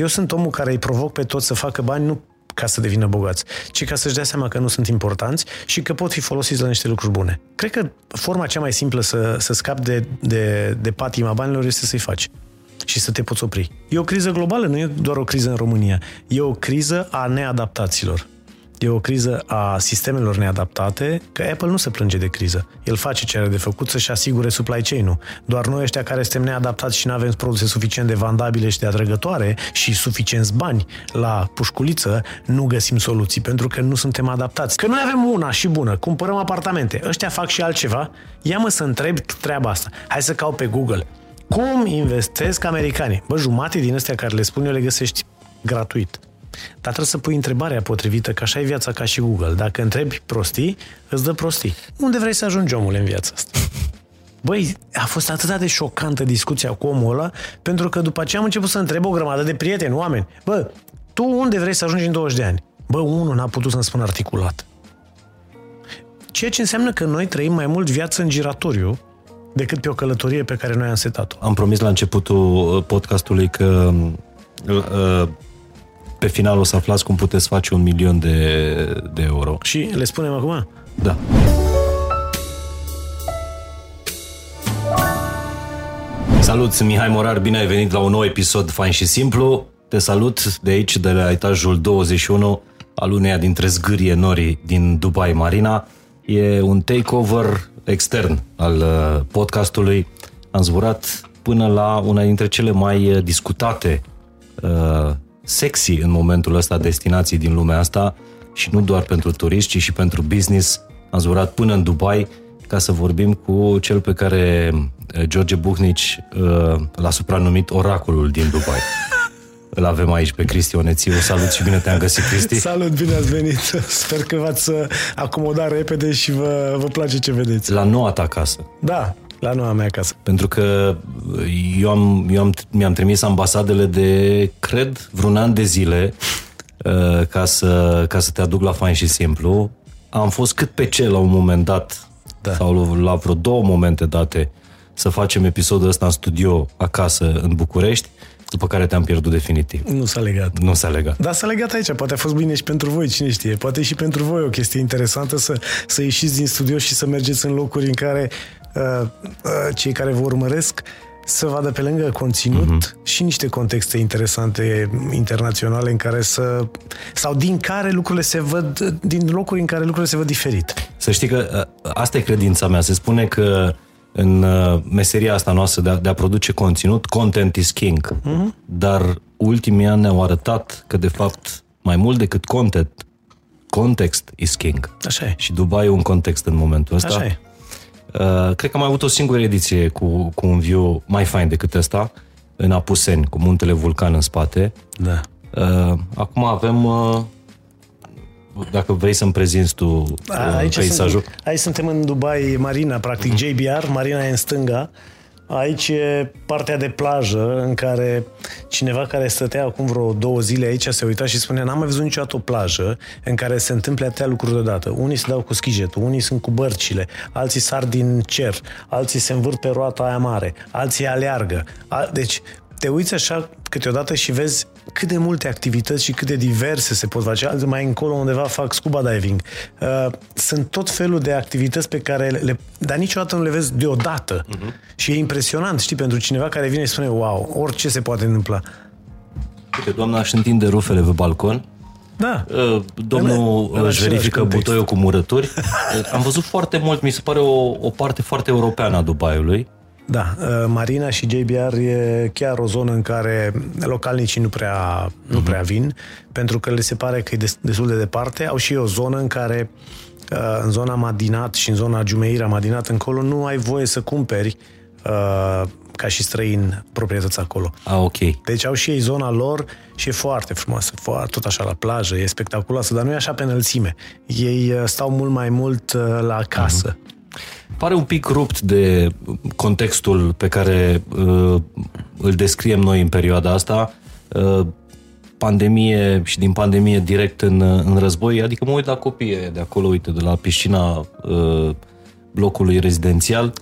Eu sunt omul care îi provoc pe toți să facă bani, nu ca să devină bogați, ci ca să-și dea seama că nu sunt importanți și că pot fi folosiți la niște lucruri bune. Cred că forma cea mai simplă să, să scapi de, de, de patima banilor este să-i faci și să te poți opri. E o criză globală, nu e doar o criză în România. E o criză a neadaptaților. E o criză a sistemelor neadaptate, că Apple nu se plânge de criză. El face ce are de făcut să-și asigure supply chain-ul. Doar noi ăștia care suntem neadaptați și nu avem produse suficient de vandabile și de atrăgătoare și suficienți bani la pușculiță, nu găsim soluții pentru că nu suntem adaptați. Că noi avem una și bună, cumpărăm apartamente. Ăștia fac și altceva. Ia mă să întreb treaba asta. Hai să caut pe Google. Cum investesc americanii? Bă, jumate din astea care le spun eu le găsești gratuit. Dar trebuie să pui întrebarea potrivită, că așa e viața ca și Google. Dacă întrebi prostii, îți dă prostii. Unde vrei să ajungi omul în viața asta? Băi, a fost atât de șocantă discuția cu omul ăla, pentru că după ce am început să întreb o grămadă de prieteni, oameni, bă, tu unde vrei să ajungi în 20 de ani? Bă, unul n-a putut să-mi spun articulat. Ceea ce înseamnă că noi trăim mai mult viață în giratoriu decât pe o călătorie pe care noi am setat-o. Am promis la începutul uh, podcastului că uh, pe final o să aflați cum puteți face un milion de, de euro. Și le spunem acum? Da. Salut, sunt Mihai Morar, bine ai venit la un nou episod fain și simplu. Te salut de aici, de la etajul 21 al uneia dintre zgârie nori din Dubai Marina. E un takeover extern al uh, podcastului. Am zburat până la una dintre cele mai uh, discutate uh, sexy în momentul ăsta destinații din lumea asta și nu doar pentru turiști, ci și pentru business. Am zburat până în Dubai ca să vorbim cu cel pe care eh, George Buhnici eh, l-a supranumit oracolul din Dubai. Îl avem aici pe Cristi Onețiu. Salut și bine te-am găsit, Cristi. Salut, bine ați venit. Sper că v-ați acomodat repede și vă, vă place ce vedeți. La noua ta casă. Da, la noua mea casă. Pentru că eu, am, eu am, mi-am trimis ambasadele de, cred, vreun an de zile uh, ca să, ca să te aduc la fain și simplu. Am fost cât pe ce la un moment dat, da. sau la vreo două momente date, să facem episodul ăsta în studio, acasă, în București, după care te-am pierdut definitiv. Nu s-a legat. Nu s-a legat. Da, s-a legat aici. Poate a fost bine și pentru voi, cine știe. Poate și pentru voi o chestie interesantă să, să ieșiți din studio și să mergeți în locuri în care Uh, uh, cei care vă urmăresc să vadă pe lângă conținut uh-huh. și niște contexte interesante internaționale în care să sau din care lucrurile se văd din locuri în care lucrurile se văd diferit. Să știi că uh, asta e credința mea. Se spune că în meseria asta noastră de a, de a produce conținut, content is king. Uh-huh. Dar ultimii ani ne-au arătat că de fapt mai mult decât content, context is king. Așa e. Și Dubai e un context în momentul ăsta. Așa e. Uh, cred că am mai avut o singură ediție cu, cu un view mai fain decât ăsta, în Apuseni, cu muntele Vulcan în spate. Da. Uh, acum avem... Uh, dacă vrei să-mi prezinți tu uh, aici peisajul. Suntem, aici suntem în Dubai Marina, practic uh-huh. Mhm. JBR, Marina e în stânga. Aici e partea de plajă în care cineva care stătea acum vreo două zile aici se uita și spunea n-am mai văzut niciodată o plajă în care se întâmple atâtea lucruri deodată. Unii se dau cu schijetul, unii sunt cu bărcile, alții sar din cer, alții se învârt pe roata aia mare, alții aleargă. Deci te uiți așa câteodată și vezi cât de multe activități și cât de diverse se pot face. Alții mai încolo undeva fac scuba diving. Uh, sunt tot felul de activități pe care le... Dar niciodată nu le vezi deodată. Uh-huh. Și e impresionant, știi, pentru cineva care vine și spune, wow, orice se poate întâmpla. Uite, doamna își întinde rufele pe balcon. Da. Uh, domnul în, își verifică butoiul cu murături. Am văzut foarte mult, mi se pare o, o parte foarte europeană a Dubaiului. Da, uh, Marina și JBR e chiar o zonă în care localnicii nu prea, uh-huh. nu mhm. prea vin, pentru că le se pare că e destul de departe. Au și o zonă în care, uh, în zona Madinat și în zona Jumeira Madinat încolo, nu ai voie să cumperi uh, ca și străin proprietăți acolo. Ah, ok. Deci au și ei zona lor și e foarte frumoasă, foarte, tot așa la plajă, e spectaculoasă, dar nu e așa pe înălțime. Ei stau mult mai mult la casă. Uh-huh. Pare un pic rupt de contextul pe care uh, îl descriem noi în perioada asta. Uh, pandemie și din pandemie direct în, în război, adică mă uit la copii de acolo, uite, de la piscina uh, blocului rezidențial,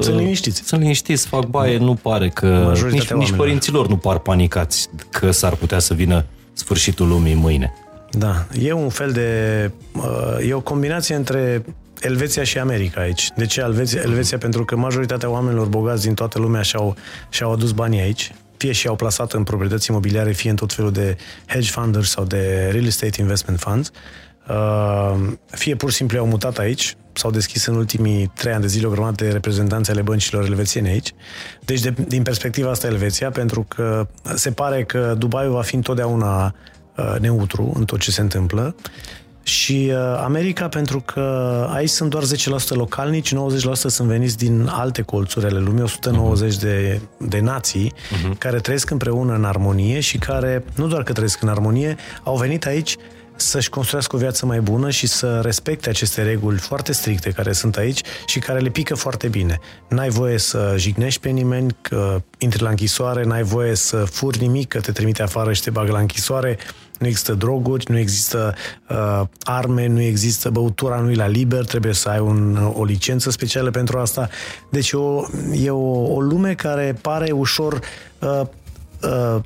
Sunt liniștiți. Sunt liniștiți, fac baie, nu pare că... Nici, nici părinților nu par panicați că s-ar putea să vină sfârșitul lumii mâine. Da, e un fel de... E o combinație între Elveția și America aici. De ce Elveția? Elveția pentru că majoritatea oamenilor bogați din toată lumea și-au, și-au adus banii aici, fie și-au plasat în proprietăți imobiliare, fie în tot felul de hedge funders sau de real estate investment funds, fie pur și simplu au mutat aici, s-au deschis în ultimii trei ani de zile o grămadă de reprezentanți ale băncilor elvețiene aici. Deci, de, din perspectiva asta, Elveția, pentru că se pare că Dubai va fi întotdeauna uh, neutru în tot ce se întâmplă. Și uh, America, pentru că aici sunt doar 10% localnici, 90% sunt veniți din alte colțuri ale lumii, 190 uh-huh. de, de nații uh-huh. care trăiesc împreună în armonie și care, nu doar că trăiesc în armonie, au venit aici să-și construiască o viață mai bună și să respecte aceste reguli foarte stricte care sunt aici și care le pică foarte bine. N-ai voie să jignești pe nimeni, că intri la închisoare, n-ai voie să furi nimic, că te trimite afară și te bagă la închisoare, nu există droguri, nu există uh, arme, nu există băutura, nu e la liber, trebuie să ai un, o licență specială pentru asta. Deci o, e o, o lume care pare ușor uh, uh,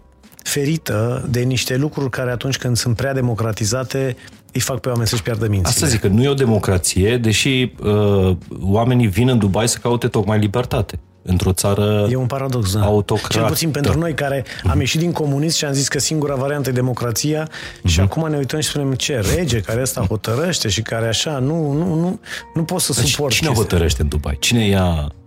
ferită de niște lucruri care atunci când sunt prea democratizate îi fac pe oameni să-și piardă mințile. Asta zic că nu e o democrație, deși uh, oamenii vin în Dubai să caute tocmai libertate într-o țară E un paradox, da. autocrată. Cel puțin pentru noi care am ieșit din comunism și am zis că singura variantă e democrația uh-huh. și mhm. acum ne uităm și spunem ce rege care asta hotărăște și care așa, nu, nu, nu, nu pot să deci suport. Cine hotărăște în Dubai? Cine ia uh,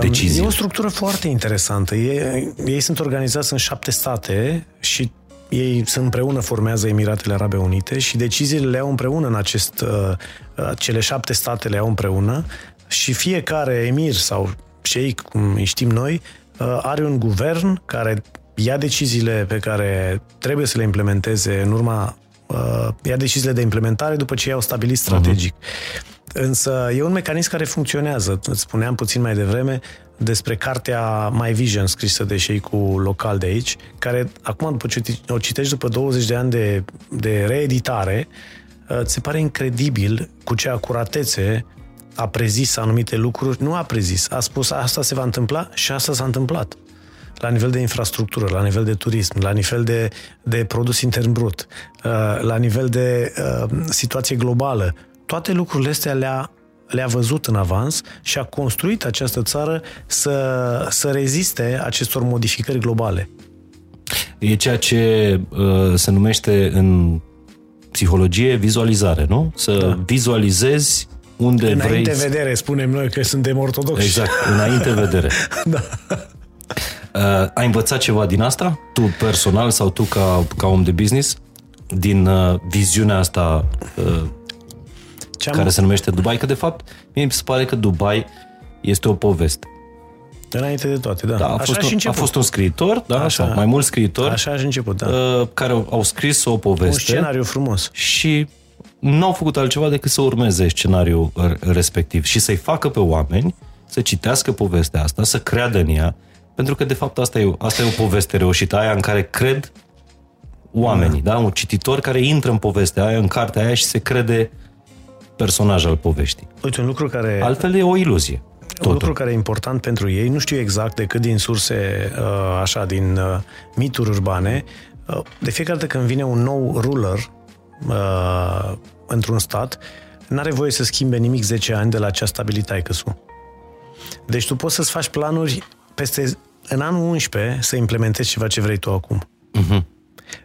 decizii? E o structură foarte interesantă. Ei, ei sunt organizați în șapte state și ei sunt împreună formează Emiratele Arabe Unite și deciziile le au împreună în acest, uh, cele șapte state le au împreună și fiecare emir sau cei, cum îi știm noi, uh, are un guvern care ia deciziile pe care trebuie să le implementeze în urma uh, ia deciziile de implementare după ce i-au stabilit mhm. strategic. Uh-huh. Însă e un mecanism care funcționează. Îți spuneam puțin mai devreme despre cartea My Vision scrisă de cei cu local de aici, care acum după ce o citești după 20 de ani de, de reeditare, uh, ți se pare incredibil cu ce acuratețe a prezis anumite lucruri, nu a prezis, a spus asta se va întâmpla și asta s-a întâmplat. La nivel de infrastructură, la nivel de turism, la nivel de, de produs intern brut, uh, la nivel de uh, situație globală. Toate lucrurile astea le-a le-a văzut în avans și a construit această țară să, să reziste acestor modificări globale. E ceea ce uh, se numește în psihologie vizualizare, nu? Să da. vizualizezi unde înainte vrei... vedere, spunem noi că suntem ortodoxi. Exact, înainte vedere. da. Uh, ai învățat ceva din asta? Tu personal sau tu ca, ca om de business? Din uh, viziunea asta uh, Ce-am... care se numește Dubai? Că de fapt, mie mi se pare că Dubai este o poveste. Înainte de toate, da. da a, Așa fost un, a fost un scriitor, da, Așa. sau mai mulți scriitori. Așa a început, da. Uh, care au, au scris o poveste. Un scenariu frumos. Și nu au făcut altceva decât să urmeze scenariul respectiv și să-i facă pe oameni să citească povestea asta, să creadă în ea, pentru că de fapt asta e, asta e o poveste reușită, aia în care cred oamenii, da. da? Un cititor care intră în povestea aia, în cartea aia și se crede personaj al poveștii. Uite, un lucru care... Altfel e o iluzie. Totul. Un lucru care e important pentru ei, nu știu exact decât din surse, uh, așa, din uh, mituri urbane, uh, de fiecare dată când vine un nou ruler uh, într-un stat, n-are voie să schimbe nimic 10 ani de la ce a stabilit taică Deci tu poți să-ți faci planuri peste, în anul 11 să implementezi ceva ce vrei tu acum. Uh-huh.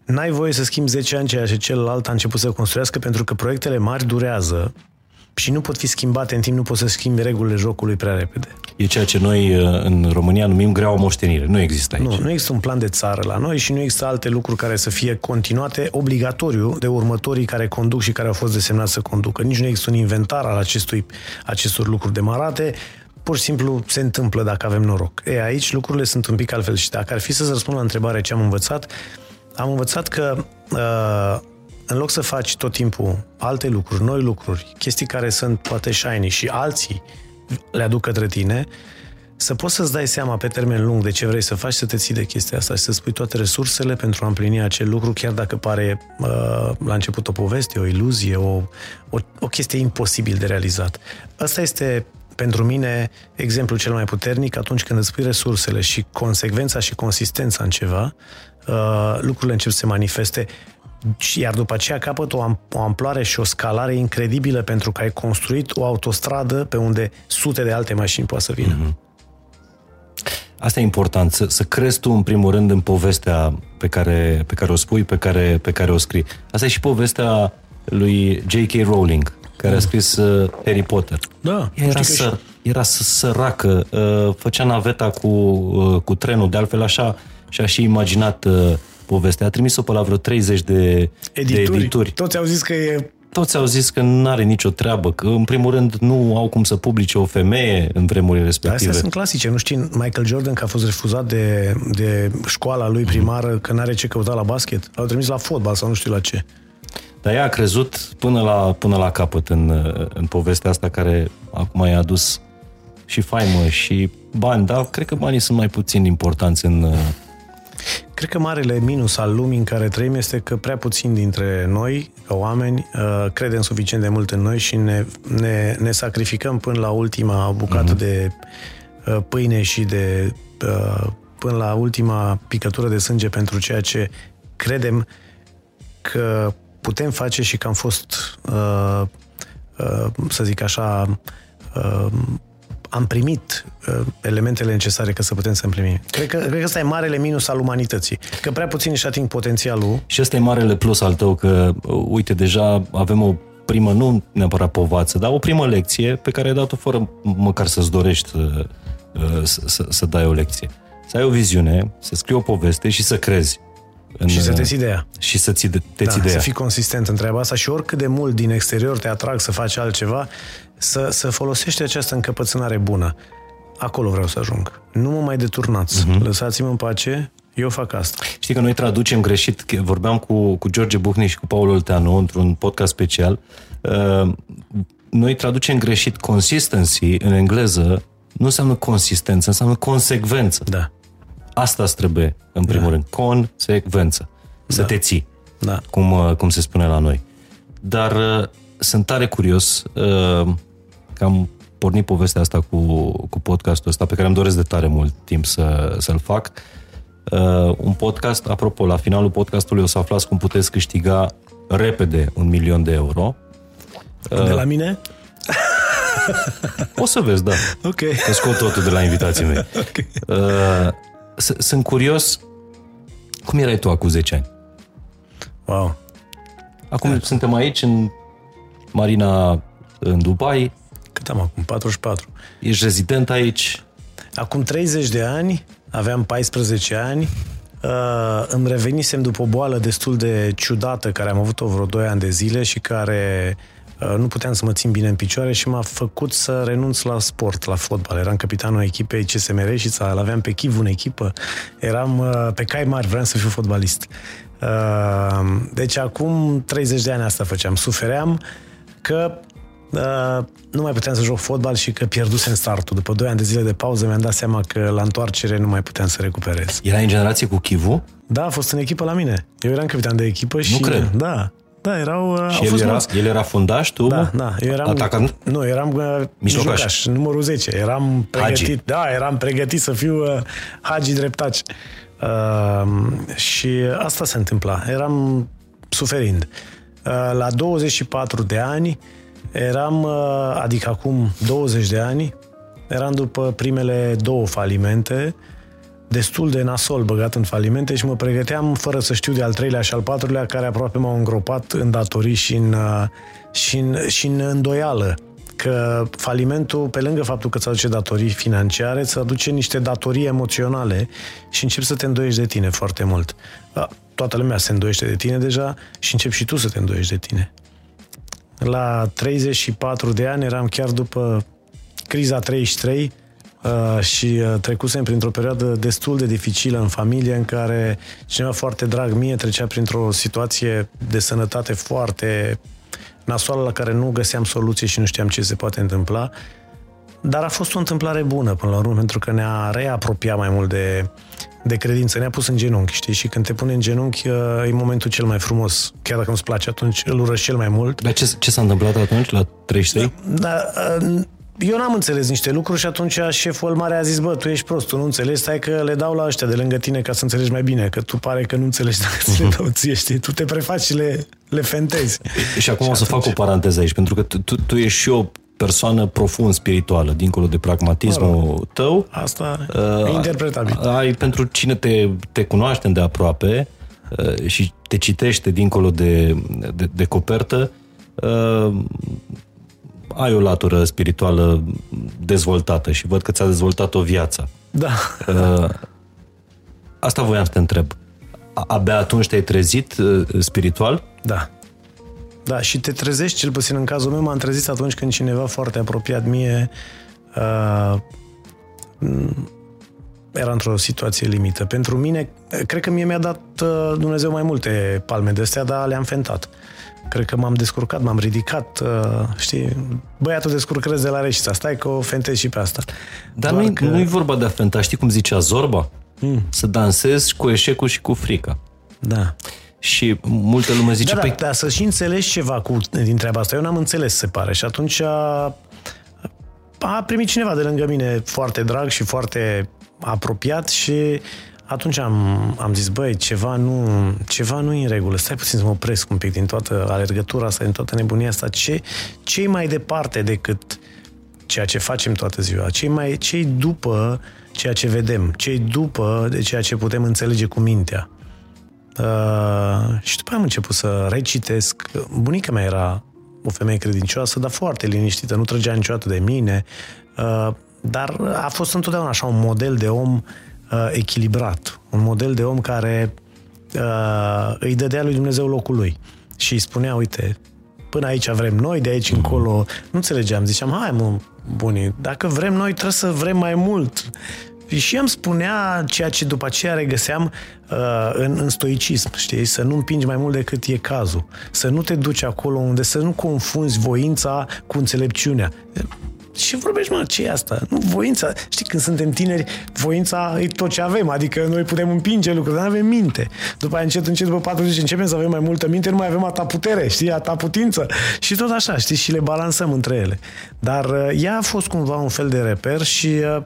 N-ai voie să schimbi 10 ani ceea ce celălalt a început să construiască pentru că proiectele mari durează și nu pot fi schimbate în timp, nu poți să schimbi regulile jocului prea repede. E ceea ce noi uh, în România numim greaua moștenire. Nu există aici. Nu, nu există un plan de țară la noi și nu există alte lucruri care să fie continuate obligatoriu de următorii care conduc și care au fost desemnați să conducă. Nici nu există un inventar al acestui, acestor lucruri demarate pur și simplu se întâmplă dacă avem noroc. E, aici lucrurile sunt un pic altfel și dacă ar fi să-ți răspund la întrebare ce am învățat, am învățat că uh, în loc să faci tot timpul alte lucruri, noi lucruri, chestii care sunt poate shiny și alții le aduc către tine, să poți să-ți dai seama pe termen lung de ce vrei să faci, să te ții de chestia asta și să spui toate resursele pentru a împlini acel lucru, chiar dacă pare uh, la început o poveste, o iluzie, o, o, o chestie imposibil de realizat. Asta este pentru mine exemplul cel mai puternic atunci când îți pui resursele și consecvența și consistența în ceva, uh, lucrurile încep să se manifeste iar după aceea capăt o, o amploare și o scalare incredibilă pentru că ai construit o autostradă pe unde sute de alte mașini poate să vină. Mm-hmm. Asta e important, să, să crezi tu în primul rând în povestea pe care, pe care o spui, pe care, pe care o scrii. Asta e și povestea lui J.K. Rowling, care mm. a scris uh, Harry Potter. Da, era, să, era să săracă, uh, făcea naveta cu, uh, cu trenul, de altfel așa și-a și imaginat uh, povestea. A trimis-o pe la vreo 30 de edituri. de edituri. Toți au zis că e toți au zis că nu are nicio treabă, că în primul rând nu au cum să publice o femeie în vremurile respective. Astea sunt clasice. Nu știi Michael Jordan că a fost refuzat de, de școala lui primară mm. că nu are ce căuta la basket? L-au trimis la fotbal sau nu știu la ce. Dar ea a crezut până la, până la capăt în, în povestea asta care acum i-a adus și faimă și bani, dar cred că banii sunt mai puțin importanți în, Cred că marele minus al lumii în care trăim este că prea puțin dintre noi, ca oameni, uh, credem suficient de mult în noi și ne, ne, ne sacrificăm până la ultima bucată mm-hmm. de uh, pâine și de uh, până la ultima picătură de sânge pentru ceea ce credem că putem face și că am fost, să zic așa, am primit uh, elementele necesare ca să putem să împlinim. Cred că, cred că ăsta e marele minus al umanității. Că prea puțin își ating potențialul. Și ăsta e marele plus al tău, că, uh, uite, deja avem o primă, nu neapărat povață, dar o primă lecție pe care ai dat-o fără măcar să-ți dorești uh, uh, să, să, să dai o lecție. Să ai o viziune, să scrii o poveste și să crezi. În, și să te ții ideea. Și să ți te da, ideea. Să fii consistent în treaba asta și oricât de mult din exterior te atrag să faci altceva, să, să folosești această încăpățânare bună. Acolo vreau să ajung. Nu mă mai deturnați. Uh-huh. Lăsați-mă în pace, eu fac asta. Știi că noi traducem greșit, vorbeam cu, cu George Buhni și cu Paul Olteanu într-un podcast special, uh, noi traducem greșit consistency în engleză, nu înseamnă consistență, înseamnă consecvență. Da. Asta îți trebuie, în primul da. rând. Consecvență. Să da. te ții. Da. Cum, uh, cum se spune la noi. Dar uh, sunt tare curios uh, că am pornit povestea asta cu, cu podcastul ăsta, pe care îmi doresc de tare mult timp să, să-l fac. Uh, un podcast, apropo, la finalul podcastului o să aflați cum puteți câștiga repede un milion de euro. Uh, de la mine? o să vezi, da. Ok. Că scot totul de la invitații mei. Okay. Uh, sunt curios cum erai tu acum 10 ani? Wow. Acum da. suntem aici în Marina în Dubai. Cât am acum? 44. Ești rezident aici? Acum 30 de ani, aveam 14 ani, uh, îmi revenisem după o boală destul de ciudată care am avut-o vreo 2 ani de zile și care uh, nu puteam să mă țin bine în picioare și m-a făcut să renunț la sport, la fotbal. Eram capitanul echipei CSM Reșița, îl aveam pe Chiv în echipă, eram uh, pe cai mari, vreau să fiu fotbalist. Uh, deci acum 30 de ani asta făceam. Sufeream, că uh, nu mai puteam să joc fotbal și că pierdusem startul. După 2 ani de zile de pauză mi-am dat seama că la întoarcere nu mai puteam să recuperez. Era în generație cu Chivu? Da, a fost în echipă la mine. Eu eram capitan de echipă și... Nu cred. Da, da, erau... Uh, și el, fost era, mulți. el era fundaș, tu? Da, da. Eu eram, atacant? Nu, eram uh, mijlocaș, numărul 10. Eram pregătit, Hagi. da, eram pregătit să fiu uh, Hagi dreptaci. Uh, și asta se întâmpla. Eram suferind. Uh, la 24 de ani eram, uh, adică acum 20 de ani, eram după primele două falimente, destul de nasol băgat în falimente și mă pregăteam fără să știu de al treilea și al patrulea care aproape m-au îngropat în datorii și în, uh, și în, și în îndoială că falimentul, pe lângă faptul că îți aduce datorii financiare, îți aduce niște datorii emoționale și începi să te îndoiești de tine foarte mult. Da, toată lumea se îndoiește de tine deja și începi și tu să te îndoiești de tine. La 34 de ani eram chiar după criza 33 uh, și uh, trecusem printr-o perioadă destul de dificilă în familie în care cineva foarte drag mie trecea printr-o situație de sănătate foarte nasoală la care nu găseam soluție și nu știam ce se poate întâmpla. Dar a fost o întâmplare bună până la urmă, pentru că ne-a reapropiat mai mult de, de credință, ne-a pus în genunchi, știi? Și când te pune în genunchi, e momentul cel mai frumos. Chiar dacă nu-ți place, atunci îl urăști cel mai mult. Dar ce, ce s-a întâmplat atunci, la 33? Da, da eu n-am înțeles niște lucruri și atunci șeful mare a zis, bă, tu ești prost, tu nu înțelegi, stai că le dau la ăștia de lângă tine ca să înțelegi mai bine, că tu pare că nu înțelegi dacă ți le dau ție, știi? Tu te prefaci și le, le fentezi. Și acum și o să atunci... fac o paranteză aici, pentru că tu, tu, tu ești și o persoană profund spirituală, dincolo de pragmatismul mă rog, tău. Asta uh, e interpretabil. Ai, pentru cine te, te cunoaște de aproape uh, și te citește dincolo de, de, de copertă, uh, ai o latură spirituală dezvoltată și văd că ți-a dezvoltat o viață. Da. Uh, asta voiam să te întreb. Abia atunci te-ai trezit uh, spiritual? Da. Da, și te trezești, cel puțin în cazul meu, m-am trezit atunci când cineva foarte apropiat mie uh, era într-o situație limită. Pentru mine, cred că mie mi-a dat uh, Dumnezeu mai multe palme de astea, dar le-am fentat. Cred că m-am descurcat, m-am ridicat, uh, știi, băiatul descurcăresc de la reșița, stai că o fentezi și pe asta. Dar nu că... nu-i vorba de a fenta, știi cum zicea Zorba? Mm. Să dansezi cu eșecul și cu frica. Da. Și multă lume zice... Da, da, pe... da să și înțelegi ceva cu, din treaba asta. Eu n-am înțeles, se pare. Și atunci a, a primit cineva de lângă mine foarte drag și foarte apropiat și atunci am, am zis, băi, ceva nu, ceva nu e în regulă, stai puțin să mă opresc un pic din toată alergătura asta, din toată nebunia asta, ce, ce mai departe decât ceea ce facem toată ziua, ce mai, ce după ceea ce vedem, ce după de ceea ce putem înțelege cu mintea. Uh, și după aia am început să recitesc. Bunica mea era o femeie credincioasă, dar foarte liniștită, nu trăgea niciodată de mine, uh, dar a fost întotdeauna așa un model de om uh, echilibrat, un model de om care uh, îi dădea lui Dumnezeu locul lui și îi spunea, uite, până aici vrem noi, de aici încolo, nu înțelegeam, ziceam, hai mă, buni, dacă vrem noi, trebuie să vrem mai mult. Și îmi spunea ceea ce după aceea regăseam uh, în, în stoicism, știi? Să nu împingi mai mult decât e cazul. Să nu te duci acolo unde să nu confunzi voința cu înțelepciunea. Ce vorbești, mă, ce e asta? Nu, voința. Știi, când suntem tineri, voința e tot ce avem. Adică noi putem împinge lucruri, dar nu avem minte. După aia, încet, încet, după 40, începem să avem mai multă minte, nu mai avem ta putere, știi, ta putință. Și tot așa, știi, și le balansăm între ele. Dar uh, ea a fost cumva un fel de reper și uh,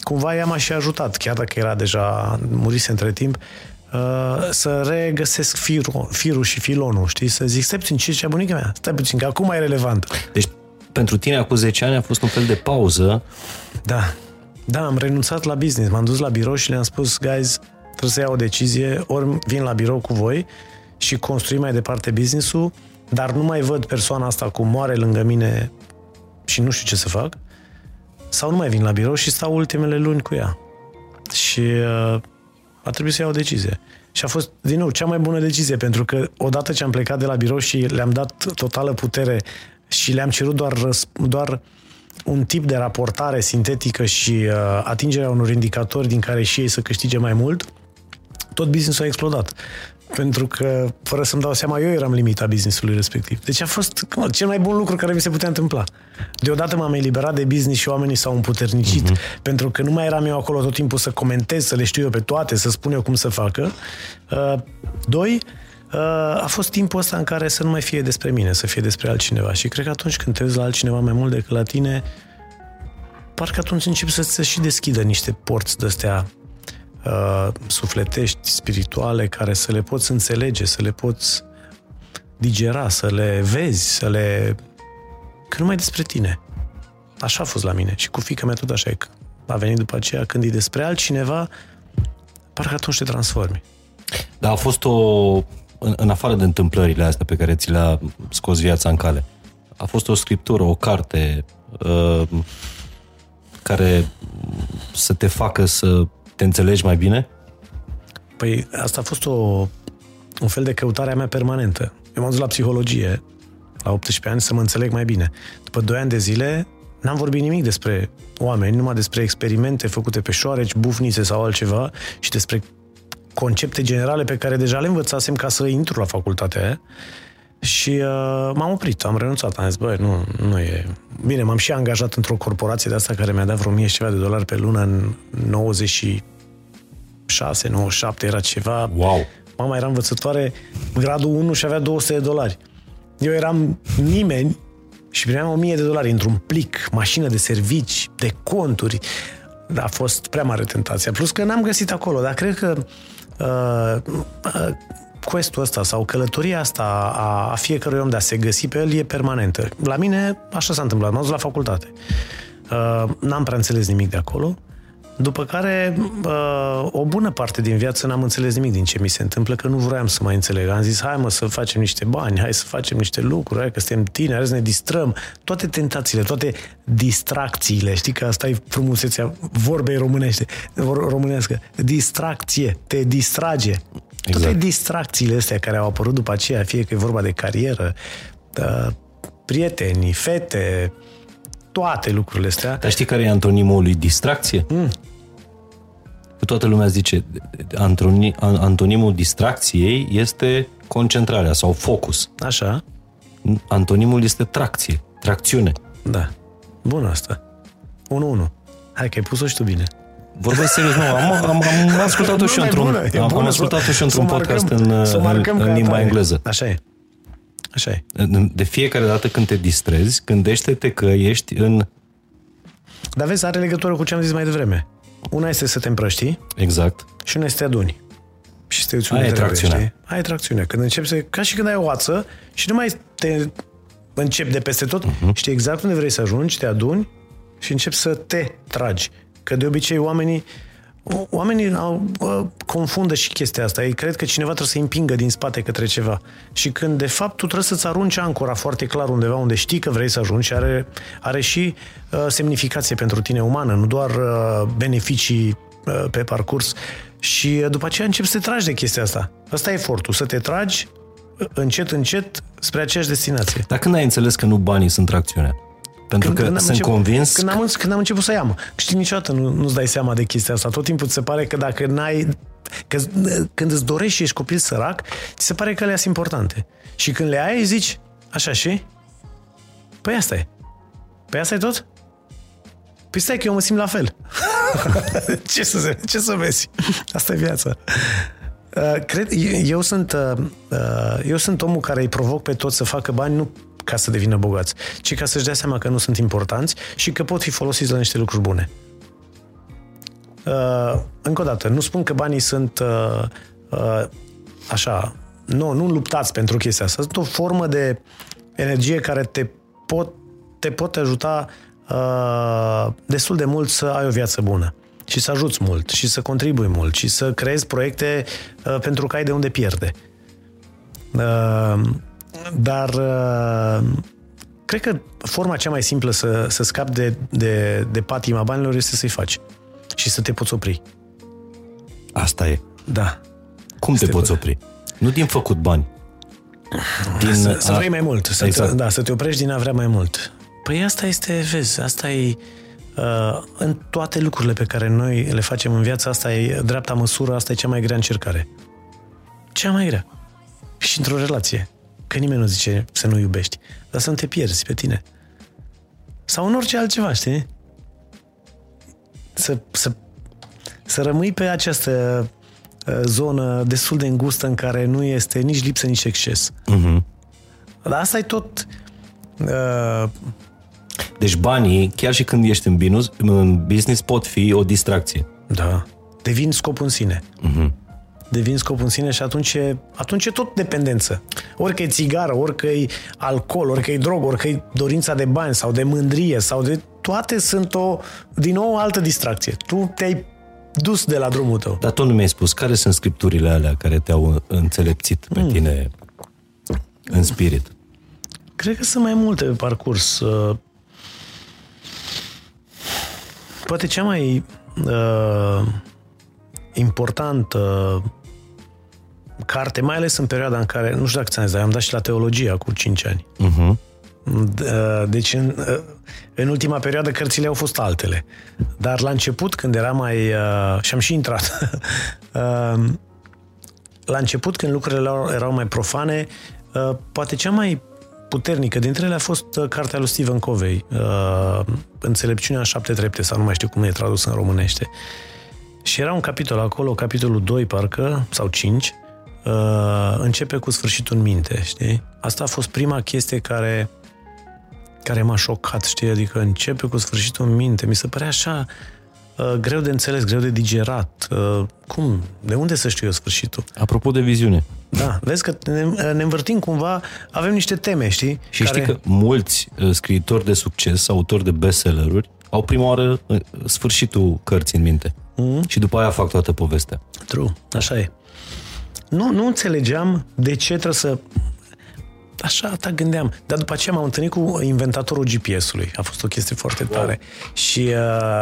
cumva ea m-a și ajutat, chiar dacă era deja murise între timp, uh, să regăsesc firul, firul și filonul, știi? Să zic, stai puțin, ce zicea bunica mea? Stai puțin, că acum e relevant. Deci, pentru tine, acum 10 ani, a fost un fel de pauză. Da. Da, am renunțat la business. M-am dus la birou și le-am spus, guys, trebuie să iau o decizie, ori vin la birou cu voi și construim mai departe business-ul, dar nu mai văd persoana asta cum moare lângă mine și nu știu ce să fac, sau nu mai vin la birou și stau ultimele luni cu ea. Și uh, a trebuit să iau o decizie. Și a fost, din nou, cea mai bună decizie, pentru că odată ce am plecat de la birou și le-am dat totală putere și le-am cerut doar, doar un tip de raportare sintetică și uh, atingerea unor indicatori din care și ei să câștige mai mult, tot business-ul a explodat pentru că, fără să-mi dau seama, eu eram limita businessului respectiv. Deci a fost mă, cel mai bun lucru care mi se putea întâmpla. Deodată m-am eliberat de business și oamenii s-au împuternicit, uh-huh. pentru că nu mai eram eu acolo tot timpul să comentez, să le știu eu pe toate, să spun eu cum să facă. Uh, doi, uh, a fost timpul ăsta în care să nu mai fie despre mine, să fie despre altcineva. Și cred că atunci când te uiți la altcineva mai mult decât la tine, parcă atunci începi să se și deschidă niște porți de-astea uh, sufletești, spirituale, care să le poți înțelege, să le poți digera, să le vezi, să le... Că numai despre tine. Așa a fost la mine. Și cu fica mea tot așa e. A venit după aceea, când e despre altcineva, parcă atunci te transformi. Dar a fost o... În, în afară de întâmplările astea pe care ți le-a scos viața în cale, a fost o scriptură, o carte uh, care să te facă să te înțelegi mai bine? Păi asta a fost o, un fel de căutare a mea permanentă. Eu m-am dus la psihologie la 18 ani să mă înțeleg mai bine. După 2 ani de zile n-am vorbit nimic despre oameni, numai despre experimente făcute pe șoareci, bufnițe sau altceva și despre concepte generale pe care deja le învățasem ca să intru la facultatea aia. Și uh, m-am oprit, am renunțat, am zis, băi, nu, nu e... Bine, m-am și angajat într-o corporație de asta care mi-a dat vreo mie și ceva de dolari pe lună în 96, 97, era ceva... Wow! Mama era învățătoare, gradul 1 și avea 200 de dolari. Eu eram nimeni și primeam 1000 de dolari într-un plic, mașină de servici, de conturi. A fost prea mare tentația. Plus că n-am găsit acolo, dar cred că uh, uh, questul ăsta sau călătoria asta a, a fiecărui om de a se găsi pe el e permanentă. La mine așa s-a întâmplat. M-am dus la facultate. Uh, n-am prea înțeles nimic de acolo. După care, uh, o bună parte din viață n-am înțeles nimic din ce mi se întâmplă, că nu vroiam să mai înțeleg. Am zis, hai mă să facem niște bani, hai să facem niște lucruri, hai că suntem tineri, hai să ne distrăm. Toate tentațiile, toate distracțiile, știi că asta e frumusețea vorbei românește, românească. Distracție, te distrage. Exact. Toate distracțiile astea care au apărut după aceea, fie că e vorba de carieră, uh, prieteni, fete, toate lucrurile astea. Dar știi care e antonimul lui distracție? Mm. Că toată lumea zice, antoni, antonimul distracției este concentrarea sau focus. Așa. Antonimul este tracție, tracțiune. Da. Bun asta. 1-1. Hai că ai pus-o și tu bine. Vorbesc serios, nu, am, am, am ascultat-o și într-un, am, am ascultat-o și într-un podcast în, în, în limba engleză. Așa e. Așa e. De fiecare dată când te distrezi, gândește-te că ești în... Dar vezi, are legătură cu ce am zis mai devreme. Una este să te împrăști. Exact. Și una este să te aduni. Și să te uiți unde Ai tracțiunea. Ai tracțiune. Când începi să... Ca și când ai o oață și nu mai te începi de peste tot, uh-huh. știi exact unde vrei să ajungi, te aduni și începi să te tragi. Că de obicei oamenii Oamenii au, confundă și chestia asta. Ei cred că cineva trebuie să-i împingă din spate către ceva. Și când, de fapt, tu trebuie să-ți arunci ancora foarte clar undeva unde știi că vrei să ajungi și are, are și uh, semnificație pentru tine umană, nu doar uh, beneficii uh, pe parcurs. Și uh, după aceea începi să te tragi de chestia asta. Asta e efortul, să te tragi uh, încet, încet spre aceeași destinație. Dar când ai înțeles că nu banii sunt tracțiunea? Pentru când, că când sunt început, convins... Când am, când am început să iau. Știi, niciodată nu, nu-ți dai seama de chestia asta. Tot timpul ți se pare că dacă n-ai... Că, când îți dorești și ești copil sărac, ți se pare că le sunt importante. Și când le ai, zici, așa și? Păi asta e. Păi asta e tot? Păi stai că eu mă simt la fel. ce, să, ce să vezi? Asta e viața. Uh, cred, eu, eu, sunt, uh, uh, eu sunt omul care îi provoc pe toți să facă bani nu ca să devină bogați, ci ca să-și dea seama că nu sunt importanți și că pot fi folosiți la niște lucruri bune. Uh, încă o dată, nu spun că banii sunt uh, uh, așa, nu, nu luptați pentru chestia asta, sunt o formă de energie care te pot, te pot ajuta uh, destul de mult să ai o viață bună și să ajuți mult și să contribui mult și să creezi proiecte uh, pentru că ai de unde pierde. Uh, dar uh, cred că forma cea mai simplă să, să scapi de, de, de patima banilor este să-i faci și să te poți opri. Asta e. Da. Cum te poți opri? Nu din făcut bani. Din, să, să vrei mai mult. Să exact. te, da, să te oprești din a vrea mai mult. Păi asta este, vezi, asta e uh, în toate lucrurile pe care noi le facem în viață, asta e dreapta măsură, asta e cea mai grea încercare. Cea mai grea. Și într-o relație. Că nimeni nu zice să nu iubești, dar să nu te pierzi pe tine. Sau în orice altceva, știi? Să, să, să rămâi pe această uh, zonă destul de îngustă în care nu este nici lipsă, nici exces. Uh-huh. Dar asta e tot... Uh... Deci banii, chiar și când ești în business, în business pot fi o distracție. Da. Devin scopul în sine. Uh-huh devin scopul în sine și atunci e, atunci e tot dependență. Orică e țigară, orică e alcool, orică e drog, orică e dorința de bani sau de mândrie sau de... Toate sunt o, din nou, o altă distracție. Tu te-ai dus de la drumul tău. Dar tu nu mi-ai spus care sunt scripturile alea care te-au înțelepțit pe mm. tine în spirit? Cred că sunt mai multe pe parcurs. Uh, poate cea mai uh, importantă carte, mai ales în perioada în care, nu știu dacă ți-am zis, am dat și la teologia cu 5 ani. Uh-huh. Deci în, în ultima perioadă cărțile au fost altele. Dar la început, când era mai... Uh, și am și intrat. Uh, la început, când lucrurile erau mai profane, poate cea mai puternică dintre ele a fost cartea lui Stephen Covey, Înțelepciunea șapte trepte, sau nu mai știu cum e tradus în românește. Și era un capitol acolo, capitolul 2 parcă, sau 5, uh, începe cu sfârșitul în minte, știi? Asta a fost prima chestie care care m-a șocat, știi, adică începe cu sfârșitul în minte. Mi se părea așa uh, greu de înțeles, greu de digerat. Uh, cum? De unde să știu eu sfârșitul? Apropo de viziune. Da, vezi că ne, ne învârtim cumva, avem niște teme, știi? Și care... știi că mulți uh, scriitori de succes, autori de bestselleruri, au prima oară uh, sfârșitul cărții în minte. Mm-hmm. Și după aia fac toată povestea. True, așa e. Nu, nu înțelegeam de ce trebuie să așa ta gândeam. Dar după aceea m-am întâlnit cu inventatorul GPS-ului. A fost o chestie foarte tare. Wow. Și uh,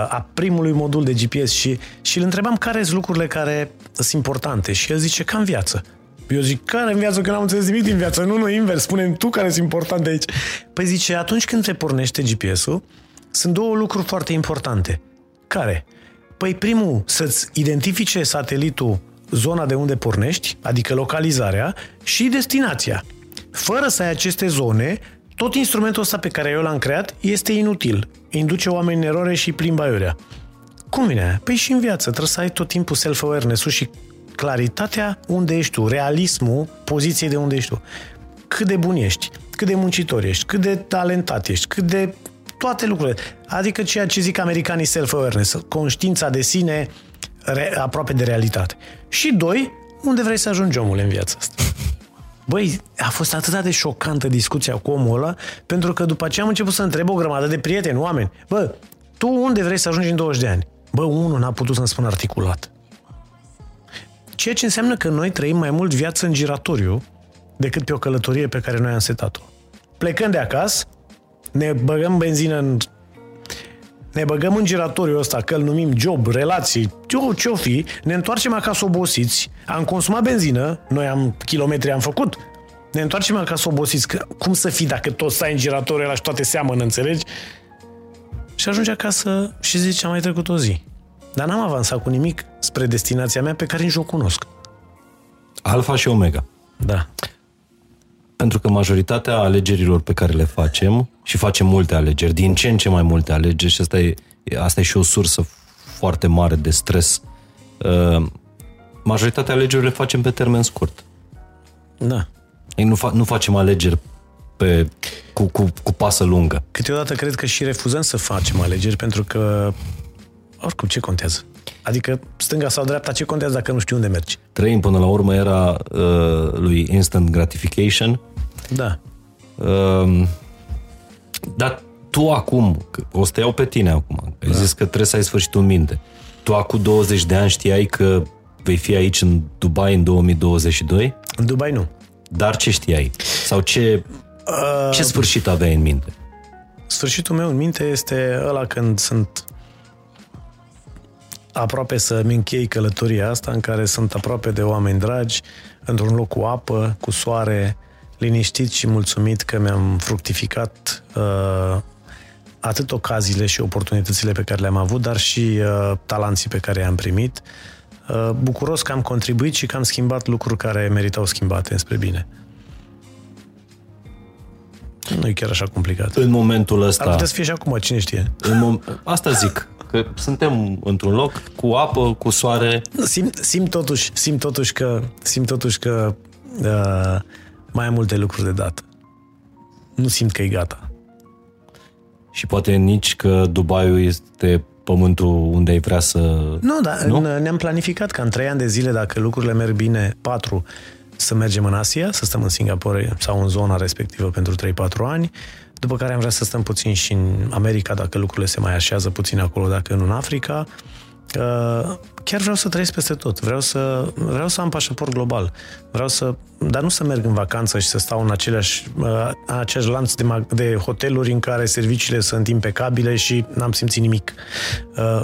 a primului modul de GPS și, și îl întrebam care sunt lucrurile care sunt importante. Și el zice, ca în viață. Eu zic, care în viață, că n-am înțeles nimic din viață. Nu, nu, invers, spune tu care sunt importante aici. Păi zice, atunci când te pornește GPS-ul, sunt două lucruri foarte importante. Care? Păi primul, să-ți identifice satelitul zona de unde pornești, adică localizarea, și destinația. Fără să ai aceste zone, tot instrumentul ăsta pe care eu l-am creat este inutil. Induce oamenii în eroare și plimba iurea. Cum vine Păi și în viață trebuie să ai tot timpul self-awareness-ul și claritatea unde ești tu, realismul poziției de unde ești tu. Cât de bun ești, cât de muncitor ești, cât de talentat ești, cât de toate lucrurile. Adică ceea ce zic americanii self-awareness, conștiința de sine re, aproape de realitate. Și doi, unde vrei să ajungi omul în viața asta. Băi, a fost atât de șocantă discuția cu omul ăla, pentru că după aceea am început să întreb o grămadă de prieteni, oameni. Bă, tu unde vrei să ajungi în 20 de ani? Bă, unul n-a putut să-mi spun articulat. Ceea ce înseamnă că noi trăim mai mult viață în giratoriu decât pe o călătorie pe care noi am setat-o. Plecând de acasă, ne băgăm benzină în ne băgăm în giratoriul ăsta, că îl numim job, relații, ce-o fi, ne întoarcem acasă obosiți, am consumat benzină, noi am kilometri am făcut, ne întoarcem acasă obosiți, că, cum să fii dacă tot stai în giratoriul ăla și toate seamănă, înțelegi? Și ajungi acasă și zici, am mai trecut o zi. Dar n-am avansat cu nimic spre destinația mea pe care nici o cunosc. Alfa și Omega. Da. Pentru că majoritatea alegerilor pe care le facem, și facem multe alegeri, din ce în ce mai multe alegeri, și asta e, asta e și o sursă foarte mare de stres, uh, majoritatea alegerilor le facem pe termen scurt. Da. Ei nu, fa- nu facem alegeri pe, cu, cu, cu pasă lungă. Câteodată cred că și refuzăm să facem alegeri pentru că oricum ce contează? Adică stânga sau dreapta, ce contează dacă nu știu unde mergi? Trăim până la urmă era uh, lui instant gratification. Da. Uh, dar tu acum, o să te iau pe tine acum, ai da. zis că trebuie să ai sfârșitul în minte. Tu acum 20 de ani știai că vei fi aici în Dubai în 2022? În Dubai nu. Dar ce știai? Sau ce, uh, ce sfârșit aveai în minte? Sfârșitul meu în minte este ăla când sunt aproape să-mi închei călătoria asta în care sunt aproape de oameni dragi, într-un loc cu apă, cu soare, liniștit și mulțumit că mi-am fructificat uh, atât ocaziile și oportunitățile pe care le-am avut, dar și uh, talanții pe care i-am primit. Uh, bucuros că am contribuit și că am schimbat lucruri care meritau schimbate spre bine. Nu e chiar așa complicat. În momentul ăsta... Ar putea să fie și acum, cine știe. În mom- asta zic. Că suntem într-un loc cu apă, cu soare. Simt, simt totuși, simt totuși că, simt totuși că uh, mai am multe lucruri de dat. Nu simt că e gata. Și poate nici că Dubaiul este pământul unde ai vrea să... Nu, dar nu? ne-am planificat ca în trei ani de zile, dacă lucrurile merg bine, patru, să mergem în Asia, să stăm în Singapore sau în zona respectivă pentru 3-4 ani, după care am vrea să stăm puțin și în America, dacă lucrurile se mai așează puțin acolo, dacă în Africa. Chiar vreau să trăiesc peste tot. Vreau să, vreau să am pașaport global. Vreau să, dar nu să merg în vacanță și să stau în aceleași, în același lanț de, de hoteluri în care serviciile sunt impecabile și n-am simțit nimic.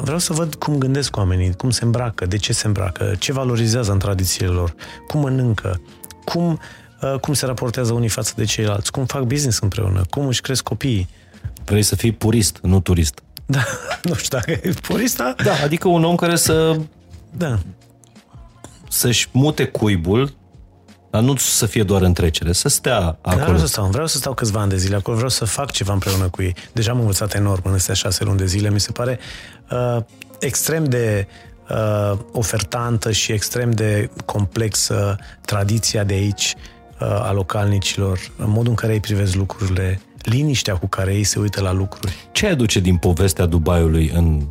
Vreau să văd cum gândesc oamenii, cum se îmbracă, de ce se îmbracă, ce valorizează în tradițiile lor, cum mănâncă, cum uh, Uh, cum se raportează unii față de ceilalți, cum fac business împreună, cum își cresc copiii. Vrei să fii purist, nu turist. Da, nu știu dacă e purist, da? Da, adică un om care să... Da. Să-și mute cuibul, dar nu să fie doar în trecere, să stea acolo. Vreau să stau, vreau să stau câțiva ani de zile acolo, vreau să fac ceva împreună cu ei. Deja am învățat enorm în astea șase luni de zile, mi se pare uh, extrem de uh, ofertantă și extrem de complexă tradiția de aici, uh, a localnicilor, modul în care îi privesc lucrurile, liniștea cu care ei se uită la lucruri. Ce aduce din povestea Dubaiului în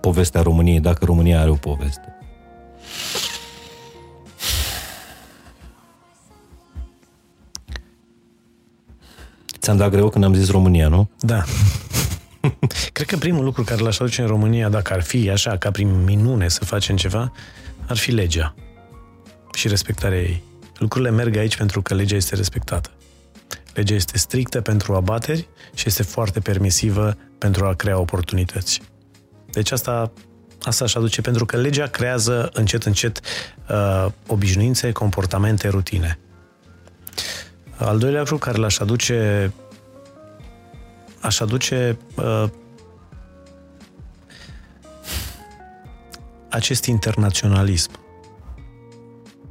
povestea României, dacă România are o poveste? Ți-am dat greu când am zis România, nu? Da. Cred că primul lucru care l-aș aduce în România, dacă ar fi așa, ca prin minune să facem ceva, ar fi legea și respectarea ei. Lucrurile merg aici pentru că legea este respectată. Legea este strictă pentru abateri și este foarte permisivă pentru a crea oportunități. Deci asta, asta aș aduce, pentru că legea creează încet, încet uh, obișnuințe, comportamente, rutine. Al doilea lucru care l-aș aduce aș aduce uh, acest internaționalism.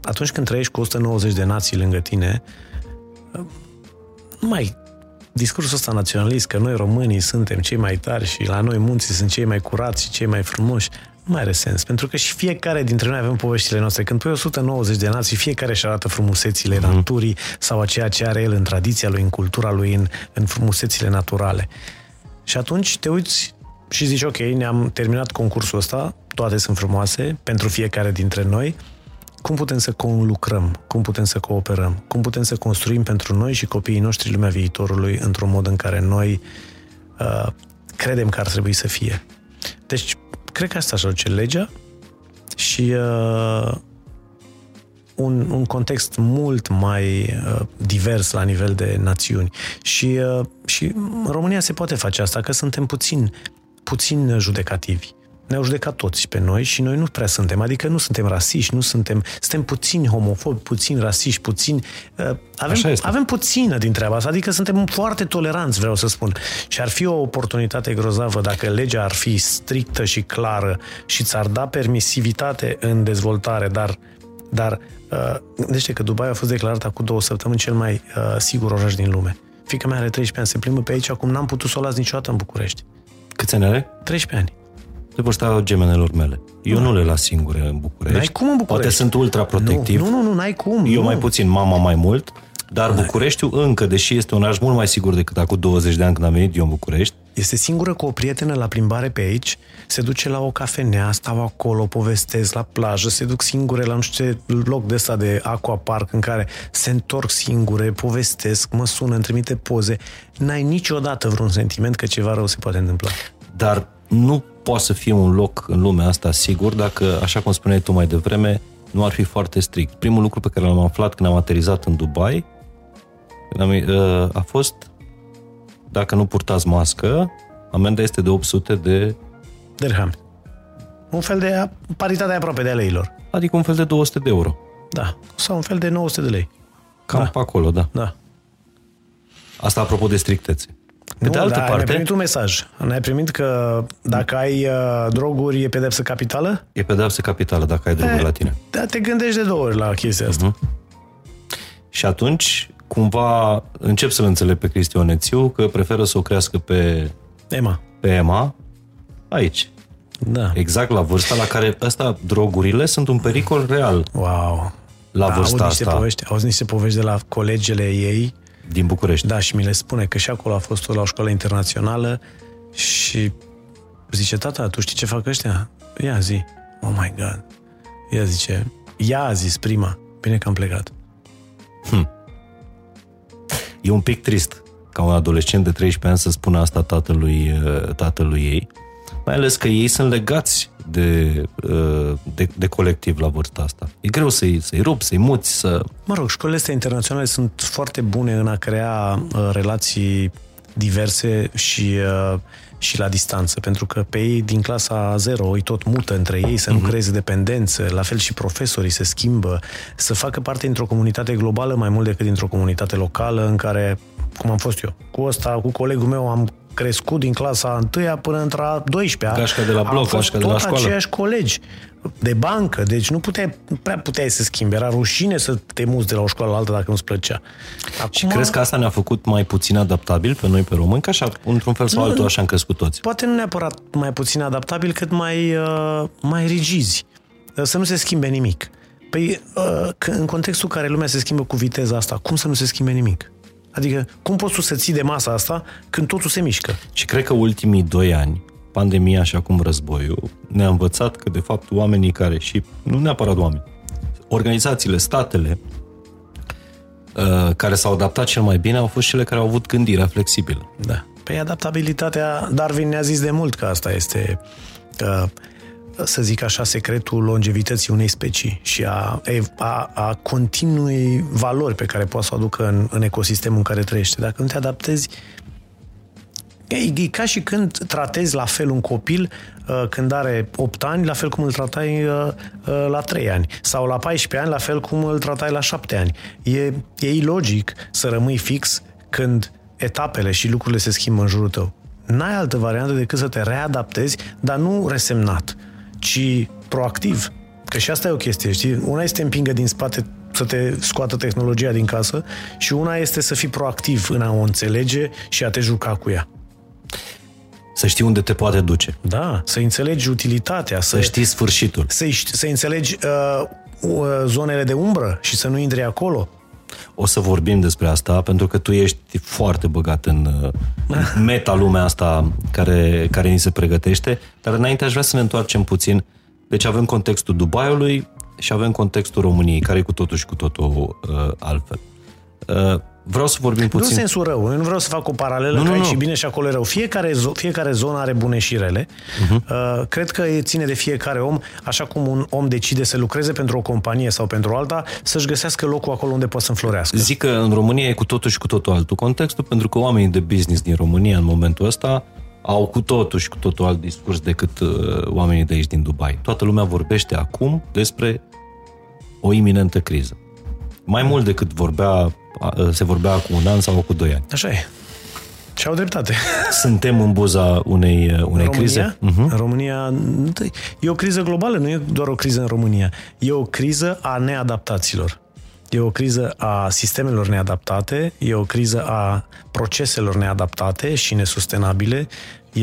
Atunci când trăiești cu 190 de nații lângă tine, uh, nu mai discursul ăsta naționalist, că noi românii suntem cei mai tari și la noi munții sunt cei mai curați și cei mai frumoși, nu mai are sens. Pentru că și fiecare dintre noi avem poveștile noastre. Când pui 190 de nații, fiecare își arată frumusețile mm-hmm. naturii sau a ceea ce are el în tradiția lui, în cultura lui, în, în frumusețile naturale. Și atunci te uiți și zici, ok, ne-am terminat concursul ăsta, toate sunt frumoase pentru fiecare dintre noi, cum putem să conlucrăm, cum putem să cooperăm, cum putem să construim pentru noi și copiii noștri lumea viitorului într-un mod în care noi uh, credem că ar trebui să fie. Deci, cred că asta așa ce legea și uh, un, un context mult mai uh, divers la nivel de națiuni. Și, uh, și România se poate face asta, că suntem puțin, puțin judecativi ne-au judecat toți pe noi și noi nu prea suntem. Adică nu suntem rasiști, nu suntem, suntem puțini homofobi, puțini rasiști, puțini... Uh, avem, avem puțină din treaba asta, adică suntem foarte toleranți, vreau să spun. Și ar fi o oportunitate grozavă dacă legea ar fi strictă și clară și ți-ar da permisivitate în dezvoltare, dar dar uh, gândește că Dubai a fost declarat acum două săptămâni cel mai uh, sigur oraș din lume. Fica mea are 13 ani, se plimbă pe aici, acum n-am putut să o las niciodată în București. Câți ani are? 13 ani de vârsta gemenelor mele. Eu da. nu le las singure în București. N-ai cum în București? Poate sunt ultra protectiv. Nu, nu, nu, n-ai cum. Eu nu. mai puțin, mama mai mult. Dar Bucureștiul încă, deși este un oraș mult mai sigur decât acum 20 de ani când am venit eu în București. Este singură cu o prietenă la plimbare pe aici, se duce la o cafenea, stau acolo, povestesc la plajă, se duc singure la nu știu ce loc de ăsta de aquapark în care se întorc singure, povestesc, mă sună, îmi trimite poze. N-ai niciodată vreun sentiment că ceva rău se poate întâmpla. Dar nu poate să fie un loc în lumea asta sigur dacă, așa cum spuneai tu mai devreme, nu ar fi foarte strict. Primul lucru pe care l-am aflat când am aterizat în Dubai am, uh, a fost dacă nu purtați mască, amenda este de 800 de dirham. Un fel de paritate aproape de leilor. Adică un fel de 200 de euro. Da. Sau un fel de 900 de lei. Cam da. pe acolo, da. Da. Asta apropo de strictețe. Pe nu, de altă parte... ai primit un mesaj. N-ai primit că dacă ai uh, droguri e pedepsă capitală? E pedepsă capitală dacă ai droguri e, la tine. Da, te gândești de două ori la chestia asta. Uh-huh. Și atunci, cumva, încep să-l înțeleg pe Cristian Nețiu că preferă să o crească pe... Emma. Pe Emma, aici. Da. Exact la vârsta la care ăsta, drogurile sunt un pericol real. Wow. La da, vârsta auzi asta. Povești, auzi niște povești de la colegele ei din București. Da, și mi le spune că și acolo a fost la o școală internațională și zice, tata, tu știi ce fac ăștia? Ia zi. Oh my God. Ea zice, ea a zis prima. Bine că am plecat. Hm. E un pic trist ca un adolescent de 13 ani să spună asta tatălui, uh, tatălui ei, mai ales că ei sunt legați de, uh, de, de colectiv la vârsta asta. E greu să-i, să-i rup, să-i muți, să... Mă rog, școlile astea internaționale sunt foarte bune în a crea uh, relații diverse și, uh, și la distanță, pentru că pe ei din clasa 0 îi tot mută între ei, să nu uh-huh. creeze dependență, la fel și profesorii se schimbă, să facă parte dintr-o comunitate globală mai mult decât dintr-o comunitate locală în care, cum am fost eu, cu ăsta, cu colegul meu am crescut din clasa 1 până într-a 12-a. Gașca de la bloc, gașca de la școală. aceiași colegi de bancă, deci nu puteai, nu prea puteai să schimbi. Era rușine să te muți de la o școală la alta dacă nu-ți plăcea. Acum, și crezi că asta ne-a făcut mai puțin adaptabil pe noi, pe români? Că așa, într-un fel sau altul, așa am crescut toți. Poate nu neapărat mai puțin adaptabil, cât mai, uh, mai rigizi. Să nu se schimbe nimic. Păi, uh, în contextul în care lumea se schimbă cu viteza asta, cum să nu se schimbe nimic? Adică, cum poți tu să ții de masa asta când totul se mișcă? Și cred că ultimii doi ani, pandemia și acum războiul, ne-a învățat că, de fapt, oamenii care și, nu neapărat oameni, organizațiile, statele, uh, care s-au adaptat cel mai bine au fost cele care au avut gândirea flexibilă. Da. Păi adaptabilitatea, Darwin ne-a zis de mult că asta este uh, să zic așa, secretul longevității unei specii și a, a, a continui valori pe care poate să o aducă în, în ecosistemul în care trăiește. Dacă nu te adaptezi, e, e ca și când tratezi la fel un copil uh, când are 8 ani, la fel cum îl tratai uh, uh, la 3 ani. Sau la 14 ani, la fel cum îl tratai la 7 ani. E, e ilogic să rămâi fix când etapele și lucrurile se schimbă în jurul tău. N-ai altă variantă decât să te readaptezi, dar nu resemnat ci proactiv. Că și asta e o chestie, știi? Una este împingă din spate să te scoată tehnologia din casă și una este să fii proactiv în a o înțelege și a te juca cu ea. Să știi unde te poate duce. Da, să înțelegi utilitatea. Să, să știi sfârșitul. Să, să înțelegi uh, uh, zonele de umbră și să nu intri acolo. O să vorbim despre asta, pentru că tu ești foarte băgat în uh, meta lumea asta care, care ni se pregătește, dar înainte aș vrea să ne întoarcem puțin. Deci avem contextul Dubaiului și avem contextul României, care e cu totul și cu totul uh, altfel. Uh, Vreau să vorbim puțin... Nu în sensul rău, eu nu vreau să fac o paralelă nu, că nu, aici nu. și bine și acolo e rău. Fiecare, zo- fiecare zonă are bune și rele. Uh-huh. Uh, cred că ține de fiecare om, așa cum un om decide să lucreze pentru o companie sau pentru alta, să-și găsească locul acolo unde poate să înflorească. Zic că în România e cu totul și cu totul altul contextul, pentru că oamenii de business din România în momentul ăsta au cu totul și cu totul alt discurs decât uh, oamenii de aici din Dubai. Toată lumea vorbește acum despre o iminentă criză. Mai mult decât vorbea se vorbea cu un an sau cu doi ani. Așa e. Și au dreptate. Suntem în buza unei, unei România? crize? Uh-huh. În România e o criză globală, nu e doar o criză în România. E o criză a neadaptaților. E o criză a sistemelor neadaptate, e o criză a proceselor neadaptate și nesustenabile,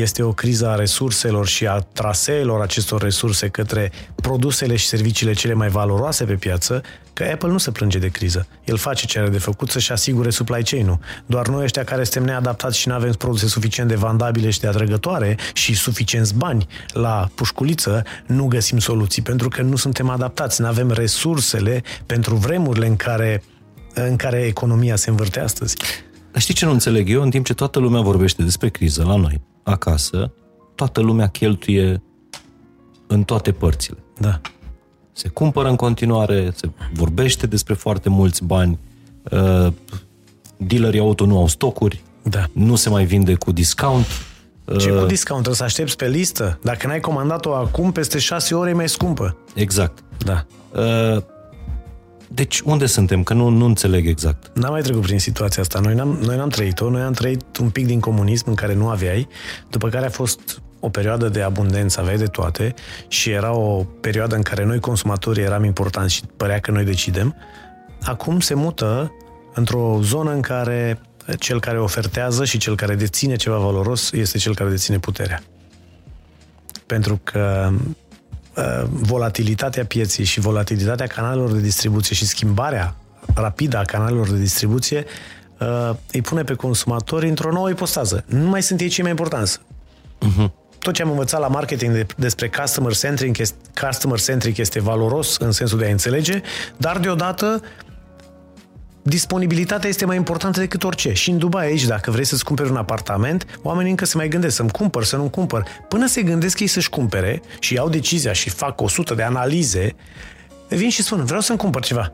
este o criză a resurselor și a traseelor acestor resurse către produsele și serviciile cele mai valoroase pe piață, că Apple nu se plânge de criză. El face ce are de făcut să-și asigure supply chain-ul. Doar noi ăștia care suntem neadaptați și nu avem produse suficient de vandabile și de atrăgătoare și suficienți bani la pușculiță, nu găsim soluții, pentru că nu suntem adaptați, nu avem resursele pentru vremurile în care, în care economia se învârte astăzi. Dar știi ce nu înțeleg eu? În timp ce toată lumea vorbește despre criză la noi, acasă, toată lumea cheltuie în toate părțile. Da. Se cumpără în continuare, se vorbește despre foarte mulți bani, uh, dealerii auto nu au stocuri, da. nu se mai vinde cu discount. Ce cu uh, discount? Trebuie să aștepți pe listă. Dacă n-ai comandat-o acum, peste șase ore e mai scumpă. Exact. Da. Uh, deci unde suntem? Că nu, nu înțeleg exact. N-am mai trecut prin situația asta. Noi n-am, noi n-am trăit-o. Noi am trăit un pic din comunism în care nu aveai, după care a fost o perioadă de abundență, aveai de toate și era o perioadă în care noi consumatorii eram importanți și părea că noi decidem. Acum se mută într-o zonă în care cel care ofertează și cel care deține ceva valoros este cel care deține puterea. Pentru că Uh, volatilitatea pieței și volatilitatea canalelor de distribuție și schimbarea rapidă a canalelor de distribuție uh, îi pune pe consumatori într-o nouă ipostază. Nu mai sunt ei cei mai importanți. Uh-huh. Tot ce am învățat la marketing de, despre customer centric, customer centric este valoros în sensul de a înțelege, dar deodată disponibilitatea este mai importantă decât orice. Și în Dubai aici, dacă vrei să-ți cumperi un apartament, oamenii încă se mai gândesc să-mi cumpăr, să nu cumpăr. Până se gândesc ei să-și cumpere și iau decizia și fac 100 de analize, vin și spun, vreau să-mi cumpăr ceva.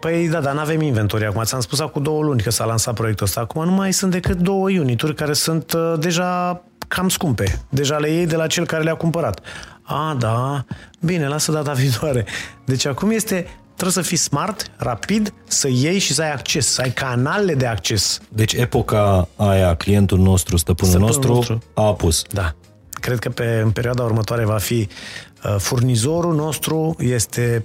Păi da, dar nu avem inventory acum. Ți-am spus acum două luni că s-a lansat proiectul ăsta. Acum nu mai sunt decât două unituri care sunt uh, deja cam scumpe. Deja le iei de la cel care le-a cumpărat. A, da, bine, lasă data viitoare. Deci acum este trebuie să fii smart, rapid, să iei și să ai acces, să ai canale de acces. Deci epoca aia, clientul nostru, stăpânul, stăpânul nostru, nostru, a apus. Da. Cred că pe, în perioada următoare va fi uh, furnizorul nostru, este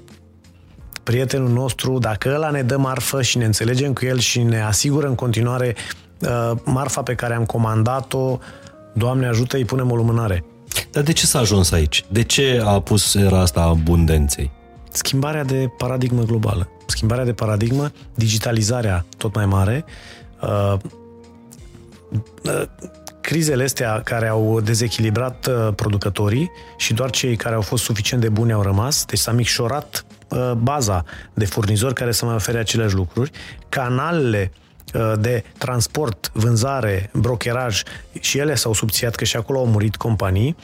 prietenul nostru, dacă ăla ne dă marfă și ne înțelegem cu el și ne asigură în continuare uh, marfa pe care am comandat-o, Doamne ajută, îi punem o lumânare. Dar de ce s-a ajuns aici? De ce a pus era asta a abundenței? Schimbarea de paradigmă globală. Schimbarea de paradigmă, digitalizarea tot mai mare, uh, uh, crizele astea care au dezechilibrat uh, producătorii și doar cei care au fost suficient de buni au rămas, deci s-a micșorat uh, baza de furnizori care să mai ofere aceleași lucruri, canalele uh, de transport, vânzare, brokeraj și ele s-au subțiat că și acolo au murit companii,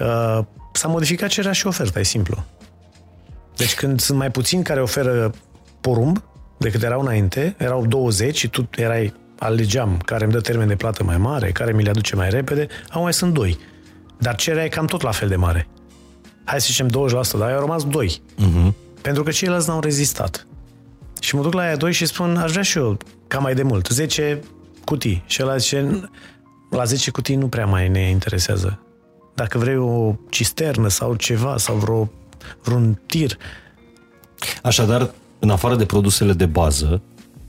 uh, s-a modificat cererea și oferta, e simplu. Deci când sunt mai puțini care oferă porumb decât erau înainte, erau 20 și tu erai alegeam care îmi dă termen de plată mai mare, care mi le aduce mai repede, au mai sunt doi. Dar cererea e cam tot la fel de mare. Hai să zicem 20%, dar au rămas doi. Uh-huh. Pentru că ceilalți n-au rezistat. Și mă duc la aia doi și spun, aș vrea și eu, cam mai de mult, 10 cutii. Și ăla zice, la 10 cutii nu prea mai ne interesează. Dacă vrei o cisternă sau ceva, sau vreo, vreun tir. Așadar, în afară de produsele de bază,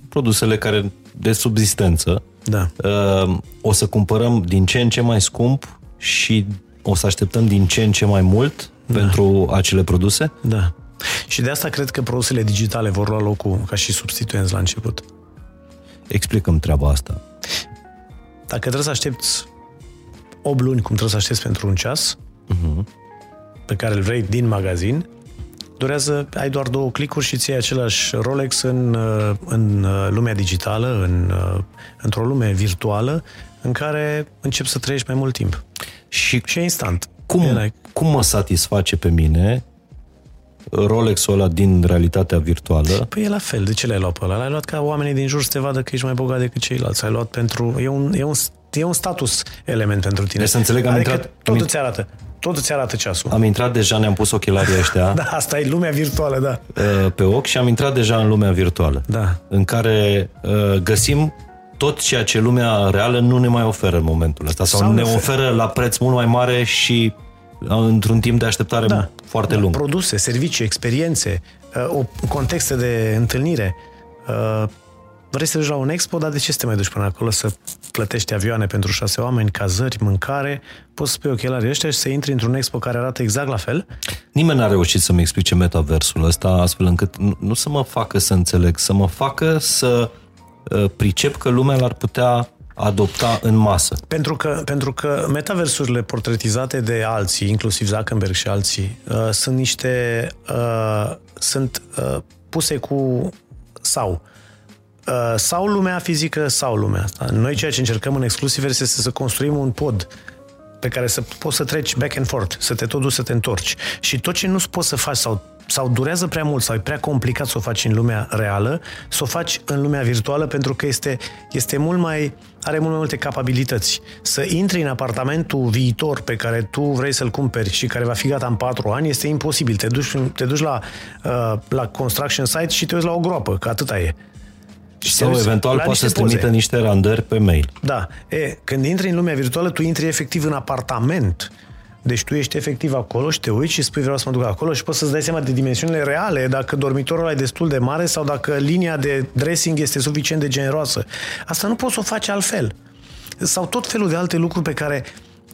produsele care de subzistență, Da. uh, o să cumpărăm din ce în ce mai scump și o să așteptăm din ce în ce mai mult da. pentru acele produse? Da. Și de asta cred că produsele digitale vor lua locul ca și substituenți la început. Explicăm treaba asta. Dacă trebuie să aștepți 8 luni, cum trebuie să aștepți pentru un ceas, uh-huh. Pe care îl vrei din magazin, durează, ai doar două clicuri și ții același Rolex în, uh, în uh, lumea digitală, în, uh, într-o lume virtuală, în care începi să trăiești mai mult timp. Și Și e instant. cum, Erai- cum mă satisface pe mine Rolexul ăla din realitatea virtuală? Păi e la fel. De ce l-ai luat pe ăla? L-ai luat ca oamenii din jur să te vadă că ești mai bogat decât ceilalți. Ai luat pentru... E un, e un, e un status element pentru tine. Deci să înțeleg, am adică intrat- tot am îți arată. Tot îți arată ceasul. Am intrat deja, ne-am pus ochelarii ăștia Da, asta e lumea virtuală, da. uh, pe ochi și am intrat deja în lumea virtuală. Da. În care uh, găsim tot ceea ce lumea reală nu ne mai oferă în momentul ăsta sau, Sau sau ne ne oferă. oferă la preț mult mai mare și uh, într-un timp de așteptare Da. foarte lung. Produse, servicii, experiențe, uh, o contexte de întâlnire. Uh, Vrei să duci la un expo, dar de ce să te mai duci până acolo să plătești avioane pentru șase oameni, cazări, mâncare? Poți să spui ochelarii ăștia și să intri într-un expo care arată exact la fel? Nimeni n-a reușit să-mi explice metaversul ăsta astfel încât nu, nu să mă facă să înțeleg, să mă facă să uh, pricep că lumea l-ar putea adopta în masă. Pentru că, pentru că metaversurile portretizate de alții, inclusiv Zuckerberg și alții, uh, sunt niște... Uh, sunt uh, puse cu sau. Uh, sau lumea fizică, sau lumea asta. Noi ceea ce încercăm în Exclusivers este să construim un pod pe care să poți să treci back and forth, să te tot duci să te întorci. Și tot ce nu poți să faci sau sau durează prea mult sau e prea complicat să o faci în lumea reală, să o faci în lumea virtuală pentru că este, este mult mai, are mult mai multe capabilități. Să intri în apartamentul viitor pe care tu vrei să-l cumperi și care va fi gata în patru ani este imposibil. Te duci, te duci la, uh, la construction site și te uiți la o groapă, că atâta e. Și te Sau uiți eventual la poate niște să-ți trimită poze. niște randări pe mail. Da. E, când intri în lumea virtuală, tu intri efectiv în apartament. Deci tu ești efectiv acolo și te uiți și spui vreau să mă duc acolo și poți să-ți dai seama de dimensiunile reale, dacă dormitorul ăla e destul de mare sau dacă linia de dressing este suficient de generoasă. Asta nu poți să o faci altfel. Sau tot felul de alte lucruri pe care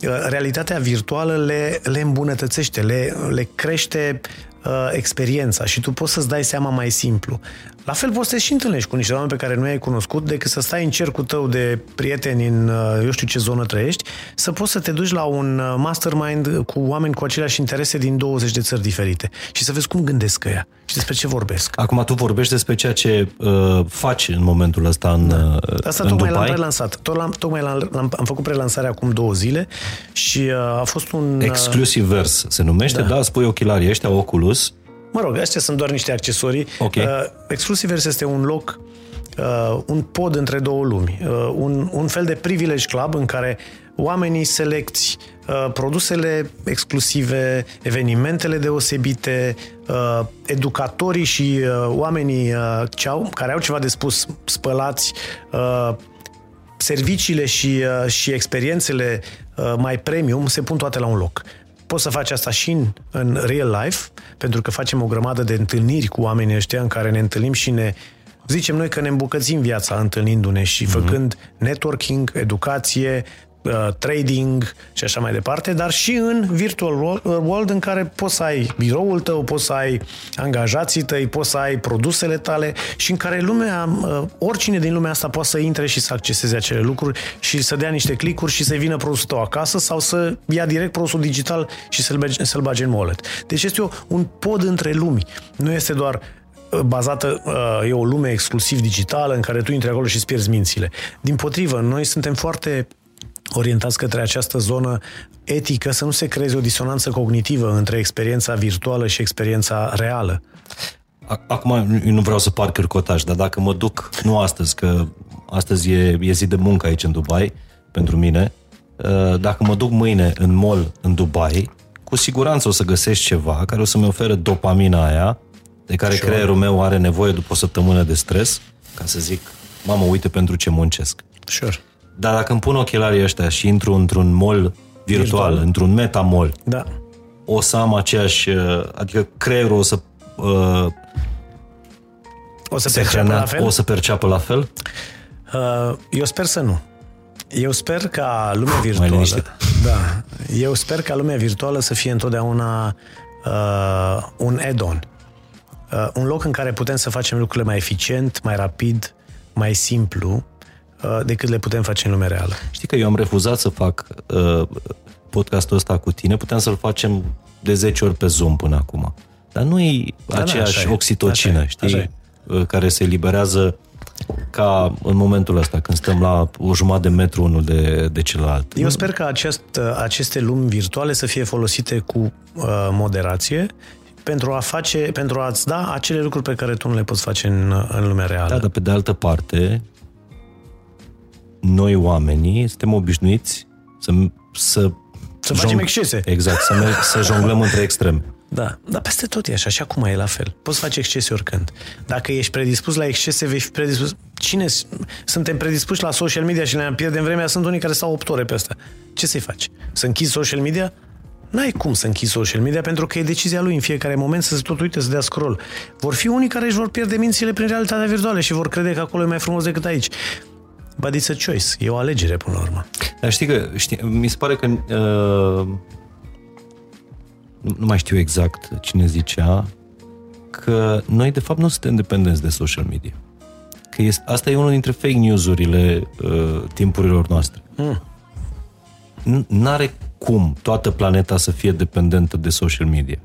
uh, realitatea virtuală le, le îmbunătățește, le, le crește uh, experiența și tu poți să-ți dai seama mai simplu. La fel poți să te și întâlnești cu niște oameni pe care nu i-ai cunoscut decât să stai în cercul tău de prieteni în uh, eu știu ce zonă trăiești, să poți să te duci la un uh, mastermind cu oameni cu aceleași interese din 20 de țări diferite și să vezi cum gândesc ăia și despre ce vorbesc. Acum tu vorbești despre ceea ce uh, faci în momentul ăsta în, da. Asta în tocmai l-am Dubai. prelansat. Tot l-am, tocmai l-am, l-am, am făcut prelansarea acum două zile și uh, a fost un... uh, Exclusive Vers se numește, da. da, spui ochelarii ăștia, Oculus. Mă rog, astea sunt doar niște accesorii. Ok. Uh, Exclusivers este un loc, uh, un pod între două lumi. Uh, un, un fel de privilege club în care oamenii selecți uh, produsele exclusive, evenimentele deosebite, uh, educatorii și uh, oamenii uh, ce au, care au ceva de spus, spălați, uh, serviciile și, uh, și experiențele uh, mai premium se pun toate la un loc. Poți să faci asta și în, în real life, pentru că facem o grămadă de întâlniri cu oamenii ăștia în care ne întâlnim și ne zicem noi că ne îmbucățim viața întâlnindu-ne și mm-hmm. făcând networking, educație, uh, trading și așa mai departe, dar și în virtual world în care poți să ai biroul tău, poți să ai angajații tăi, poți să ai produsele tale și în care lumea, uh, oricine din lumea asta poate să intre și să acceseze acele lucruri și să dea niște clicuri și să vină produsul tău acasă sau să ia direct produsul digital și să-l, bage, să-l bage în wallet. Deci este o, un pod între lumi. Nu este doar uh, bazată, e o lume exclusiv digitală în care tu intri acolo și îți pierzi mințile. Din potrivă, noi suntem foarte orientați către această zonă etică, să nu se creeze o disonanță cognitivă între experiența virtuală și experiența reală. Acum, eu nu vreau să par cârcotaș, dar dacă mă duc, nu astăzi, că astăzi e, e zi de muncă aici în Dubai, pentru mine, uh, dacă mă duc mâine în mall în Dubai, cu siguranță o să găsesc ceva care o să-mi ofere dopamina aia de care sure. creierul meu are nevoie după o săptămână de stres, ca să zic, mamă, uite pentru ce muncesc. Sure. Dar dacă îmi pun ochelarii ăștia și intru într-un mall virtual, virtual. într-un meta-mall, da. o să am aceeași, uh, adică creierul o să uh, o să perceapă la fel? O să perceapă la fel? Uh, eu sper să nu. Eu sper ca lumea virtuală... Da. Eu sper ca lumea virtuală să fie întotdeauna uh, un add-on. Uh, un loc în care putem să facem lucrurile mai eficient, mai rapid, mai simplu, Uh, decât le putem face în lumea reală. Știi că eu am refuzat să fac uh, podcastul ăsta cu tine, puteam să-l facem de 10 ori pe Zoom până acum. Dar nu e da, aceeași da, oxitocină, așa știi, așa uh, care se eliberează ca în momentul ăsta, când stăm la o jumătate de metru unul de, de celălalt. Eu sper că acest, uh, aceste lumi virtuale să fie folosite cu uh, moderație pentru a face, pentru a-ți da acele lucruri pe care tu nu le poți face în, în lumea reală. Da, dar pe de altă parte, noi oamenii suntem obișnuiți să... Să, să jong... facem excese. Exact, să, merg, să jonglăm între extreme. Da, dar peste tot e așa, și acum e la fel. Poți face excese oricând. Dacă ești predispus la excese, vei fi predispus... Cine suntem predispuși la social media și ne pierdem vremea? Sunt unii care stau 8 ore pe asta. Ce să-i faci? Să închizi social media? N-ai cum să închizi social media pentru că e decizia lui în fiecare moment să se tot uite, să dea scroll. Vor fi unii care își vor pierde mințile prin realitatea virtuală și vor crede că acolo e mai frumos decât aici. But it's a choice. E o alegere până la urmă. Dar știi că, știi, mi se pare că uh, nu, nu mai știu exact cine zicea că noi de fapt nu suntem dependenți de social media. Că este, asta e unul dintre fake news-urile uh, timpurilor noastre. Mm. N-are cum toată planeta să fie dependentă de social media.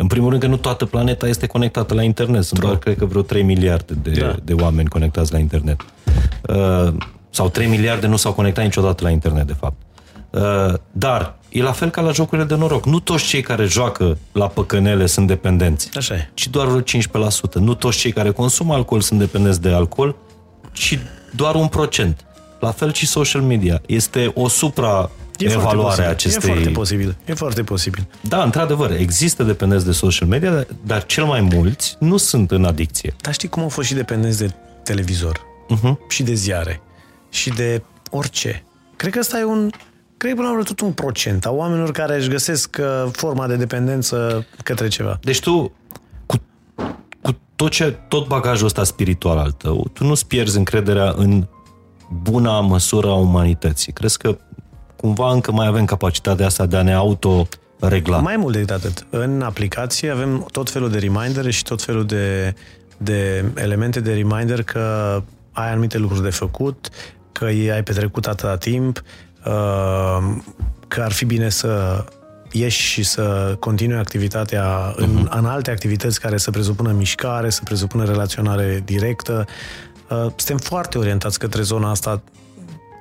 În primul rând că nu toată planeta este conectată la internet. Sunt doar, cred că, vreo 3 miliarde de, da. de oameni conectați la internet. Uh, sau 3 miliarde nu s-au conectat niciodată la internet, de fapt. Uh, dar e la fel ca la jocurile de noroc. Nu toți cei care joacă la păcănele sunt dependenți. Așa e. Ci doar vreo 15%. Nu toți cei care consumă alcool sunt dependenți de alcool, ci doar un procent. La fel și social media. Este o supra E evaluarea acestei... E foarte posibil. E foarte posibil. Da, într-adevăr, există dependenți de social media, dar cel mai mulți nu sunt în adicție. Dar știi cum au fost și dependenți de televizor? Uh-huh. Și de ziare. Și de orice. Cred că ăsta e un... Cred că până la urmă tot un procent a oamenilor care își găsesc uh, forma de dependență către ceva. Deci tu, cu, cu tot, ce, tot bagajul ăsta spiritual al tău, tu nu-ți pierzi încrederea în buna măsură a umanității. Crezi că cumva încă mai avem capacitatea asta de a ne auto regla. Mai mult decât atât. În aplicație avem tot felul de reminder și tot felul de, de elemente de reminder că ai anumite lucruri de făcut, că ai petrecut atâta timp, uh, că ar fi bine să ieși și să continui activitatea în, uh-huh. în alte activități care să presupună mișcare, să presupună relaționare directă. Uh, suntem foarte orientați către zona asta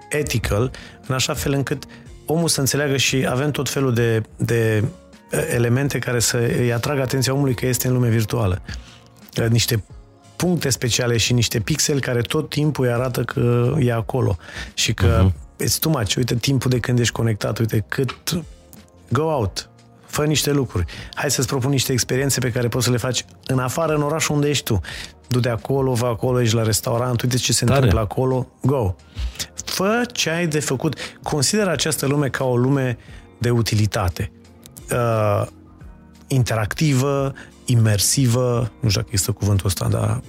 ethical, în așa fel încât omul să înțeleagă și avem tot felul de, de elemente care să îi atragă atenția omului că este în lume virtuală. Niște puncte speciale și niște pixeli care tot timpul îi arată că e acolo și că uh-huh. it's too much. Uite timpul de când ești conectat, uite cât go out, fă niște lucruri. Hai să-ți propun niște experiențe pe care poți să le faci în afară, în orașul unde ești tu. Du de acolo, va acolo, ești la restaurant, uite ce se Tare. întâmplă acolo, go. Fă ce ai de făcut. Consideră această lume ca o lume de utilitate. Uh, interactivă, imersivă, nu știu dacă există cuvântul ăsta, dar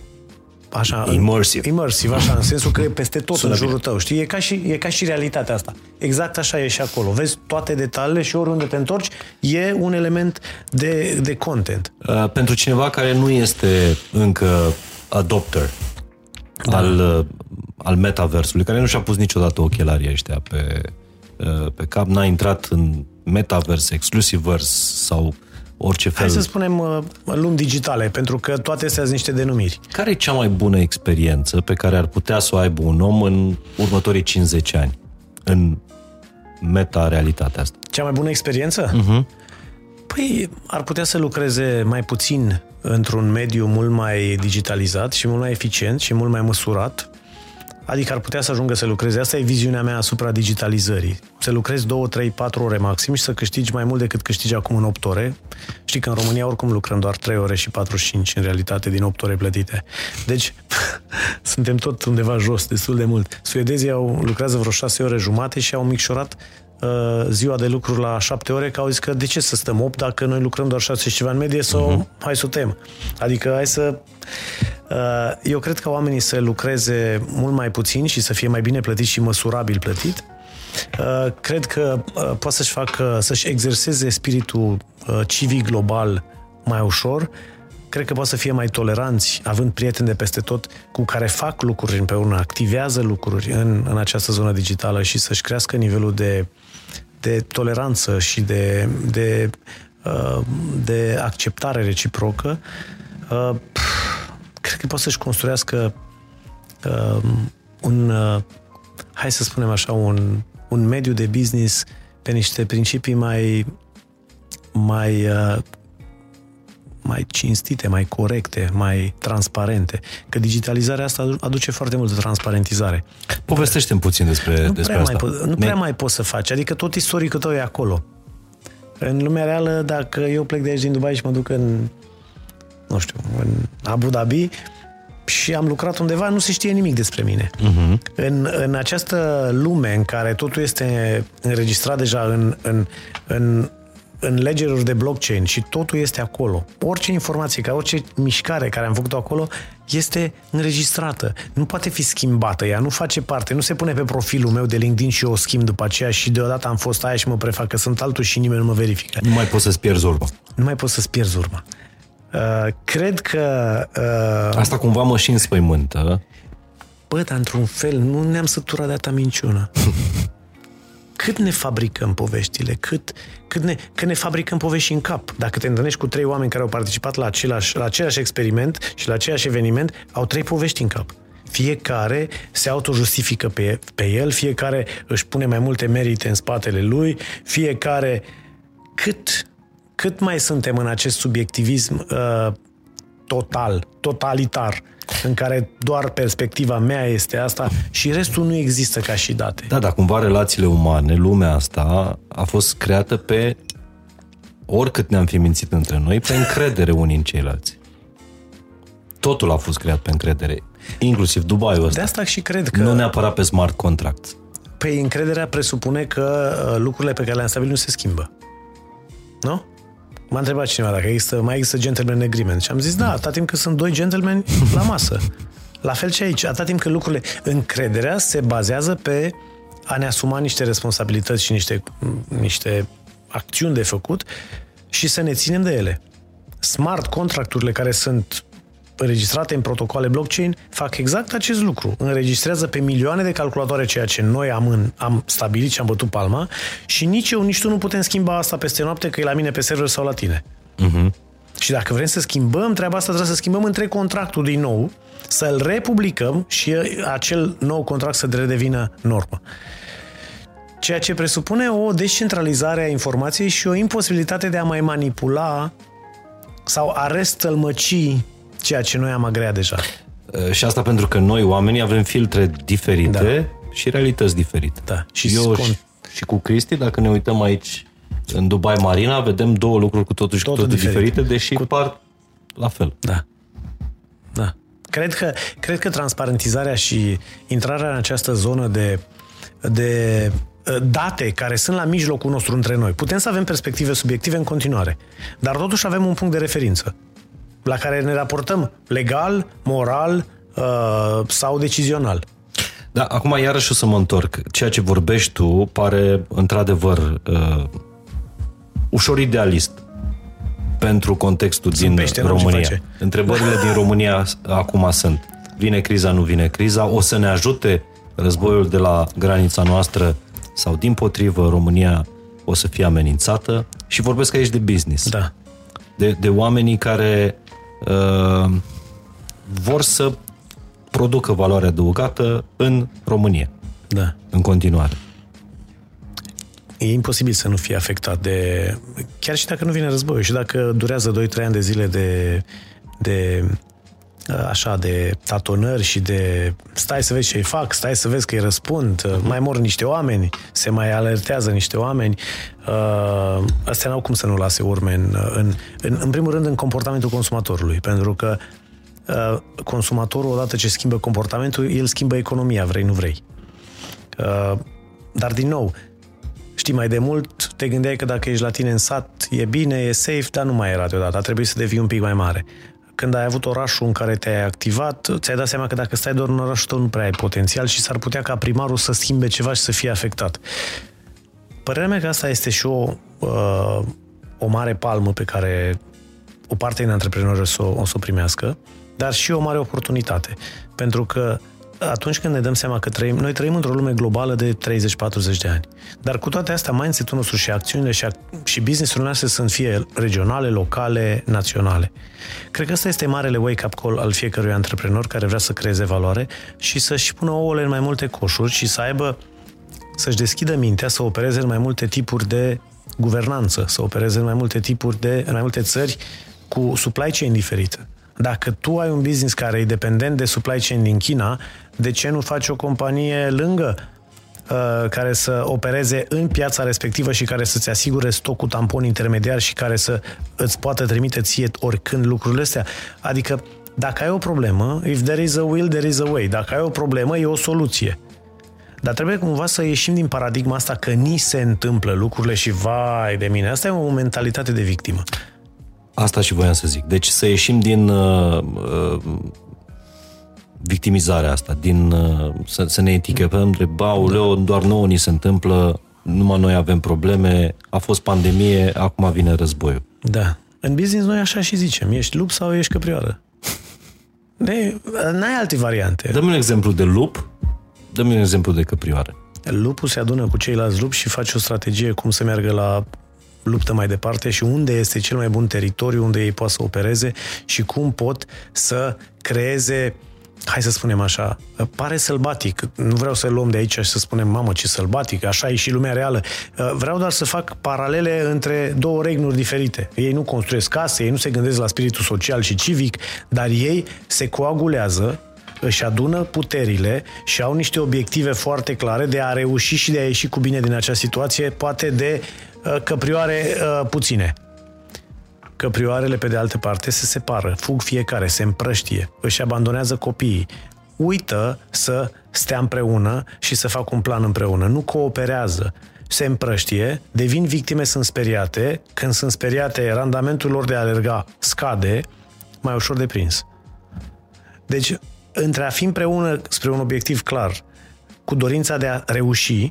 așa... Immersive. Immersive, așa, în sensul că e peste tot Sună în jurul bine. tău, știi? E ca, și, e ca și realitatea asta. Exact așa e și acolo. Vezi toate detaliile și oriunde te întorci, e un element de, de content. Uh, pentru cineva care nu este încă adopter da. al, uh, al metaversului, care nu și-a pus niciodată ochelarii ăștia pe, uh, pe cap, n-a intrat în metavers, exclusivers sau orice fel. Hai să spunem uh, lumi digitale, pentru că toate astea sunt niște denumiri. Care e cea mai bună experiență pe care ar putea să o aibă un om în următorii 50 ani? În meta-realitatea asta. Cea mai bună experiență? Uh-huh. Păi, ar putea să lucreze mai puțin într-un mediu mult mai digitalizat și mult mai eficient și mult mai măsurat. Adică ar putea să ajungă să lucreze. Asta e viziunea mea asupra digitalizării. Să lucrezi 2, 3, 4 ore maxim și să câștigi mai mult decât câștigi acum în 8 ore. Știi că în România oricum lucrăm doar 3 ore și 45 în realitate din 8 ore plătite. Deci suntem tot undeva jos, destul de mult. Suedezii au, lucrează vreo 6 ore jumate și au micșorat uh, ziua de lucru la 7 ore, că au zis că de ce să stăm 8 dacă noi lucrăm doar 6 și ceva în medie sau uh-huh. hai să o tem. Adică hai să... Uh, eu cred că oamenii să lucreze mult mai puțin și să fie mai bine plătit și măsurabil plătit. Uh, cred că uh, poate să-și facă, să-și exerseze spiritul uh, civic global mai ușor, cred că poate să fie mai toleranți, având prieteni de peste tot cu care fac lucruri împreună, activează lucruri în, în această zonă digitală și să-și crească nivelul de, de toleranță și de, de, uh, de acceptare reciprocă, uh, cred că poate să-și construiască uh, un, uh, hai să spunem așa, un, un mediu de business pe niște principii mai mai uh, mai cinstite, mai corecte, mai transparente. Că digitalizarea asta aduce foarte multă transparentizare. Povestește-mi puțin despre, Nu despre prea, asta. mai, po- nu prea mai poți să faci. Adică tot istoricul tău e acolo. În lumea reală, dacă eu plec de aici din Dubai și mă duc în, nu știu, în Abu Dhabi și am lucrat undeva, nu se știe nimic despre mine. Uh-huh. În, în această lume în care totul este înregistrat deja în, în, în, în legeruri de blockchain și totul este acolo. Orice informație, ca orice mișcare care am făcut-o acolo este înregistrată. Nu poate fi schimbată. Ea nu face parte, nu se pune pe profilul meu de LinkedIn și eu o schimb după aceea și deodată am fost aia și mă prefac că sunt altul și nimeni nu mă verifică. Nu mai poți să-ți pierzi urma. Nu mai poți să-ți pierzi urma. Uh, cred că... Uh, Asta cumva mă și înspăimântă. bă, dar într-un fel nu ne-am săturat de atâta minciună. cât ne fabricăm poveștile, cât, cât ne, cât ne fabricăm povești în cap. Dacă te întâlnești cu trei oameni care au participat la același, la același experiment și la același eveniment, au trei povești în cap. Fiecare se autojustifică pe, pe el, fiecare își pune mai multe merite în spatele lui, fiecare... Cât, cât mai suntem în acest subiectivism uh, total, totalitar, în care doar perspectiva mea este asta și restul nu există ca și date. Da, dar cumva relațiile umane, lumea asta a fost creată pe oricât ne-am fi mințit între noi, pe încredere unii în ceilalți. Totul a fost creat pe încredere, inclusiv Dubai-ul De ăsta. asta și cred că Nu neapărat pe smart contract. pe încrederea presupune că uh, lucrurile pe care le-am stabilit nu se schimbă. Nu? M-a întrebat cineva dacă există, mai există gentleman agreement și am zis da, atâta timp cât sunt doi gentlemen la masă. La fel și aici, atâta timp cât lucrurile... Încrederea se bazează pe a ne asuma niște responsabilități și niște, niște acțiuni de făcut și să ne ținem de ele. Smart contracturile care sunt înregistrate în protocoale blockchain fac exact acest lucru. Înregistrează pe milioane de calculatoare ceea ce noi am, în, am stabilit și am bătut palma și nici eu, nici tu nu putem schimba asta peste noapte că e la mine pe server sau la tine. Uh-huh. Și dacă vrem să schimbăm treaba asta, trebuie să schimbăm între contractul din nou, să-l republicăm și acel nou contract să redevină normă. Ceea ce presupune o descentralizare a informației și o imposibilitate de a mai manipula sau a restălmăci ceea ce noi am agreat deja. Uh, Și asta pentru că noi, oamenii, avem filtre diferite da. și realități diferite. Da. Și Eu scon- și, și cu Cristi, dacă ne uităm aici în Dubai Marina, vedem două lucruri cu totul și Totul cu totul diferit. diferite, deși cu... par la fel. Da. Da. Cred că, cred că transparentizarea și intrarea în această zonă de, de uh, date care sunt la mijlocul nostru între noi. Putem să avem perspective subiective în continuare, dar totuși avem un punct de referință la care ne raportăm legal, moral, uh, sau decizional. Da, acum iarăși o să mă întorc. Ceea ce vorbești tu pare într-adevăr uh, ușor idealist pentru contextul Sunt din pește, n-am ce România. face. Întrebările din România acum sunt. Vine criza, nu vine criza? O să ne ajute războiul de la granița noastră sau din potrivă România o să fie amenințată? Și vorbesc aici de business. Da. De, de oamenii care uh, vor să producă valoare adăugată în România, Da. în continuare. E imposibil să nu fie afectat de... Chiar și dacă nu vine războiul și dacă durează 2-3 ani de zile de, de așa, de tatonări și de stai să vezi ce-i fac, stai să vezi că îi răspund, mai mor niște oameni, se mai alertează niște oameni. Uh, astea n-au cum să nu lase urme în, în, în, în primul rând în comportamentul consumatorului, pentru că uh, consumatorul, odată ce schimbă comportamentul, el schimbă economia, vrei, nu vrei. Uh, dar, din nou, Știi, mai de mult te gândeai că dacă ești la tine în sat, e bine, e safe, dar nu mai era deodată. A trebuit să devii un pic mai mare. Când ai avut orașul în care te-ai activat, ți-ai dat seama că dacă stai doar în orașul tău nu prea ai potențial și s-ar putea ca primarul să schimbe ceva și să fie afectat. Părerea mea că asta este și o, uh, o mare palmă pe care o parte din antreprenori o să, o să o primească, dar și o mare oportunitate. Pentru că atunci când ne dăm seama că trăim, noi trăim într-o lume globală de 30-40 de ani. Dar cu toate astea, mindset-ul nostru și acțiunile și, ac- și business-urile noastre sunt fie regionale, locale, naționale. Cred că ăsta este marele wake-up call al fiecărui antreprenor care vrea să creeze valoare și să-și pună ouăle în mai multe coșuri și să aibă să-și deschidă mintea, să opereze în mai multe tipuri de guvernanță, să opereze în mai multe tipuri de, în mai multe țări cu supply chain diferită. Dacă tu ai un business care e dependent de supply chain din China, de ce nu faci o companie lângă uh, care să opereze în piața respectivă și care să-ți asigure stocul tampon intermediar și care să îți poată trimite ție oricând lucrurile astea? Adică, dacă ai o problemă, if there is a will, there is a way. Dacă ai o problemă, e o soluție. Dar trebuie cumva să ieșim din paradigma asta că ni se întâmplă lucrurile și vai de mine. Asta e o mentalitate de victimă. Asta și voiam să zic. Deci să ieșim din uh, uh, victimizarea asta, din uh, să, să ne etichetăm de bauleo, doar nouă ni se întâmplă, numai noi avem probleme, a fost pandemie, acum vine războiul. Da. În business noi așa și zicem, ești lup sau ești căprioară. Ne, n-ai alte variante. Dă-mi un exemplu de lup, dă-mi un exemplu de căprioară. Lupul se adună cu ceilalți lupi și face o strategie cum să meargă la luptă mai departe și unde este cel mai bun teritoriu unde ei pot să opereze și cum pot să creeze hai să spunem așa, pare sălbatic. Nu vreau să luăm de aici și să spunem, mamă, ce sălbatic, așa e și lumea reală. Vreau doar să fac paralele între două regnuri diferite. Ei nu construiesc case, ei nu se gândesc la spiritul social și civic, dar ei se coagulează își adună puterile și au niște obiective foarte clare de a reuși și de a ieși cu bine din acea situație, poate de uh, căprioare uh, puține. Căprioarele, pe de altă parte, se separă, fug fiecare, se împrăștie, își abandonează copiii, uită să stea împreună și să facă un plan împreună, nu cooperează, se împrăștie, devin victime, sunt speriate, când sunt speriate, randamentul lor de a alerga scade, mai ușor de prins. Deci, între a fi împreună spre un obiectiv clar, cu dorința de a reuși,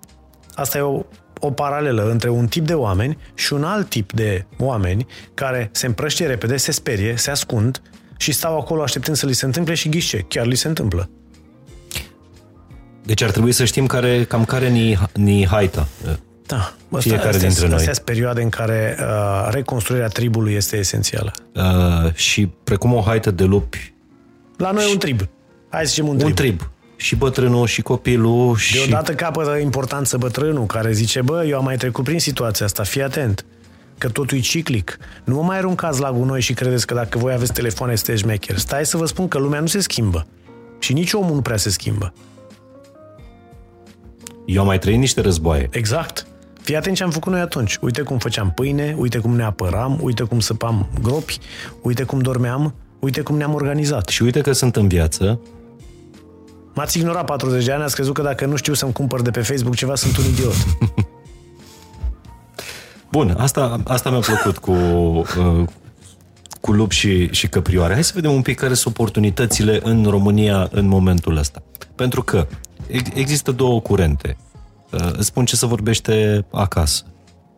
asta e o, o paralelă între un tip de oameni și un alt tip de oameni care se împrăștie repede, se sperie, se ascund și stau acolo așteptând să li se întâmple și ghișe, chiar li se întâmplă. Deci ar trebui să știm care, cam care ni, ni haita. Da, Fiecare astea, dintre noi. Astea sunt perioade în care uh, reconstruirea tribului este esențială. Uh, și precum o haită de lupi. La noi și... un trib. Hai să zicem un trib. Un trib. Și bătrânul, și copilul, și... Deodată capătă importanță bătrânul care zice, bă, eu am mai trecut prin situația asta, fii atent că totul e ciclic. Nu mă mai aruncați la gunoi și credeți că dacă voi aveți telefoane sunteți șmecher. Stai să vă spun că lumea nu se schimbă. Și nici omul nu prea se schimbă. Eu am mai trăit niște războaie. Exact. Fii atent ce am făcut noi atunci. Uite cum făceam pâine, uite cum ne apăram, uite cum săpam gropi, uite cum dormeam, uite cum ne-am organizat. Și uite că sunt în viață. M-ați ignorat 40 de ani, ați crezut că dacă nu știu să-mi cumpăr de pe Facebook ceva, sunt un idiot. Bun, asta, asta mi-a plăcut cu, uh, cu lup și, și căprioare. Hai să vedem un pic care sunt oportunitățile în România în momentul ăsta. Pentru că există două curente. Uh, îți spun ce să vorbește acasă.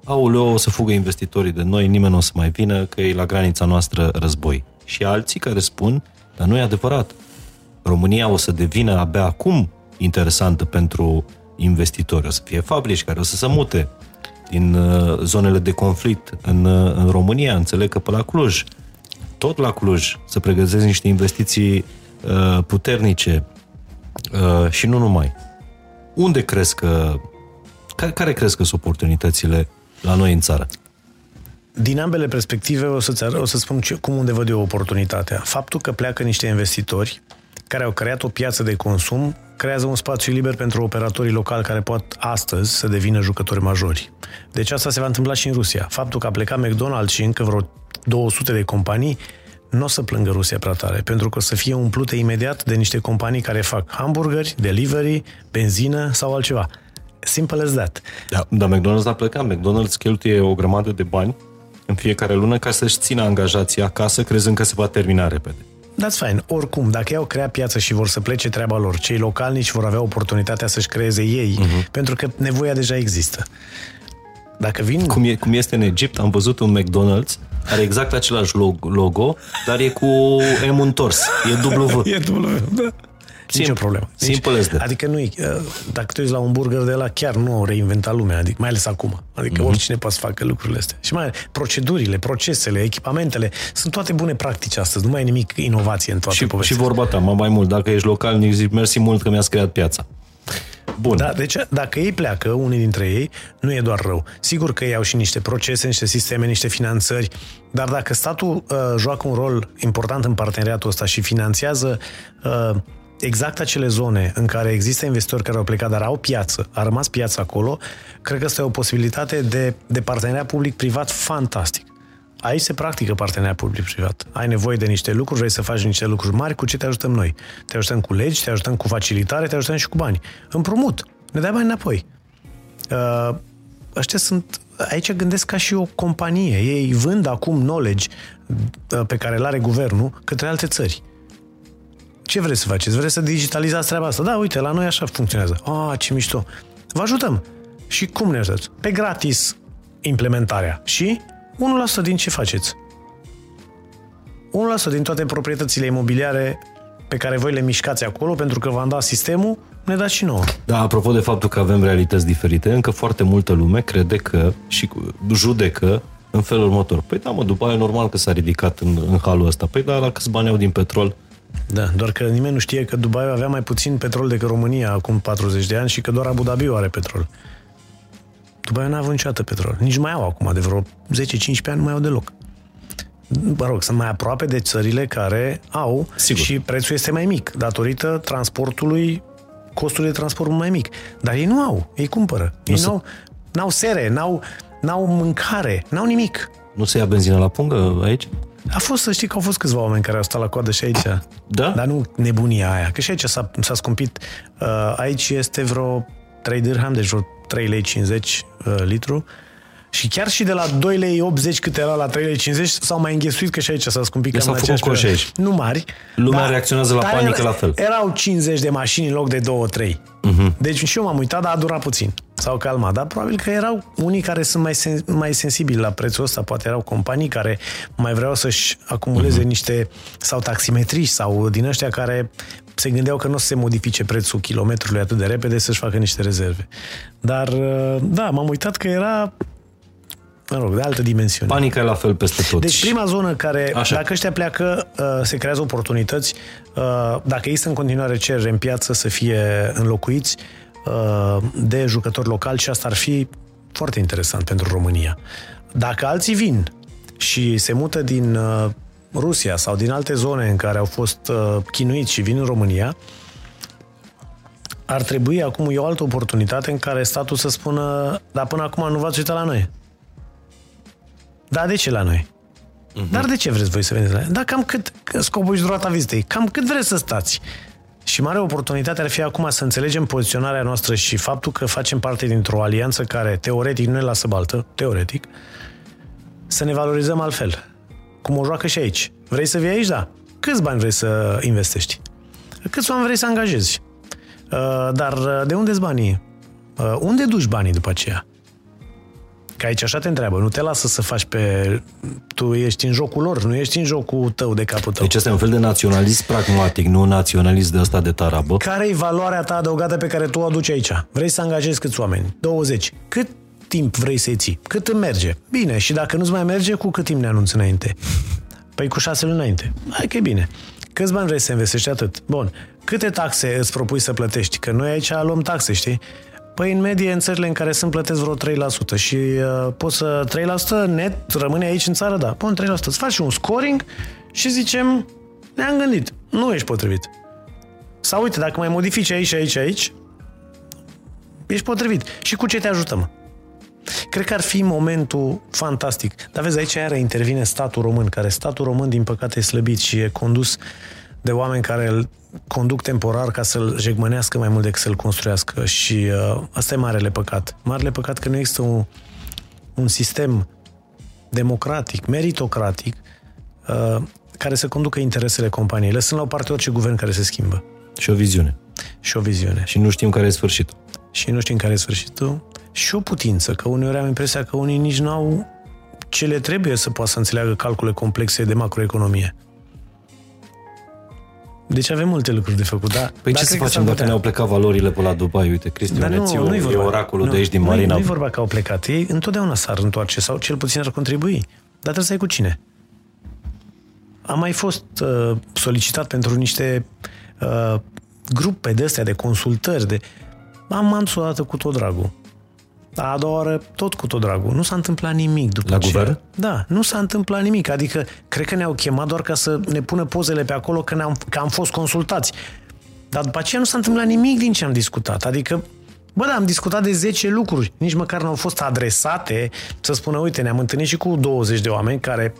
Aoleo, o să fugă investitorii de noi, nimeni nu o să mai vină, că e la granița noastră război. Și alții care spun, dar nu e adevărat. România o să devină abia acum interesantă pentru investitori. O să fie fabrici care o să se mute din uh, zonele de conflict în, uh, în România. Înțeleg că pe la Cluj, tot la Cluj, să pregătesc niște investiții uh, puternice uh, și nu numai. Unde crezi că, care, care crezi că sunt oportunitățile la noi în țară? Din ambele perspective o, să o să spun ce, cum unde văd eu oportunitatea. Faptul că pleacă niște investitori care au creat o piață de consum creează un spațiu liber pentru operatorii locali care pot astăzi să devină jucători majori. Deci asta se va întâmpla și în Rusia. Faptul că a plecat McDonald's și încă vreo 200 de companii nu o să plângă Rusia prea tare, pentru că o să fie umplute imediat de niște companii care fac hamburgeri, delivery, benzină sau altceva. Simple as that. Da, dar McDonald's a plecat. McDonald's cheltuie o grămadă de bani în fiecare lună ca să-și țină angajații acasă, crezând că se va termina repede. That's fine. Oricum, dacă ei au creat piață și vor să plece treaba lor, cei localnici vor avea oportunitatea să-și creeze ei, uh-huh. pentru că nevoia deja există. Dacă vin... Cum, e, cum este în Egipt, am văzut un McDonald's, are exact același logo, dar e cu M întors. E W. e W, da. Sim, Nicio problemă. Simple as that. Adică nu dacă te uiți la un burger de la chiar nu au reinventat lumea, adică mai ales acum. Adică mm-hmm. oricine poate să facă lucrurile astea. Și mai procedurile, procesele, echipamentele, sunt toate bune practici astăzi, nu mai e nimic inovație în toate și, povestea. Și vorba ta, mai mult, dacă ești local, zic mersi mult că mi-ați creat piața. Bun. Da, deci dacă ei pleacă, unii dintre ei, nu e doar rău. Sigur că ei au și niște procese, niște sisteme, niște finanțări, dar dacă statul uh, joacă un rol important în parteneriatul ăsta și finanțează uh, exact acele zone în care există investitori care au plecat, dar au piață, a rămas piață acolo, cred că asta e o posibilitate de, de parteneriat public-privat fantastic. Aici se practică parteneriat public-privat. Ai nevoie de niște lucruri, vrei să faci niște lucruri mari, cu ce te ajutăm noi? Te ajutăm cu legi, te ajutăm cu facilitare, te ajutăm și cu bani. Împrumut. Ne dai bani înapoi. Uh, ăștia sunt... Aici gândesc ca și o companie. Ei vând acum knowledge uh, pe care îl are guvernul către alte țări. Ce vreți să faceți? Vreți să digitalizați treaba asta? Da, uite, la noi așa funcționează. Ah, ce mișto. Vă ajutăm. Și cum ne ajutați? Pe gratis implementarea. Și 1% din ce faceți? 1% din toate proprietățile imobiliare pe care voi le mișcați acolo pentru că v-am dat sistemul, ne dați și nouă. Da, apropo de faptul că avem realități diferite, încă foarte multă lume crede că și judecă în felul următor. Păi da, mă, după aia normal că s-a ridicat în, în halul ăsta. Păi da, la câți bani au din petrol? Da, doar că nimeni nu știe că Dubai avea mai puțin petrol decât România acum 40 de ani și că doar Abu Dhabi are petrol. Dubai n-a avut niciodată petrol. Nici mai au acum, de vreo 10-15 ani nu mai au deloc. Mă rog, sunt mai aproape de țările care au Sigur. și prețul este mai mic, datorită transportului, costul de transport mai mic. Dar ei nu au, ei cumpără. Nu ei n-au, n-au sere, n-au, n-au mâncare, n-au nimic. Nu se ia benzină la pungă aici? A fost, să știi că au fost câțiva oameni care au stat la coadă și aici. Da? Dar nu nebunia aia. Că și aici s-a, s-a scumpit. Uh, aici este vreo 3 dirham, deci vreo 3 lei 50 uh, litru. Și chiar și de la 2 lei 80 cât era la 3 lei 50 s-au mai înghesuit că și aici s-a scumpit cam s-au făcut aici. Nu mari. Lumea dar, reacționează la panică la fel. Erau 50 de mașini în loc de 2-3. Uh-huh. Mhm. Deci și eu m-am uitat, dar a durat puțin. S-au calmat. Dar probabil că erau unii care sunt mai, sen- mai sensibili la prețul ăsta. Poate erau companii care mai vreau să-și acumuleze uh-huh. niște sau taximetriști sau din ăștia care se gândeau că nu o să se modifice prețul kilometrului atât de repede să-și facă niște rezerve. Dar, da, m-am uitat că era mă rog, de altă dimensiune. Panica e la fel peste tot. Deci prima zonă care, Așa. dacă ăștia pleacă, uh, se creează oportunități. Uh, dacă există în continuare cerere în piață să fie înlocuiți uh, de jucători locali și asta ar fi foarte interesant pentru România. Dacă alții vin și se mută din Rusia sau din alte zone în care au fost chinuiți și vin în România, ar trebui acum e o altă oportunitate în care statul să spună, dar până acum nu v-ați uitat la noi. Da, de ce la noi? Uh-huh. Dar de ce vreți voi să veniți la noi? Da, cam cât, scopul și durata vizitei, cam cât vreți să stați? Și mare oportunitate ar fi acum să înțelegem poziționarea noastră și faptul că facem parte dintr-o alianță care teoretic nu ne lasă baltă, teoretic, să ne valorizăm altfel. cum o joacă și aici. Vrei să vii aici? Da. Câți bani vrei să investești? Câți oameni vrei să angajezi? Uh, dar uh, de unde-s banii? Uh, unde duci banii după aceea? Că aici așa te întreabă, nu te lasă să faci pe... Tu ești în jocul lor, nu ești în jocul tău de capul tău. Deci este un fel de naționalist pragmatic, nu naționalist de ăsta de tarabă. Care e valoarea ta adăugată pe care tu o aduci aici? Vrei să angajezi câți oameni? 20. Cât timp vrei să-i ții? Cât îmi merge? Bine, și dacă nu-ți mai merge, cu cât timp ne anunți înainte? Păi cu șase luni înainte. Hai că e bine. Câți bani vrei să investești atât? Bun. Câte taxe îți propui să plătești? Că noi aici luăm taxe, știi? Păi în medie în țările în care sunt plătesc vreo 3% și uh, poți să 3% net rămâne aici în țară, da. Pun 3%. Îți faci un scoring și zicem, ne-am gândit, nu ești potrivit. Sau uite, dacă mai modifici aici, aici, aici, ești potrivit. Și cu ce te ajutăm? Cred că ar fi momentul fantastic. Dar vezi, aici iară intervine statul român, care statul român, din păcate, e slăbit și e condus de oameni care îl conduc temporar ca să-l jegmănească mai mult decât să-l construiască și uh, asta e marele păcat. Marele păcat că nu există un, un sistem democratic, meritocratic, uh, care să conducă interesele companiei. Lăsând la o parte orice guvern care se schimbă. Și o viziune. Și o viziune. Și nu știm care e sfârșitul. Și nu știm care e sfârșitul. Și o putință, că uneori am impresia că unii nici nu au ce le trebuie să poată să înțeleagă calcule complexe de macroeconomie. Deci avem multe lucruri de făcut, da? Păi ce să facem dacă ne-au plecat valorile pe la Dubai? Uite, Cristian Nețiu, nu, e oracolul nu, de aici din Marina. Nu e vorba că au plecat. Ei întotdeauna s-ar întoarce sau cel puțin ar contribui. Dar trebuie să ai cu cine. Am mai fost uh, solicitat pentru niște uh, grupe de astea, de consultări, de... Am dus o dată cu tot dragul. A doua oară, tot cu tot dragul. Nu s-a întâmplat nimic după La ce... guvern? Da, nu s-a întâmplat nimic. Adică, cred că ne-au chemat doar ca să ne pună pozele pe acolo că, ne-am, că am fost consultați. Dar după aceea nu s-a întâmplat nimic din ce am discutat. Adică, bă, da, am discutat de 10 lucruri. Nici măcar nu au fost adresate să spună, uite, ne-am întâlnit și cu 20 de oameni care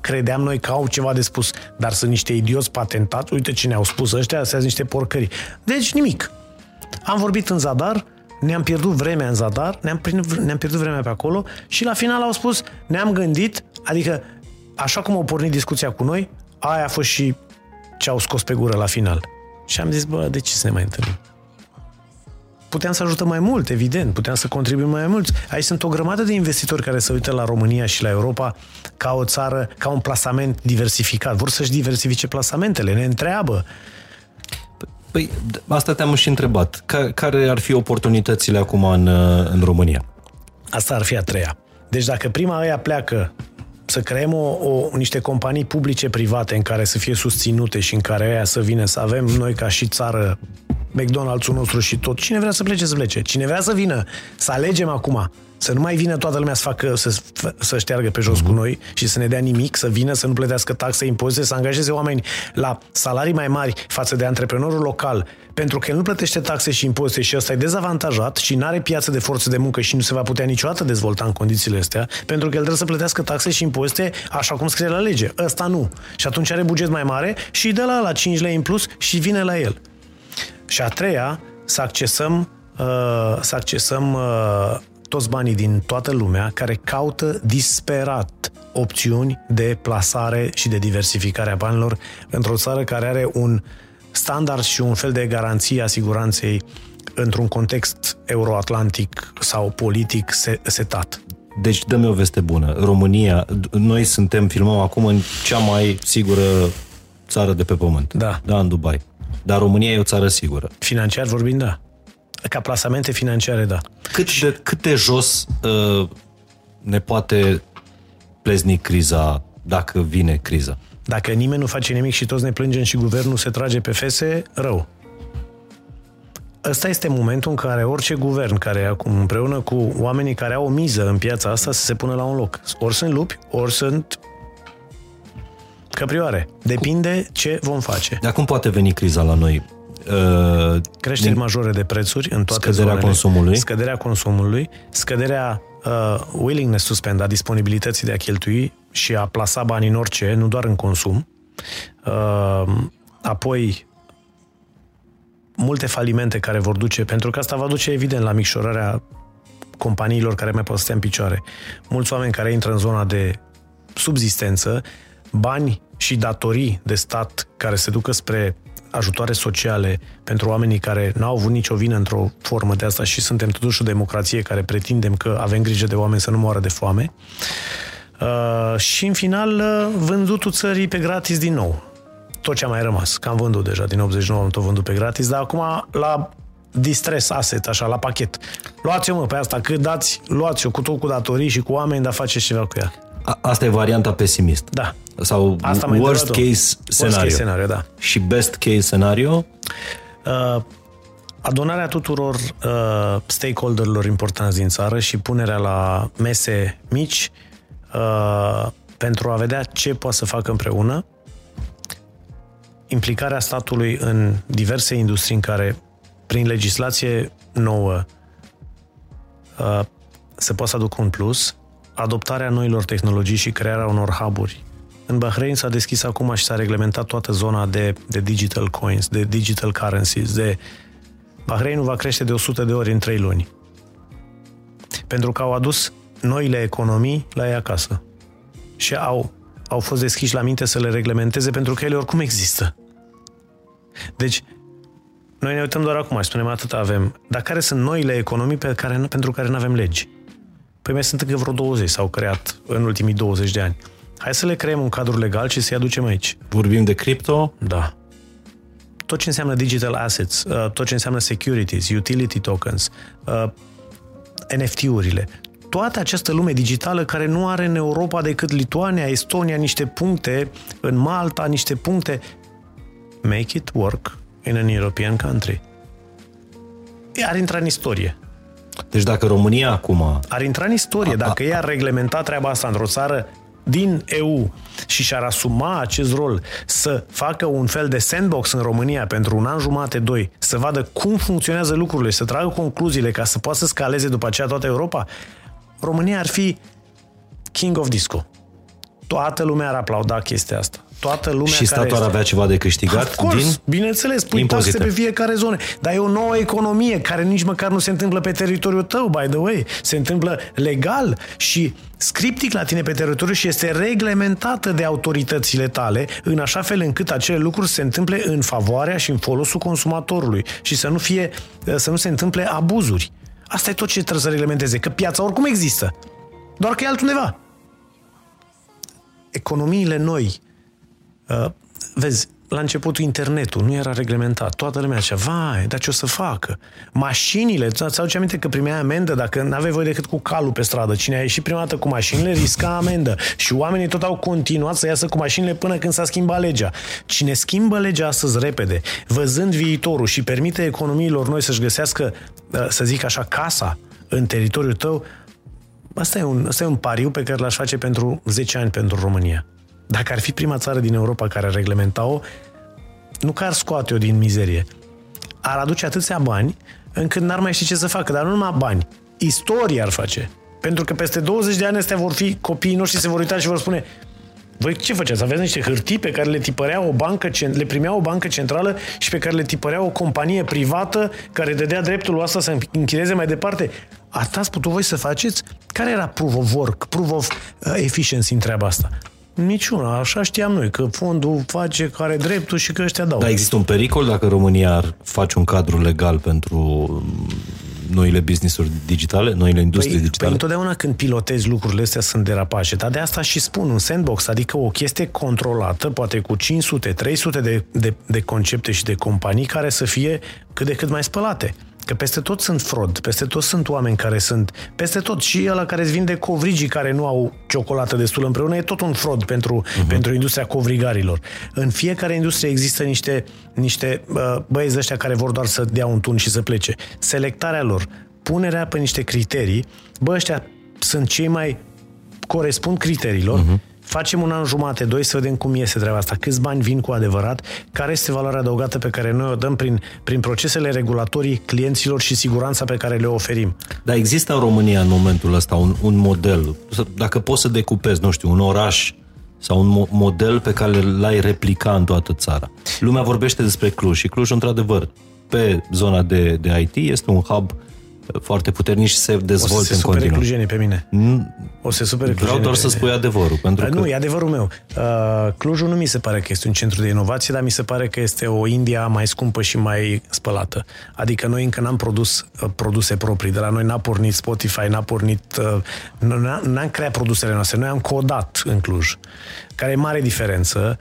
credeam noi că au ceva de spus, dar sunt niște idioți patentați, uite ce ne-au spus ăștia, astea sunt niște porcării. Deci nimic. Am vorbit în zadar, ne-am pierdut vremea în zadar, ne-am, ne-am pierdut vremea pe acolo și la final au spus, ne-am gândit, adică așa cum au pornit discuția cu noi, aia a fost și ce au scos pe gură la final. Și am zis, bă, de ce să ne mai întâlnim? Puteam să ajutăm mai mult, evident, puteam să contribuim mai mult. Aici sunt o grămadă de investitori care se uită la România și la Europa ca o țară, ca un plasament diversificat. Vor să-și diversifice plasamentele, ne întreabă. Păi, asta te-am și întrebat. Care ar fi oportunitățile acum în, uh, în România? Asta ar fi a treia. Deci dacă prima aia pleacă să creăm o, o, niște companii publice-private în care să fie susținute și în care aia să vină să avem noi ca și țară McDonald's-ul nostru și tot. Cine vrea să plece, să plece. Cine vrea să vină, să alegem acum să nu mai vină toată lumea să facă, să, să șteargă pe jos uh-huh. cu mhm. noi și să ne dea nimic, să vină, să nu plătească taxe, impozite, să angajeze oameni la salarii mai mari față de antreprenorul local, pentru că el nu plătește taxe și impozite și ăsta e dezavantajat și nu are piață de forță de muncă și nu se va putea niciodată dezvolta în condițiile astea, pentru că el trebuie să plătească taxe și impozite așa cum scrie la lege. Ăsta nu. Și atunci are buget mai mare și de la la 5 lei în plus și vine la el. Și a treia, să accesăm, uh, să accesăm uh, toți banii din toată lumea care caută disperat opțiuni de plasare și de diversificare a banilor într-o țară care are un standard și un fel de garanție a siguranței într-un context euroatlantic sau politic setat. Deci dă-mi o veste bună. România, noi suntem, filmăm acum în cea mai sigură țară de pe pământ. Da. Da, în Dubai. Dar România e o țară sigură. Financiar vorbind, da. Ca plasamente financiare, da. Cât de, cât de jos uh, ne poate plezni criza dacă vine criza? Dacă nimeni nu face nimic și toți ne plângem și guvernul se trage pe fese, rău. Ăsta este momentul în care orice guvern care acum împreună cu oamenii care au o miză în piața asta să se pună la un loc. Ori sunt lupi, ori sunt căprioare. Depinde ce vom face. De acum poate veni criza la noi? Uh, Creșteri din... majore de prețuri în toate scăderea zonele. consumului. Scăderea consumului, scăderea uh, willingness to spend, a disponibilității de a cheltui și a plasa bani în orice, nu doar în consum. Uh, apoi, multe falimente care vor duce, pentru că asta va duce evident la micșorarea companiilor care mai pot să stea în picioare. Mulți oameni care intră în zona de subzistență bani și datorii de stat care se ducă spre ajutoare sociale pentru oamenii care n-au avut nicio vină într-o formă de asta și suntem totuși o democrație care pretindem că avem grijă de oameni să nu moară de foame. Uh, și în final uh, vândutul țării pe gratis din nou. Tot ce a mai rămas, că am vândut deja, din 89 am tot vândut pe gratis, dar acum la distress asset, așa, la pachet. Luați-o, mă, pe asta, cât dați, luați-o cu tot cu datorii și cu oameni, dar faceți ceva cu ea. A, asta e varianta pesimist. Da. Sau Asta mai worst întrebat-o. case scenario. Worst case scenario, da. Și best case scenario? Uh, adunarea tuturor uh, stakeholderilor importanți din țară și punerea la mese mici uh, pentru a vedea ce poate să facă împreună, implicarea statului în diverse industrii în care, prin legislație nouă, uh, se poate să aducă un plus, adoptarea noilor tehnologii și crearea unor hub-uri. În Bahrain s-a deschis acum și s-a reglementat toată zona de, de digital coins, de digital currencies, de Bahrainul va crește de 100 de ori în 3 luni. Pentru că au adus noile economii la ei acasă. Și au, au fost deschiși la minte să le reglementeze pentru că ele oricum există. Deci, noi ne uităm doar acum și spunem atât avem. Dar care sunt noile economii pe care, pentru care nu avem legi? Păi mai sunt încă vreo 20 s-au creat în ultimii 20 de ani. Hai să le creăm un cadru legal și să-i aducem aici. Vorbim de cripto? Da. Tot ce înseamnă digital assets, uh, tot ce înseamnă securities, utility tokens, uh, NFT-urile, toată această lume digitală care nu are în Europa decât Lituania, Estonia, niște puncte, în Malta, niște puncte, make it work in an European country. Ar intra în istorie. Deci dacă România acum Ar intra în istorie A- dacă ea ar reglementa treaba asta într-o țară din EU și și-ar asuma acest rol să facă un fel de sandbox în România pentru un an jumate, doi, să vadă cum funcționează lucrurile, să tragă concluziile ca să poată să scaleze după aceea toată Europa, România ar fi king of disco. Toată lumea ar aplauda chestia asta. Toată lumea și care statul ar avea ceva de câștigat Of course, din... bineînțeles, pui impozite. taxe pe fiecare zonă. Dar e o nouă economie care nici măcar nu se întâmplă pe teritoriul tău, by the way. Se întâmplă legal și scriptic la tine pe teritoriu și este reglementată de autoritățile tale în așa fel încât acele lucruri se întâmple în favoarea și în folosul consumatorului și să nu fie, să nu se întâmple abuzuri. Asta e tot ce trebuie să reglementeze, că piața oricum există. Doar că e altundeva. Economiile noi, Uh, vezi, la începutul internetul nu era reglementat. Toată lumea zicea, vai, dar ce o să facă? Mașinile, ți aduce aminte că primeai amendă dacă nu aveai voie decât cu calul pe stradă. Cine a ieșit prima dată cu mașinile risca amendă. Și oamenii tot au continuat să iasă cu mașinile până când s-a schimbat legea. Cine schimbă legea astăzi repede, văzând viitorul și permite economiilor noi să-și găsească, uh, să zic așa, casa în teritoriul tău, Asta e, un, asta e un pariu pe care l-aș face pentru 10 ani pentru România. Dacă ar fi prima țară din Europa care ar reglementa-o, nu că ar scoate-o din mizerie, ar aduce atâția bani încât n-ar mai ști ce să facă, dar nu numai bani, istorie ar face. Pentru că peste 20 de ani astea vor fi copiii noștri se vor uita și vor spune voi ce făceați? Aveți niște hârtii pe care le tipărea o bancă, le primea o bancă centrală și pe care le tipărea o companie privată care dădea dreptul ăsta să închideze mai departe. Asta ați putut voi să faceți? Care era proof of work, proof of uh, efficiency în treaba asta? Niciuna, așa știam noi, că fondul face care dreptul și că ăștia dau. Dar există un pericol dacă România ar face un cadru legal pentru noile business-uri digitale, noile industrie păi, digitale? Păi întotdeauna când pilotezi lucrurile astea sunt derapaje, dar de asta și spun un sandbox, adică o chestie controlată, poate cu 500, 300 de, de, de concepte și de companii care să fie cât de cât mai spălate. Că peste tot sunt fraud, peste tot sunt oameni care sunt, peste tot și ăla care îți vinde covrigii care nu au ciocolată destul împreună, e tot un fraud pentru, uh-huh. pentru industria covrigarilor. În fiecare industrie există niște, niște uh, băieți ăștia care vor doar să dea un tun și să plece. Selectarea lor, punerea pe niște criterii, bă, ăștia sunt cei mai corespund criteriilor, uh-huh facem un an jumate, doi, să vedem cum iese treaba asta, câți bani vin cu adevărat, care este valoarea adăugată pe care noi o dăm prin, prin procesele regulatorii clienților și siguranța pe care le oferim. Dar există în România în momentul ăsta un, un model, dacă poți să decupezi, nu știu, un oraș sau un mo- model pe care l-ai replica în toată țara. Lumea vorbește despre Cluj și Cluj, într-adevăr, pe zona de, de IT este un hub foarte puternici și se O dezvolte să se în supere continuare. clujenii pe mine. Nu, O să se supere Vreau clujenii doar pe să mine. spui adevărul, pentru Uh, că Nu, e adevărul meu. Uh, Clujul nu mi se pare că este un centru de inovație, dar mi se pare că este o India mai scumpă și mai spălată. Adică noi încă n-am produs uh, produse proprii. De la noi n-a pornit Spotify, n-a pornit... Uh, n- n-am creat produsele noastre. Noi am codat în Cluj. Care e mare diferență.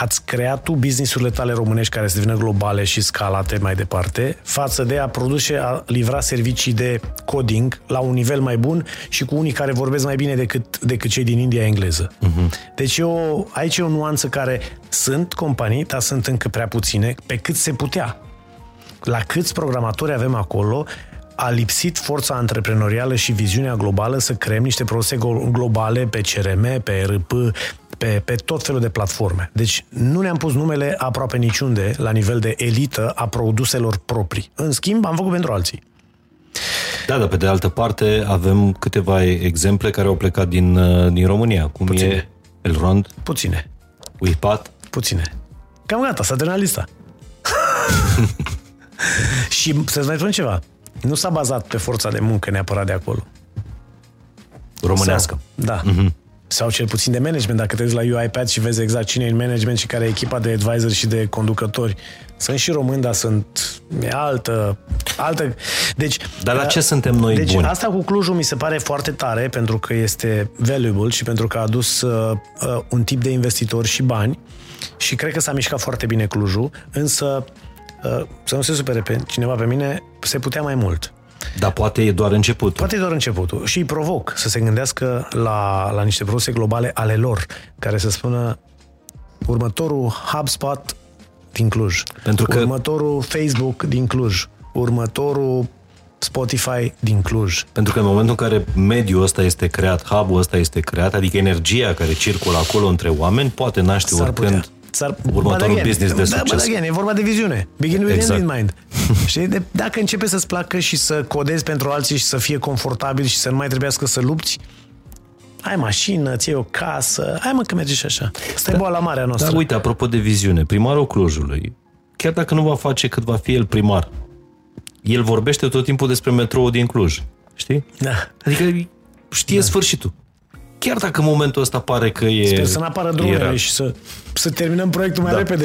Ați creat tu businessurile tale românești care să devină globale și scalate mai departe, față de a produce, a livra servicii de coding la un nivel mai bun și cu unii care vorbesc mai bine decât, decât cei din India engleză. Uh-huh. Deci e o, aici e o nuanță care sunt companii, dar sunt încă prea puține, pe cât se putea. La câți programatori avem acolo, a lipsit forța antreprenorială și viziunea globală să creăm niște produse glo- globale pe CRM, pe ERP, pe, pe tot felul de platforme. Deci nu ne-am pus numele aproape niciunde la nivel de elită a produselor proprii. În schimb, am făcut pentru alții. Da, dar pe de altă parte avem câteva exemple care au plecat din, uh, din România, cum e Puține. Elrond, Puține. Wipat. Puține. Cam gata, s-a terminat lista. și să-ți mai spun ceva. Nu s-a bazat pe forța de muncă neapărat de acolo. românească. Sau, da. Uh-huh. Sau cel puțin de management. Dacă te uiți la UiPath și vezi exact cine e în management și care e echipa de advisor și de conducători. Sunt și români, dar sunt e altă, altă... Deci, Dar la uh, ce suntem noi deci buni? asta cu Clujul mi se pare foarte tare pentru că este valuable și pentru că a adus uh, uh, un tip de investitori și bani și cred că s-a mișcat foarte bine Clujul, însă uh, să nu se supere pe cineva pe mine, se putea mai mult. Dar poate e doar începutul. Poate e doar începutul. Și îi provoc să se gândească la, la niște produse globale ale lor, care să spună următorul HubSpot din Cluj, Pentru că- următorul Facebook din Cluj, următorul Spotify din Cluj. Pentru că în momentul în care mediul ăsta este creat, hub-ul ăsta este creat, adică energia care circulă acolo între oameni, poate naște S-ar oricând putea. S-ar... următorul But again, business de da, succes. But again, e vorba de viziune. Begin with Exact. end in mind. Știi? De, dacă începe să-ți placă și să codezi pentru alții și să fie confortabil și să nu mai trebuiască să lupți, ai mașină, ți o casă, hai mă că merge și așa. Asta e boala mare a noastră. Dar uite, apropo de viziune, primarul Clujului, chiar dacă nu va face cât va fi el primar, el vorbește tot timpul despre metroul din Cluj. Știi? Da. Adică știe da. sfârșitul. Chiar dacă în momentul ăsta pare că e... Sper să nu apară dronele era- și să, să terminăm proiectul mai Da. repede.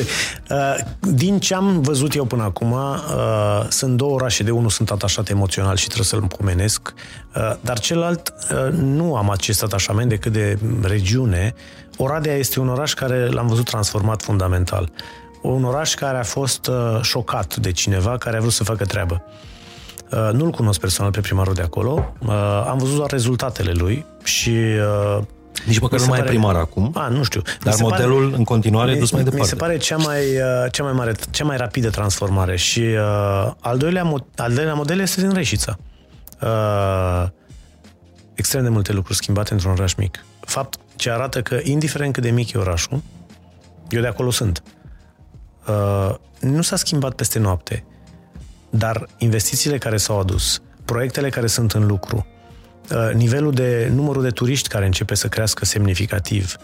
Uh, Din ce am văzut eu până acum, uh, sunt două orașe, de unul sunt atașat emoțional și trebuie să-l pomenesc, uh, dar celălalt uh, nu am acest atașament decât de regiune. Oradea este un oraș care l-am văzut transformat fundamental. Un oraș care a fost uh, șocat de cineva care a vrut să facă treabă. Uh, Nu-l cunosc personal pe primarul de acolo, uh, am văzut doar rezultatele lui și uh, Nici măcar mi se nu mai e pare- primar acum, A, nu știu. Mi dar se modelul în continuare e mi- dus mai Mi departe. se pare cea mai, uh, cea mai mare, cea mai rapidă transformare și uh, al, doilea, mo- al doilea model este din Reșița. Uh, extrem de multe lucruri schimbate într-un oraș mic. Fapt ce arată că, indiferent cât de mic e orașul, eu de acolo sunt, uh, nu s-a schimbat peste noapte, dar investițiile care s-au adus, proiectele care sunt în lucru, uh, nivelul de numărul de turiști care începe să crească semnificativ,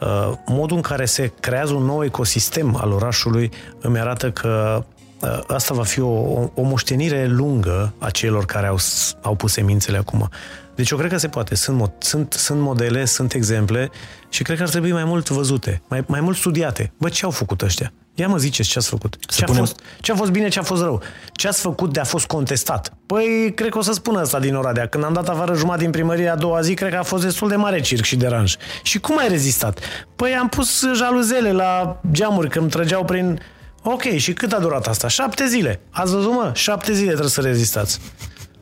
uh, modul în care se creează un nou ecosistem al orașului îmi arată că uh, asta va fi o, o, o moștenire lungă a celor care au, s- au pus semințele acum. Deci eu cred că se poate. Sunt, mo- sunt, sunt modele, sunt exemple și cred că ar trebui mai mult văzute, mai, mai mult studiate. Bă, ce au făcut ăștia? Ia mă ziceți ce ați făcut. Ce a, punem- fost, ce a fost bine, ce a fost rău. Ce ați făcut de a fost contestat? Păi, cred că o să spună asta din Oradea. Când am dat afară jumătate din primărie a doua zi, cred că a fost destul de mare circ și deranj. Și cum ai rezistat? Păi am pus jaluzele la geamuri când îmi trăgeau prin... Ok, și cât a durat asta? Șapte zile. Ați văzut, mă? Șapte zile trebuie să rezistați.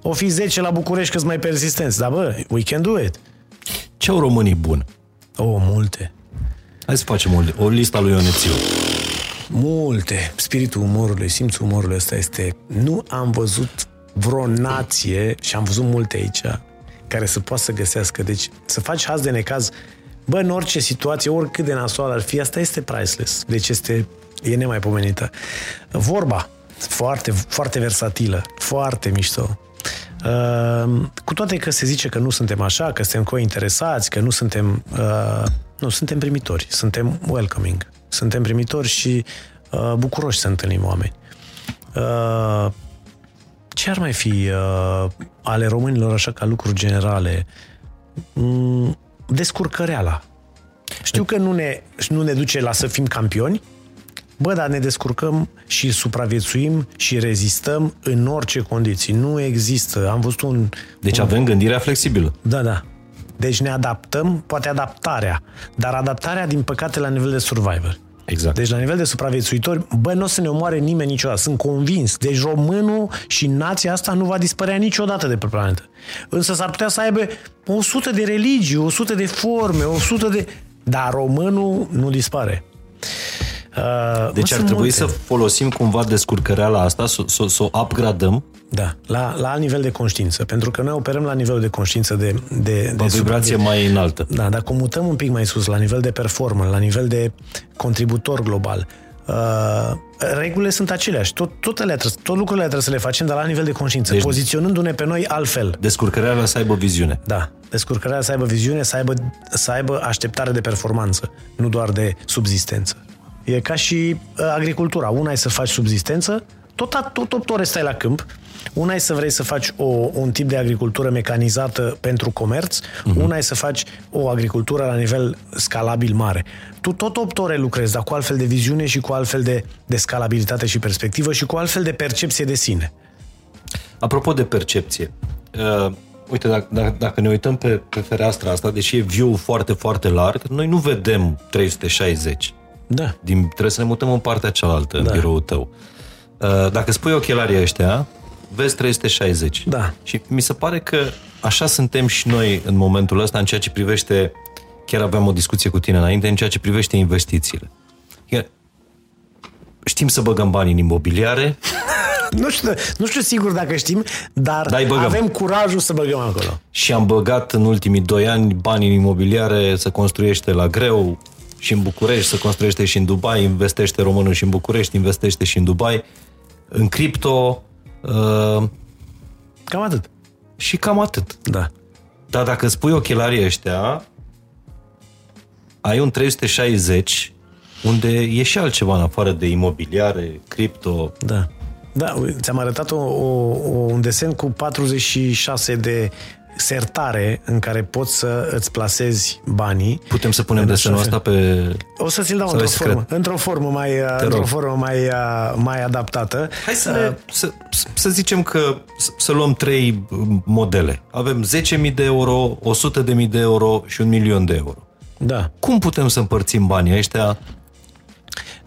O fi 10 la București că mai persistenți. Dar bă, we can do it. Ce au românii bun? Oh, multe. Hai să facem o, o listă a lui Ionețiu. Multe. Spiritul umorului, simțul umorului ăsta este... Nu am văzut vreo nație, și am văzut multe aici, care să poată să găsească. Deci să faci haz de necaz, bă, în orice situație, oricât de nasoală ar fi, asta este priceless. Deci este, e nemaipomenită. Vorba, foarte, foarte versatilă, foarte mișto. Uh, cu toate că se zice că nu suntem așa, că suntem cointeresați, că nu suntem... Uh, nu, suntem primitori, suntem welcoming. Suntem primitori și uh, bucuroși să întâlnim oameni. Uh, Ce ar mai fi uh, ale românilor așa ca lucruri generale? Mm, descurcăreala. Știu că nu ne, nu ne duce la să fim campioni, Bă, dar ne descurcăm și supraviețuim și rezistăm în orice condiții. Nu există. Am văzut un... Deci un... avem gândirea flexibilă. Da, da. Deci ne adaptăm, poate adaptarea, dar adaptarea, din păcate, la nivel de survivor. Exact. Deci la nivel de supraviețuitori, bă, nu o să ne omoare nimeni niciodată. Sunt convins. Deci românul și nația asta nu va dispărea niciodată de pe planetă. Însă s-ar putea să aibă 100 de religii, 100 de forme, 100 de... Dar românul nu dispare. Uh, deci ar trebui multe. să folosim cumva descurcăreala asta, să, să, să o upgradăm. Da, la, la alt nivel de conștiință, pentru că noi operăm la nivel de conștiință de... de, de o vibrație de, mai înaltă. Da, dacă mutăm un pic mai sus, la nivel de performance, la nivel de contributor global, Uh, regulile sunt aceleași. Tot, tot, ele, tot lucrurile trebuie să le facem, dar la nivel de conștiință, deci, poziționându-ne pe noi altfel. Descurcăreala să aibă viziune. Da, descurcăreala să aibă viziune, să aibă, să aibă așteptare de performanță, nu doar de subzistență. E ca și uh, agricultura. Una e să faci subzistență, tot, tot 8 ore stai la câmp, una e să vrei să faci o, un tip de agricultură mecanizată pentru comerț, uh-huh. una e să faci o agricultură la nivel scalabil mare. Tu tot 8 ore lucrezi, dar cu altfel de viziune și cu altfel de, de scalabilitate și perspectivă și cu altfel de percepție de sine. Apropo de percepție, uh, uite, dacă, dacă, dacă ne uităm pe, pe fereastra asta, deși e view foarte, foarte larg, noi nu vedem 360 da. Din, trebuie să ne mutăm în partea cealaltă, da. în biroul tău. Uh, dacă spui ochelarii ăștia, vezi 360. Da. Și mi se pare că așa suntem și noi în momentul ăsta în ceea ce privește, chiar aveam o discuție cu tine înainte, în ceea ce privește investițiile. Știm să băgăm bani în imobiliare. nu, știu, nu știu sigur dacă știm, dar da, avem curajul să băgăm acolo. Și am băgat în ultimii doi ani bani în imobiliare, să construiește la greu, și în București, să construiește și în Dubai, investește românul și în București, investește și în Dubai, în cripto... Uh, cam atât. Și cam atât. Da. Dar dacă spui ochelarii ăștia, ai un 360 unde e și altceva în afară de imobiliare, cripto. Da. Da, ți-am arătat o, o, un desen cu 46 de sertare în care poți să îți placezi banii. Putem să punem desenul asta pe... O să ți-l dau într-o formă, într-o formă, mai, într-o formă mai, mai adaptată. Hai să, ne, uh, să, să zicem că să luăm trei modele. Avem 10.000 de euro, 100.000 de euro și un milion de euro. Da. Cum putem să împărțim banii ăștia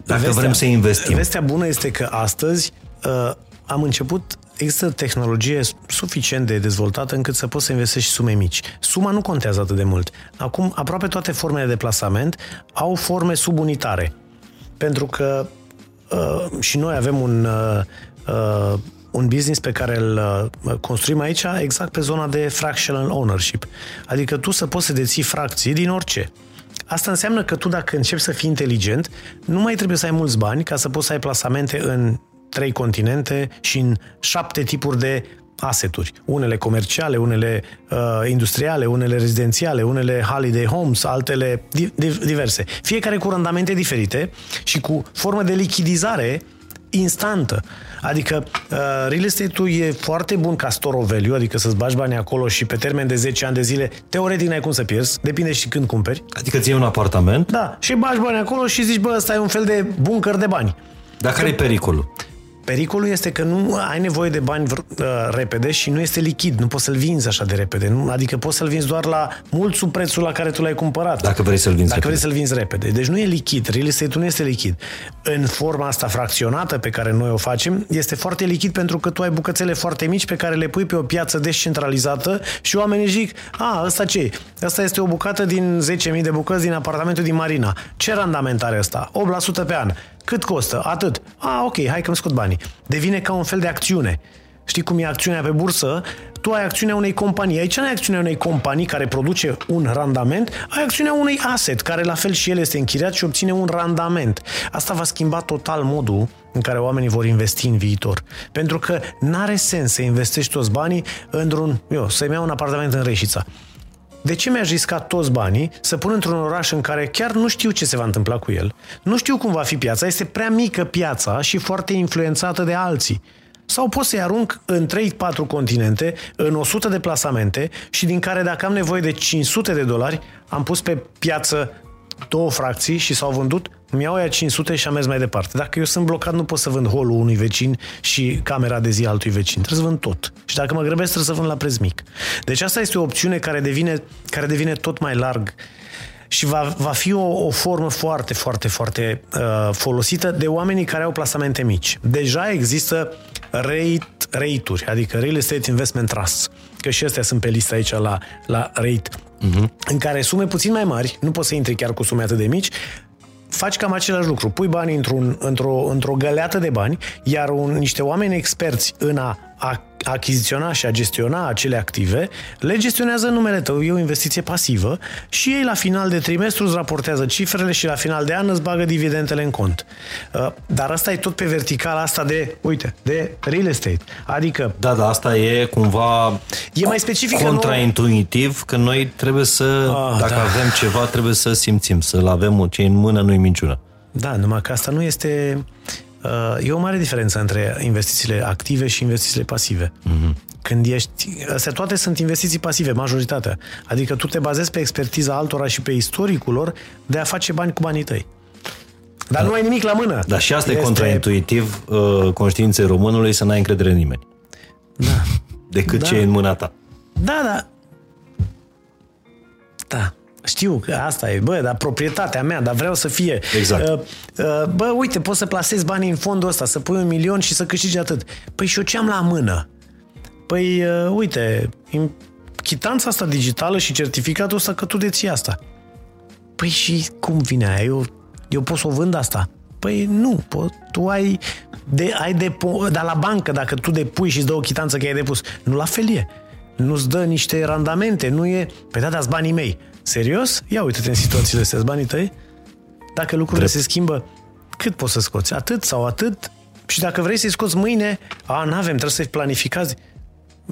dacă vestea, vrem să investim? Vestea bună este că astăzi uh, am început există tehnologie suficient de dezvoltată încât să poți să investești sume mici. Suma nu contează atât de mult. Acum, aproape toate formele de plasament au forme subunitare. Pentru că uh, și noi avem un, uh, uh, un business pe care îl uh, construim aici exact pe zona de fractional ownership. Adică tu să poți să deții fracții din orice. Asta înseamnă că tu dacă începi să fii inteligent, nu mai trebuie să ai mulți bani ca să poți să ai plasamente în trei continente și în șapte tipuri de aseturi. Unele comerciale, unele uh, industriale, unele rezidențiale, unele holiday homes, altele di- diverse. Fiecare cu randamente diferite și cu formă de lichidizare instantă. Adică uh, real estate-ul e foarte bun ca store of value, adică să-ți bagi bani acolo și pe termen de 10 ani de zile, teoretic n-ai cum să pierzi, depinde și când cumperi. Adică ți un apartament? Da, și bagi bani acolo și zici, bă, ăsta e un fel de bunker de bani. Dar care e pericolul? Pericolul este că nu ai nevoie de bani uh, repede și nu este lichid. Nu poți să-l vinzi așa de repede. Nu? Adică poți să-l vinzi doar la mult sub prețul la care tu l-ai cumpărat. Dacă vrei să-l vinzi Dacă repede. vrei să-l vinzi repede. Deci nu e lichid. Real estate nu este lichid. În forma asta fracționată pe care noi o facem, este foarte lichid pentru că tu ai bucățele foarte mici pe care le pui pe o piață descentralizată și oamenii zic, a, ăsta ce Asta este o bucată din 10.000 de bucăți din apartamentul din Marina. Ce randament are ăsta? 8% pe an. Cât costă? Atât. A, ok, hai că îmi scot banii. Devine ca un fel de acțiune. Știi cum e acțiunea pe bursă? Tu ai acțiunea unei companii. Aici nu ai acțiunea unei companii care produce un randament, ai acțiunea unui asset, care la fel și el este închiriat și obține un randament. Asta va schimba total modul în care oamenii vor investi în viitor. Pentru că n-are sens să investești toți banii într-un... Eu, să-mi iau un apartament în Reșița de ce mi-aș risca toți banii să pun într-un oraș în care chiar nu știu ce se va întâmpla cu el, nu știu cum va fi piața, este prea mică piața și foarte influențată de alții. Sau pot să-i arunc în 3-4 continente, în 100 de plasamente și din care dacă am nevoie de 500 de dolari, am pus pe piață două fracții și s-au vândut, îmi iau aia 500 și am mers mai departe. Dacă eu sunt blocat, nu pot să vând holul unui vecin și camera de zi altui vecin. Trebuie să vând tot. Și dacă mă grăbesc, trebuie să vând la preț mic. Deci asta este o opțiune care devine, care devine tot mai larg și va, va fi o, o formă foarte, foarte, foarte uh, folosită de oamenii care au plasamente mici. Deja există rate, rate-uri, adică Real Estate Investment Trusts, că și astea sunt pe listă aici la, la rate, uh-huh. în care sume puțin mai mari, nu poți să intri chiar cu sume atât de mici, faci cam același lucru. Pui banii într-un, într-o, într-o găleată de bani, iar un, niște oameni experți în a, a achiziționa și a gestiona acele active, le gestionează numele tău, e o investiție pasivă și ei la final de trimestru îți raportează cifrele și la final de an îți bagă dividendele în cont. Uh, dar asta e tot pe verticala asta de, uite, de real estate. Adică... Da, da, asta e cumva e mai specific contraintuitiv, că noi trebuie să, ah, dacă da. avem ceva, trebuie să simțim, să-l avem ce în mână, nu-i minciună. Da, numai că asta nu este Uh, e o mare diferență între investițiile active și investițiile pasive. Mm-hmm. Când ești... Astea toate sunt investiții pasive, majoritatea. Adică tu te bazezi pe expertiza altora și pe istoricul lor de a face bani cu banii tăi. Dar da. nu ai nimic la mână. Dar și asta este... e contraintuitiv uh, conștiinței românului să n-ai încredere în nimeni. Da. Decât da. ce e în mâna ta. Da, da. Da. Știu că asta e, bă, dar proprietatea mea, dar vreau să fie. Exact. Uh, uh, bă, uite, poți să plasezi banii în fondul ăsta, să pui un milion și să câștigi atât. Păi și eu ce am la mână? Păi, uh, uite, chitanța asta digitală și certificatul ăsta că tu deții asta. Păi și cum vine aia? Eu, eu pot să o vând asta? Păi nu, pot, tu ai, de, ai depo, dar la bancă, dacă tu depui și îți dă o chitanță că ai depus, nu la fel e. Nu-ți dă niște randamente, nu e... Păi da, dați banii mei. Serios? Ia uite-te în situațiile astea, banii tăi. Dacă lucrurile Drept. se schimbă, cât poți să scoți? Atât sau atât? Și dacă vrei să-i scoți mâine, a, n-avem, trebuie să-i planificați.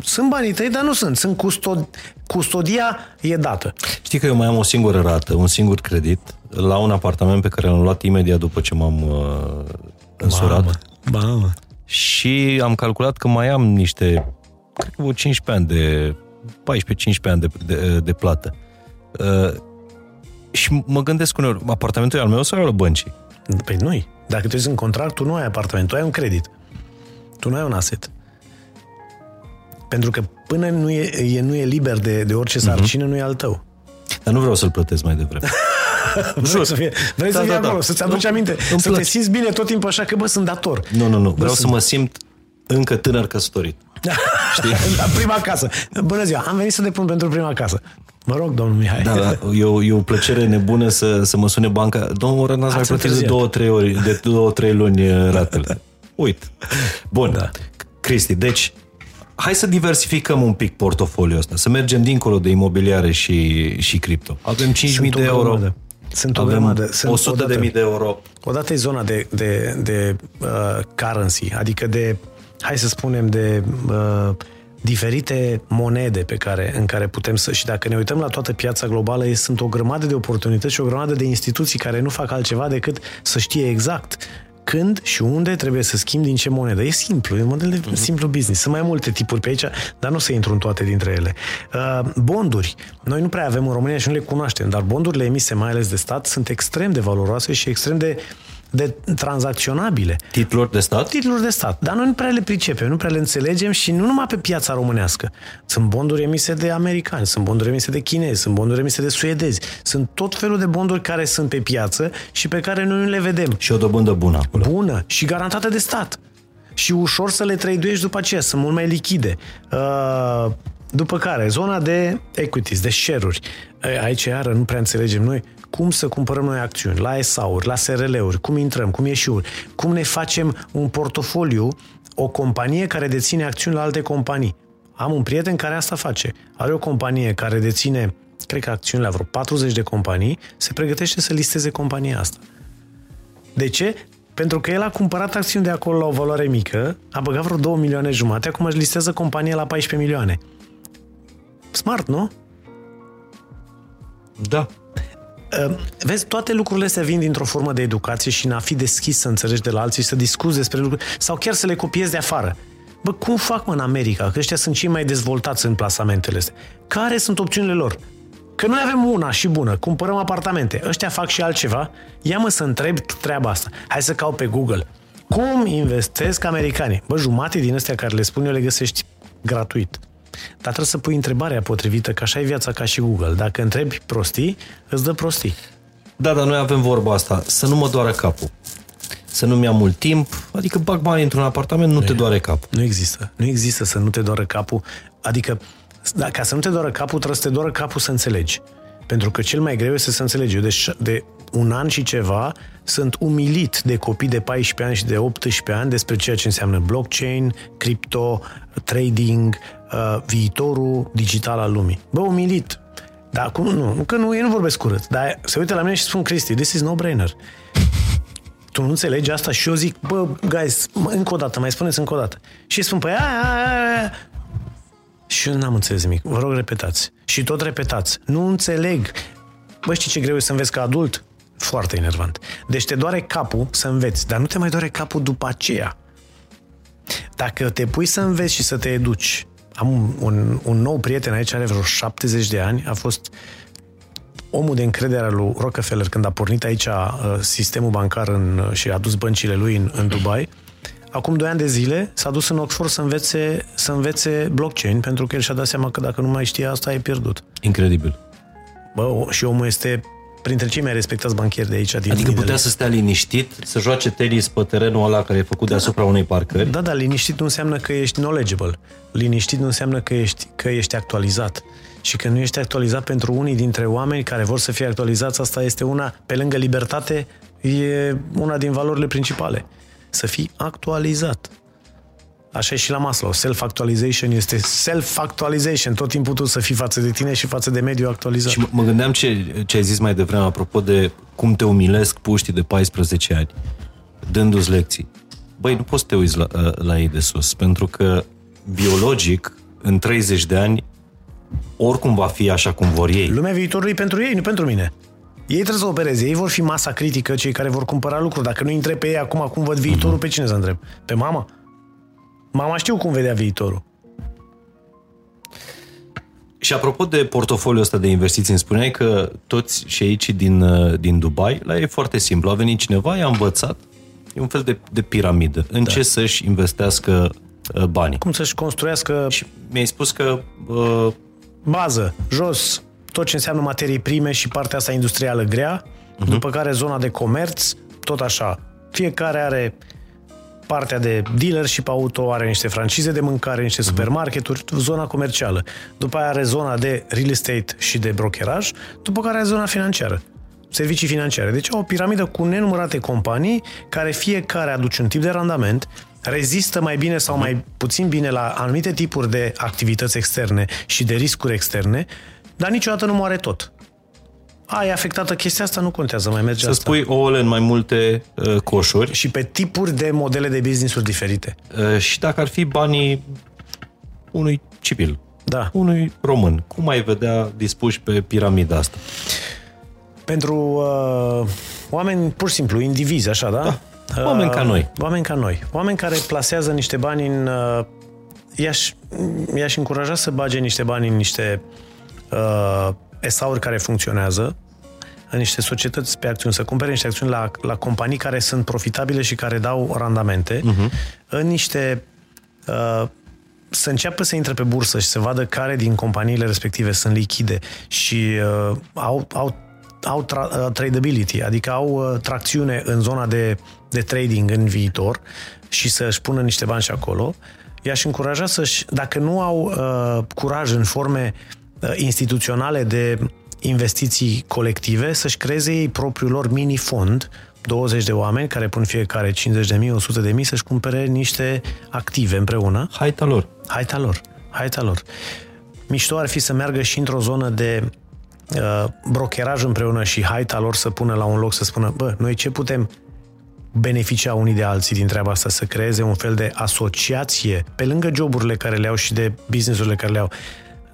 Sunt banii tăi, dar nu sunt. Sunt custod... Custodia e dată. Știi că eu mai am o singură rată, un singur credit, la un apartament pe care l-am luat imediat după ce m-am uh, însurat. Mamă, mamă. Și am calculat că mai am niște, cred că 15 ani de 14-15 ani de, de, de plată. Uh, și mă gândesc uneori, apartamentul e al meu sau al băncii? Păi nu Dacă tu ești în contract, tu nu ai apartament, tu ai un credit. Tu nu ai un asset. Pentru că până nu e, e, nu e liber de, de orice mhm. sarcină, uh-huh. nu e al tău. Dar nu vreau să-l plătesc mai devreme. vrei să fie, vrei da, să fie da, da. acolo, da. să-ți aduci nu, aminte, să place. te simți bine tot timpul așa că, bă, sunt dator. Nu, nu, nu. Vreau bă, să sunt... mă simt încă tânăr căsătorit. Știi? La prima casă. Bună ziua, am venit să depun pentru prima casă. Mă rog, domnul Mihai. Da, da e, o, e o plăcere nebună să, să mă sune banca. Domnul Rănas mai plătit de două, trei ori, de două, trei luni ratele. Uite. Bun. Da. Cristi, deci hai să diversificăm un pic portofoliul ăsta, să mergem dincolo de imobiliare și, și cripto. Avem 5.000 de euro. Grămadă. Sunt Avem o grămadă. Sunt 100 odată, de mii de euro. Odată e zona de, de, de uh, currency, adică de, hai să spunem, de uh, diferite monede pe care, în care putem să... Și dacă ne uităm la toată piața globală, sunt o grămadă de oportunități și o grămadă de instituții care nu fac altceva decât să știe exact când și unde trebuie să schimb din ce monedă. E simplu, e un model de uh-huh. simplu business. Sunt mai multe tipuri pe aici, dar nu să intru în toate dintre ele. Uh, bonduri. Noi nu prea avem în România și nu le cunoaștem, dar bondurile emise, mai ales de stat, sunt extrem de valoroase și extrem de de tranzacționabile. Titluri de stat? Titluri de stat. Dar noi nu prea le pricepem, nu prea le înțelegem și nu numai pe piața românească. Sunt bonduri emise de americani, sunt bonduri emise de chinezi, sunt bonduri emise de suedezi. Sunt tot felul de bonduri care sunt pe piață și pe care noi nu le vedem. Și o dobândă bună acolo. Bună și garantată de stat. Și ușor să le traduiești după aceea, sunt mult mai lichide. Uh, după care, zona de equities, de share-uri. Aici, iară, nu prea înțelegem noi cum să cumpărăm noi acțiuni, la SA-uri, la SRL-uri, cum intrăm, cum ieșim, cum ne facem un portofoliu, o companie care deține acțiuni la alte companii. Am un prieten care asta face. Are o companie care deține, cred că acțiuni la vreo 40 de companii, se pregătește să listeze compania asta. De ce? Pentru că el a cumpărat acțiuni de acolo la o valoare mică, a băgat vreo 2 milioane jumate, acum își listează compania la 14 milioane. Smart, nu? Da. Ehm, vezi, toate lucrurile astea vin dintr-o formă de educație și în a fi deschis să înțelegi de la alții și să discuți despre lucruri sau chiar să le copiezi de afară. Bă, cum fac mă în America? Că ăștia sunt cei mai dezvoltați în plasamentele astea. Care sunt opțiunile lor? Că noi avem una și bună, cumpărăm apartamente. Ăștia fac și altceva. Ia mă să întreb treaba asta. Hai să caut pe Google. Cum investesc americanii? Bă, jumate din astea care le spun eu le găsești gratuit. Dar trebuie să pui întrebarea potrivită, că așa e viața ca și Google. Dacă întrebi prostii, îți dă prostii. Da, dar noi avem vorba asta, să nu mă doară capul. Să nu-mi ia mult timp, adică bag bani într-un apartament, nu, nu te doare capul. Nu există. Nu există să nu te doară capul. Adică, da, ca să nu te doară capul, trebuie să te doară capul să înțelegi. Pentru că cel mai greu este să înțelegi. Eu de, de un an și ceva sunt umilit de copii de 14 ani și de 18 ani despre ceea ce înseamnă blockchain, crypto, trading, uh, viitorul digital al lumii. Bă, umilit. Dar acum nu, că nu, eu nu vorbesc curât, dar se uită la mine și spun, Cristi, this is no-brainer. Tu nu înțelegi asta? Și eu zic, bă, guys, încă o dată, mai spuneți încă o dată. Și spun, păi, aia, aia, aia. Și eu n-am înțeles nimic. Vă rog, repetați. Și tot repetați. Nu înțeleg. Bă, știi ce greu e să înveți ca adult? Foarte enervant. Deci te doare capul să înveți, dar nu te mai doare capul după aceea. Dacă te pui să înveți și să te educi, am un, un, un nou prieten aici, are vreo 70 de ani, a fost omul de încredere al lui Rockefeller când a pornit aici uh, sistemul bancar în, și a dus băncile lui în, în Dubai. Acum 2 ani de zile s-a dus în Oxford să învețe, să învețe blockchain pentru că el și-a dat seama că dacă nu mai știa asta, e pierdut. Incredibil. Bă, și omul este printre cei mai respectați banchieri de aici. Din adică putea să stea liniștit, să joace tenis pe terenul ăla care e făcut da, deasupra unei parcări? Da, da, liniștit nu înseamnă că ești knowledgeable. Liniștit nu înseamnă că ești, că ești actualizat. Și că nu ești actualizat pentru unii dintre oameni care vor să fie actualizați, asta este una, pe lângă libertate, e una din valorile principale. Să fii actualizat. Așa e și la Maslow. Self-actualization este self-actualization. Tot timpul tu să fii față de tine și față de mediul actualizat. Și mă gândeam ce, ce ai zis mai devreme apropo de cum te umilesc puștii de 14 ani, dându-ți lecții. Băi, nu poți să te uiți la, la ei de sus, pentru că biologic, în 30 de ani, oricum va fi așa cum vor ei. Lumea viitorului pentru ei, nu pentru mine. Ei trebuie să opereze, ei vor fi masa critică, cei care vor cumpăra lucruri. Dacă nu întreb pe ei acum, acum văd viitorul, uh-huh. pe cine să întreb? Pe mama? Mama știu cum vedea viitorul. Și apropo de portofoliul ăsta de investiții, îmi spuneai că toți și aici din, uh, din Dubai, la ei e foarte simplu. A venit cineva, i-a învățat, e un fel de, de piramidă, în da. ce să-și investească uh, banii. Cum să-și construiască... Și mi-ai spus că... Uh... Bază, jos, tot ce înseamnă materii prime și partea asta industrială grea, uh-huh. după care zona de comerț, tot așa. Fiecare are partea de dealership auto, are niște francize de mâncare, niște mhm. supermarketuri, zona comercială. După aia are zona de real estate și de brokeraj, după care are zona financiară servicii financiare. Deci o piramidă cu nenumărate companii care fiecare aduce un tip de randament, rezistă mai bine sau mai puțin bine la anumite tipuri de activități externe și de riscuri externe, dar niciodată nu moare tot ai afectată chestia asta, nu contează, mai merge Să asta. spui ouăle în mai multe uh, coșuri. Și pe tipuri de modele de business-uri diferite. Uh, și dacă ar fi banii unui civil, da. unui român, cum ai vedea dispuși pe piramida asta? Pentru uh, oameni pur și simplu, indivizi, așa, da? da. Oameni ca noi. Uh, oameni ca noi. Oameni care plasează niște bani în... Uh, i-aș, i-aș încuraja să bage niște bani în niște uh, SA-uri care funcționează, în niște societăți pe acțiuni, să cumpere niște acțiuni la, la companii care sunt profitabile și care dau randamente, uh-huh. în niște uh, să înceapă să intre pe bursă și să vadă care din companiile respective sunt lichide și uh, au, au, au tra- uh, tradability, adică au uh, tracțiune în zona de, de trading în viitor și să-și pună niște bani și acolo, i-aș încuraja să-și, dacă nu au uh, curaj în forme Uh, instituționale de investiții colective să-și creeze ei propriul lor mini-fond, 20 de oameni care pun fiecare 50 de mii, 100 de mii să-și cumpere niște active împreună. Haita lor. Haita lor. Haita lor. Mișto ar fi să meargă și într-o zonă de uh, brokeraj împreună și haita lor să pună la un loc să spună, bă, noi ce putem beneficia unii de alții din treaba asta, să creeze un fel de asociație pe lângă joburile care le au și de businessurile care le au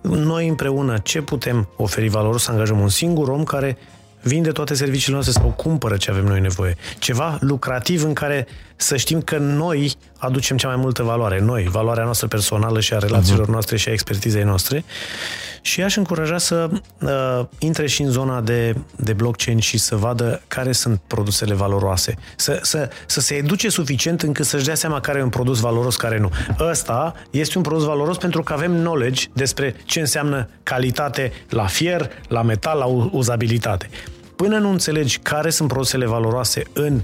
noi împreună ce putem oferi valoros să angajăm un singur om care vinde toate serviciile noastre sau cumpără ce avem noi nevoie. Ceva lucrativ în care să știm că noi aducem cea mai multă valoare. Noi, valoarea noastră personală și a relațiilor uh-huh. noastre și a expertizei noastre. Și aș încuraja să uh, intre și în zona de, de blockchain și să vadă care sunt produsele valoroase. Să, să, să se educe suficient încât să-și dea seama care e un produs valoros, care nu. Ăsta este un produs valoros pentru că avem knowledge despre ce înseamnă calitate la fier, la metal, la uzabilitate. Până nu înțelegi care sunt produsele valoroase în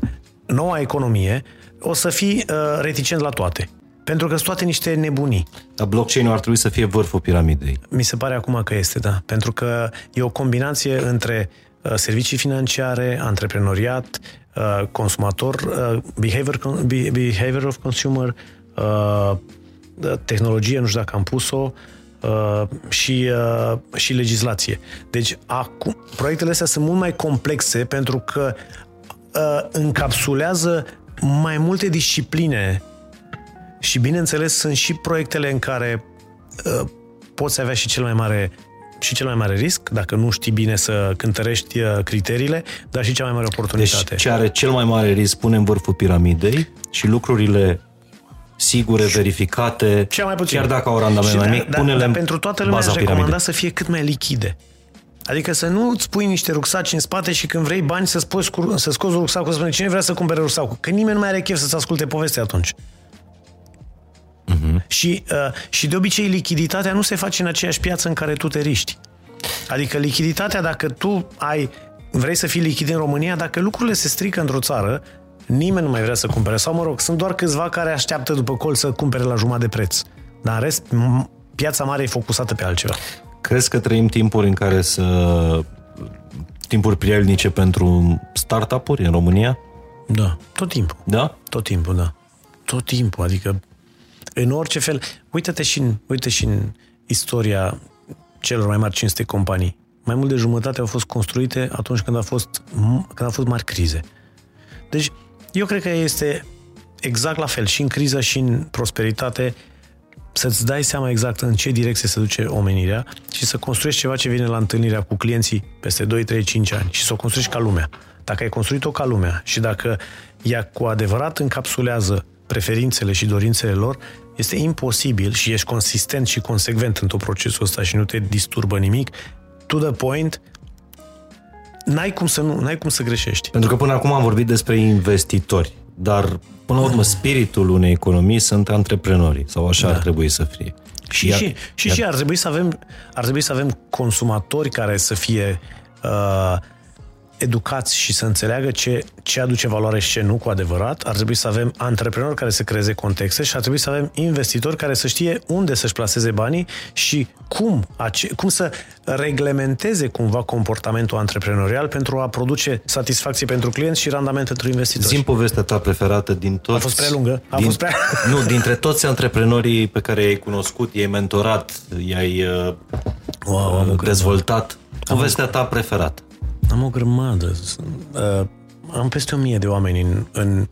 noua economie, o să fii uh, reticent la toate. Pentru că sunt toate niște nebunii. Dar blockchain-ul ar trebui să fie vârful piramidei. Mi se pare acum că este, da. Pentru că e o combinație între uh, servicii financiare, antreprenoriat, uh, consumator, uh, behavior, behavior of consumer, uh, tehnologie, nu știu dacă am pus-o, uh, și, uh, și legislație. Deci, acum, proiectele astea sunt mult mai complexe pentru că uh, încapsulează mai multe discipline și, bineînțeles, sunt și proiectele în care uh, poți avea și cel mai mare și cel mai mare risc, dacă nu știi bine să cântărești uh, criteriile, dar și cea mai mare oportunitate. Deci ce are cel mai mare risc pune în vârful piramidei și lucrurile sigure, verificate, cea mai puțin. chiar dacă au randament mai mic, da, pune-le dar pentru toată lumea aș recomanda să fie cât mai lichide. Adică să nu îți pui niște rucsaci în spate și când vrei bani să, scoți, să scoți rucsacul, să spune cine vrea să cumpere rucsacul. Că nimeni nu mai are chef să-ți asculte povestea atunci. Uh-huh. Și, uh, și de obicei lichiditatea nu se face în aceeași piață în care tu te riști. Adică lichiditatea, dacă tu ai vrei să fii lichid în România, dacă lucrurile se strică într-o țară, nimeni nu mai vrea să cumpere. Sau, mă rog, sunt doar câțiva care așteaptă după colț să cumpere la jumătate de preț. Dar în rest, piața mare e focusată pe altceva. Crezi că trăim timpuri în care să... timpuri prielnice pentru startup-uri în România? Da, tot timpul. Da? Tot timpul, da. Tot timpul, adică în orice fel. Uite-te și în, uite și în istoria celor mai mari 500 companii. Mai mult de jumătate au fost construite atunci când a fost, când a fost mari crize. Deci, eu cred că este exact la fel și în criză și în prosperitate să-ți dai seama exact în ce direcție se duce omenirea și să construiești ceva ce vine la întâlnirea cu clienții peste 2, 3, 5 ani și să o construiești ca lumea. Dacă ai construit-o ca lumea și dacă ea cu adevărat încapsulează preferințele și dorințele lor, este imposibil și ești consistent și consecvent în tot procesul ăsta și nu te disturbă nimic, to the point, n-ai cum să, nu, n-ai cum să greșești. Pentru că până acum am vorbit despre investitori, dar până la urmă spiritul unei economii sunt antreprenorii, sau așa da. ar trebui să fie. Și, și, iar, și, și, iar... și ar trebui să avem ar trebui să avem consumatori care să fie uh, educați și să înțeleagă ce, ce aduce valoare și ce nu cu adevărat, ar trebui să avem antreprenori care să creeze contexte și ar trebui să avem investitori care să știe unde să-și placeze banii și cum, cum să reglementeze cumva comportamentul antreprenorial pentru a produce satisfacție pentru clienți și randament pentru investitori. Zim povestea ta preferată din toți... A fost prea lungă? A din, fost prea... Nu, dintre toți antreprenorii pe care i-ai cunoscut, i-ai mentorat, i-ai uh, wow, dezvoltat, povestea ta preferată. Am o grămadă. Uh, am peste o mie de oameni în, în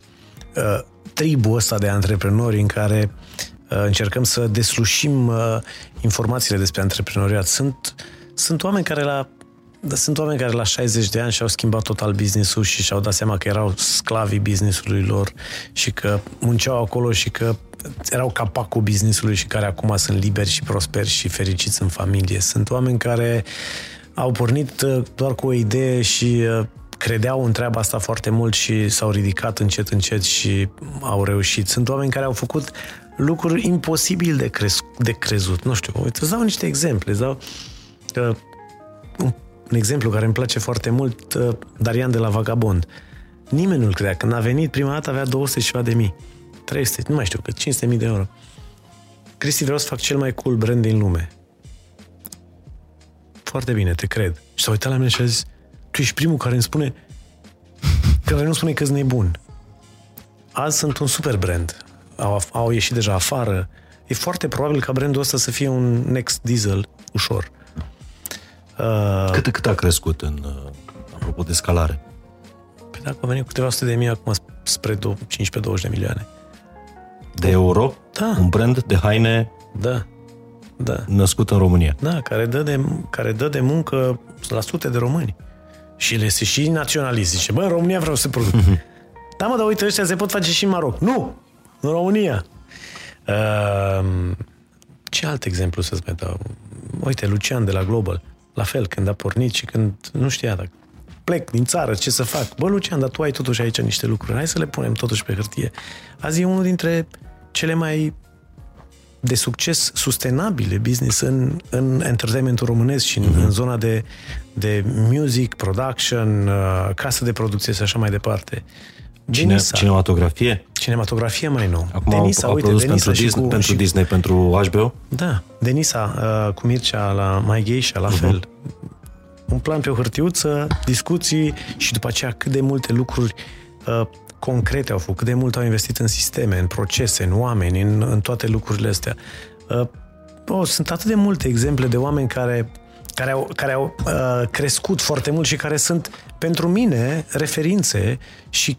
uh, tribul ăsta de antreprenori în care uh, încercăm să deslușim uh, informațiile despre antreprenoriat. Sunt, sunt oameni care la sunt oameni care la 60 de ani și-au schimbat total business-ul și și-au dat seama că erau sclavii business-ului lor și că munceau acolo și că erau capacul business-ului și care acum sunt liberi și prosperi și fericiți în familie. Sunt oameni care uh, au pornit uh, doar cu o idee și uh, credeau în treaba asta foarte mult și s-au ridicat încet, încet și au reușit. Sunt oameni care au făcut lucruri imposibil de, crez, de crezut. Nu știu, uite, îți dau niște exemple. Îți dau uh, un, un exemplu care îmi place foarte mult, uh, Darian de la Vagabond. Nimeni nu-l credea. Când a venit prima dată avea 200 ceva de mii. 300, nu mai știu, cât 500 mii de euro. Cristi, vreau să fac cel mai cool brand din lume. Foarte bine, te cred. Și s-a uitat la mine și a zis, tu ești primul care îmi spune, care nu spune că sunt nebun. Azi sunt un super brand. Au, au ieșit deja afară. E foarte probabil ca brandul ăsta să fie un Next Diesel ușor. Uh, cât, cât a crescut în, uh, apropo de scalare? Păi dacă au venit câteva sute de mii acum spre 15-20 de milioane. De euro? Da. Un brand de haine? Da da. născut în România. Da, care dă, de, care dă de muncă la sute de români. Și le se și naționalist. Zice, bă, în România vreau să produc. da, mă, dar uite, ăștia se pot face și în Maroc. Nu! În România. Uh, ce alt exemplu să-ți mai dau? Uite, Lucian de la Global. La fel, când a pornit și când nu știa dacă plec din țară, ce să fac? Bă, Lucian, dar tu ai totuși aici niște lucruri. Hai să le punem totuși pe hârtie. Azi e unul dintre cele mai de succes sustenabile business în, în entertainmentul românesc și în, mm-hmm. în zona de, de music, production, uh, casă de producție și așa mai departe. Cine, Denisa. Cinematografie? Cinematografie mai nou. Acum Denisa, a, a uite, Denisa pentru, Disney, cu, pentru și, Disney, pentru HBO? Da, Denisa uh, cu Mircea la My Geisha, la uh-huh. fel. Un plan pe o hârtiuță, discuții și după aceea cât de multe lucruri uh, concrete au făcut, cât de mult au investit în sisteme, în procese, în oameni, în, în toate lucrurile astea. Uh, oh, sunt atât de multe exemple de oameni care care au, care au uh, crescut foarte mult și care sunt, pentru mine, referințe și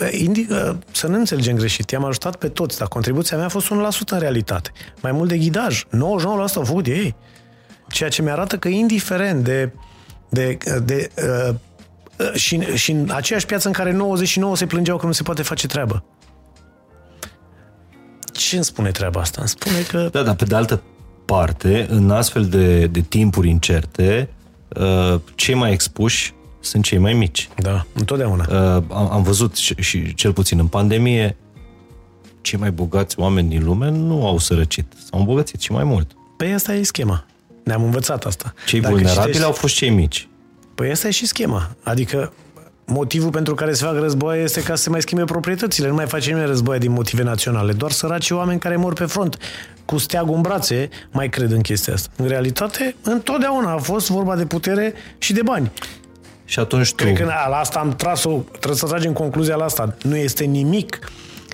uh, Indi, uh, să nu înțelegem greșit, i-am ajutat pe toți, dar contribuția mea a fost 1% în realitate. Mai mult de ghidaj, 99% au făcut ei. Ceea ce mi-arată că indiferent de, de, de uh, Uh, și, și în aceeași piață în care 99 se plângeau că nu se poate face treabă. Ce îmi spune treaba asta? Îmi spune că... Da, dar pe de altă parte, în astfel de, de timpuri incerte, uh, cei mai expuși sunt cei mai mici. Da, întotdeauna. Uh, am, am văzut și, și cel puțin în pandemie, cei mai bogați oameni din lume nu au sărăcit. S-au îmbogățit și mai mult. Păi asta e schema. Ne-am învățat asta. Cei Dacă vulnerabili citești... au fost cei mici. Păi asta e și schema. Adică motivul pentru care se fac războaie este ca să se mai schimbe proprietățile. Nu mai face nimeni războaie din motive naționale. Doar săraci oameni care mor pe front cu steagul în brațe mai cred în chestia asta. În realitate, întotdeauna a fost vorba de putere și de bani. Și atunci tu... Cred că la asta am tras-o, trebuie să tragem concluzia la asta. Nu este nimic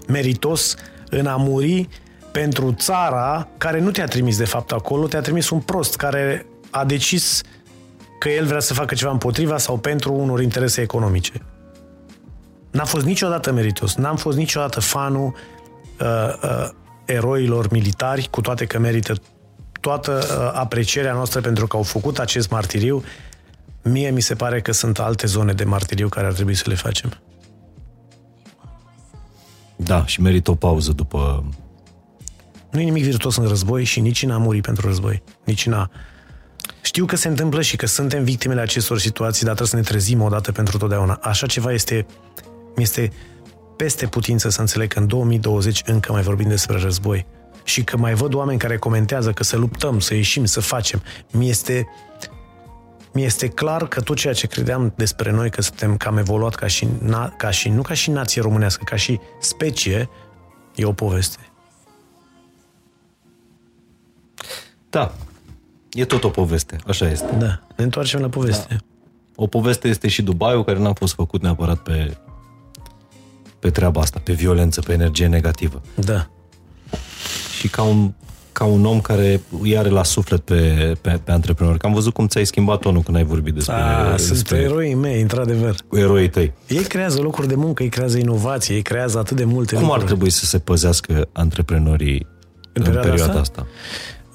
meritos în a muri pentru țara care nu te-a trimis de fapt acolo, te-a trimis un prost care a decis că el vrea să facă ceva împotriva sau pentru unor interese economice. N-a fost niciodată meritos. N-am fost niciodată fanul uh, uh, eroilor militari, cu toate că merită toată uh, aprecierea noastră pentru că au făcut acest martiriu. Mie mi se pare că sunt alte zone de martiriu care ar trebui să le facem. Da, și merită o pauză după... Nu e nimic virtuos în război și nici n-a murit pentru război. Nici n-a știu că se întâmplă și că suntem victimele acestor situații, dar trebuie să ne trezim odată pentru totdeauna. Așa ceva este, este peste putință să înțeleg că în 2020 încă mai vorbim despre război și că mai văd oameni care comentează că să luptăm, să ieșim, să facem. Mi este, mi este clar că tot ceea ce credeam despre noi, că suntem, că am evoluat ca și, na, ca și, nu ca și nație românească, ca și specie, e o poveste. Da, E tot o poveste, așa este. Da, ne întoarcem la poveste. Da. O poveste este și Dubai, care n-a fost făcut neapărat pe, pe treaba asta, pe violență, pe energie negativă. Da. Și ca un, ca un om care îi are la suflet pe, pe, pe antreprenori. Că am văzut cum ți-ai schimbat tonul când ai vorbit despre... A, despre sunt eroii mei, într-adevăr. Cu eroii tăi. Ei creează locuri de muncă, ei creează inovații, ei creează atât de multe Cum lucruri. ar trebui să se păzească antreprenorii în, în perioada, perioada asta? asta?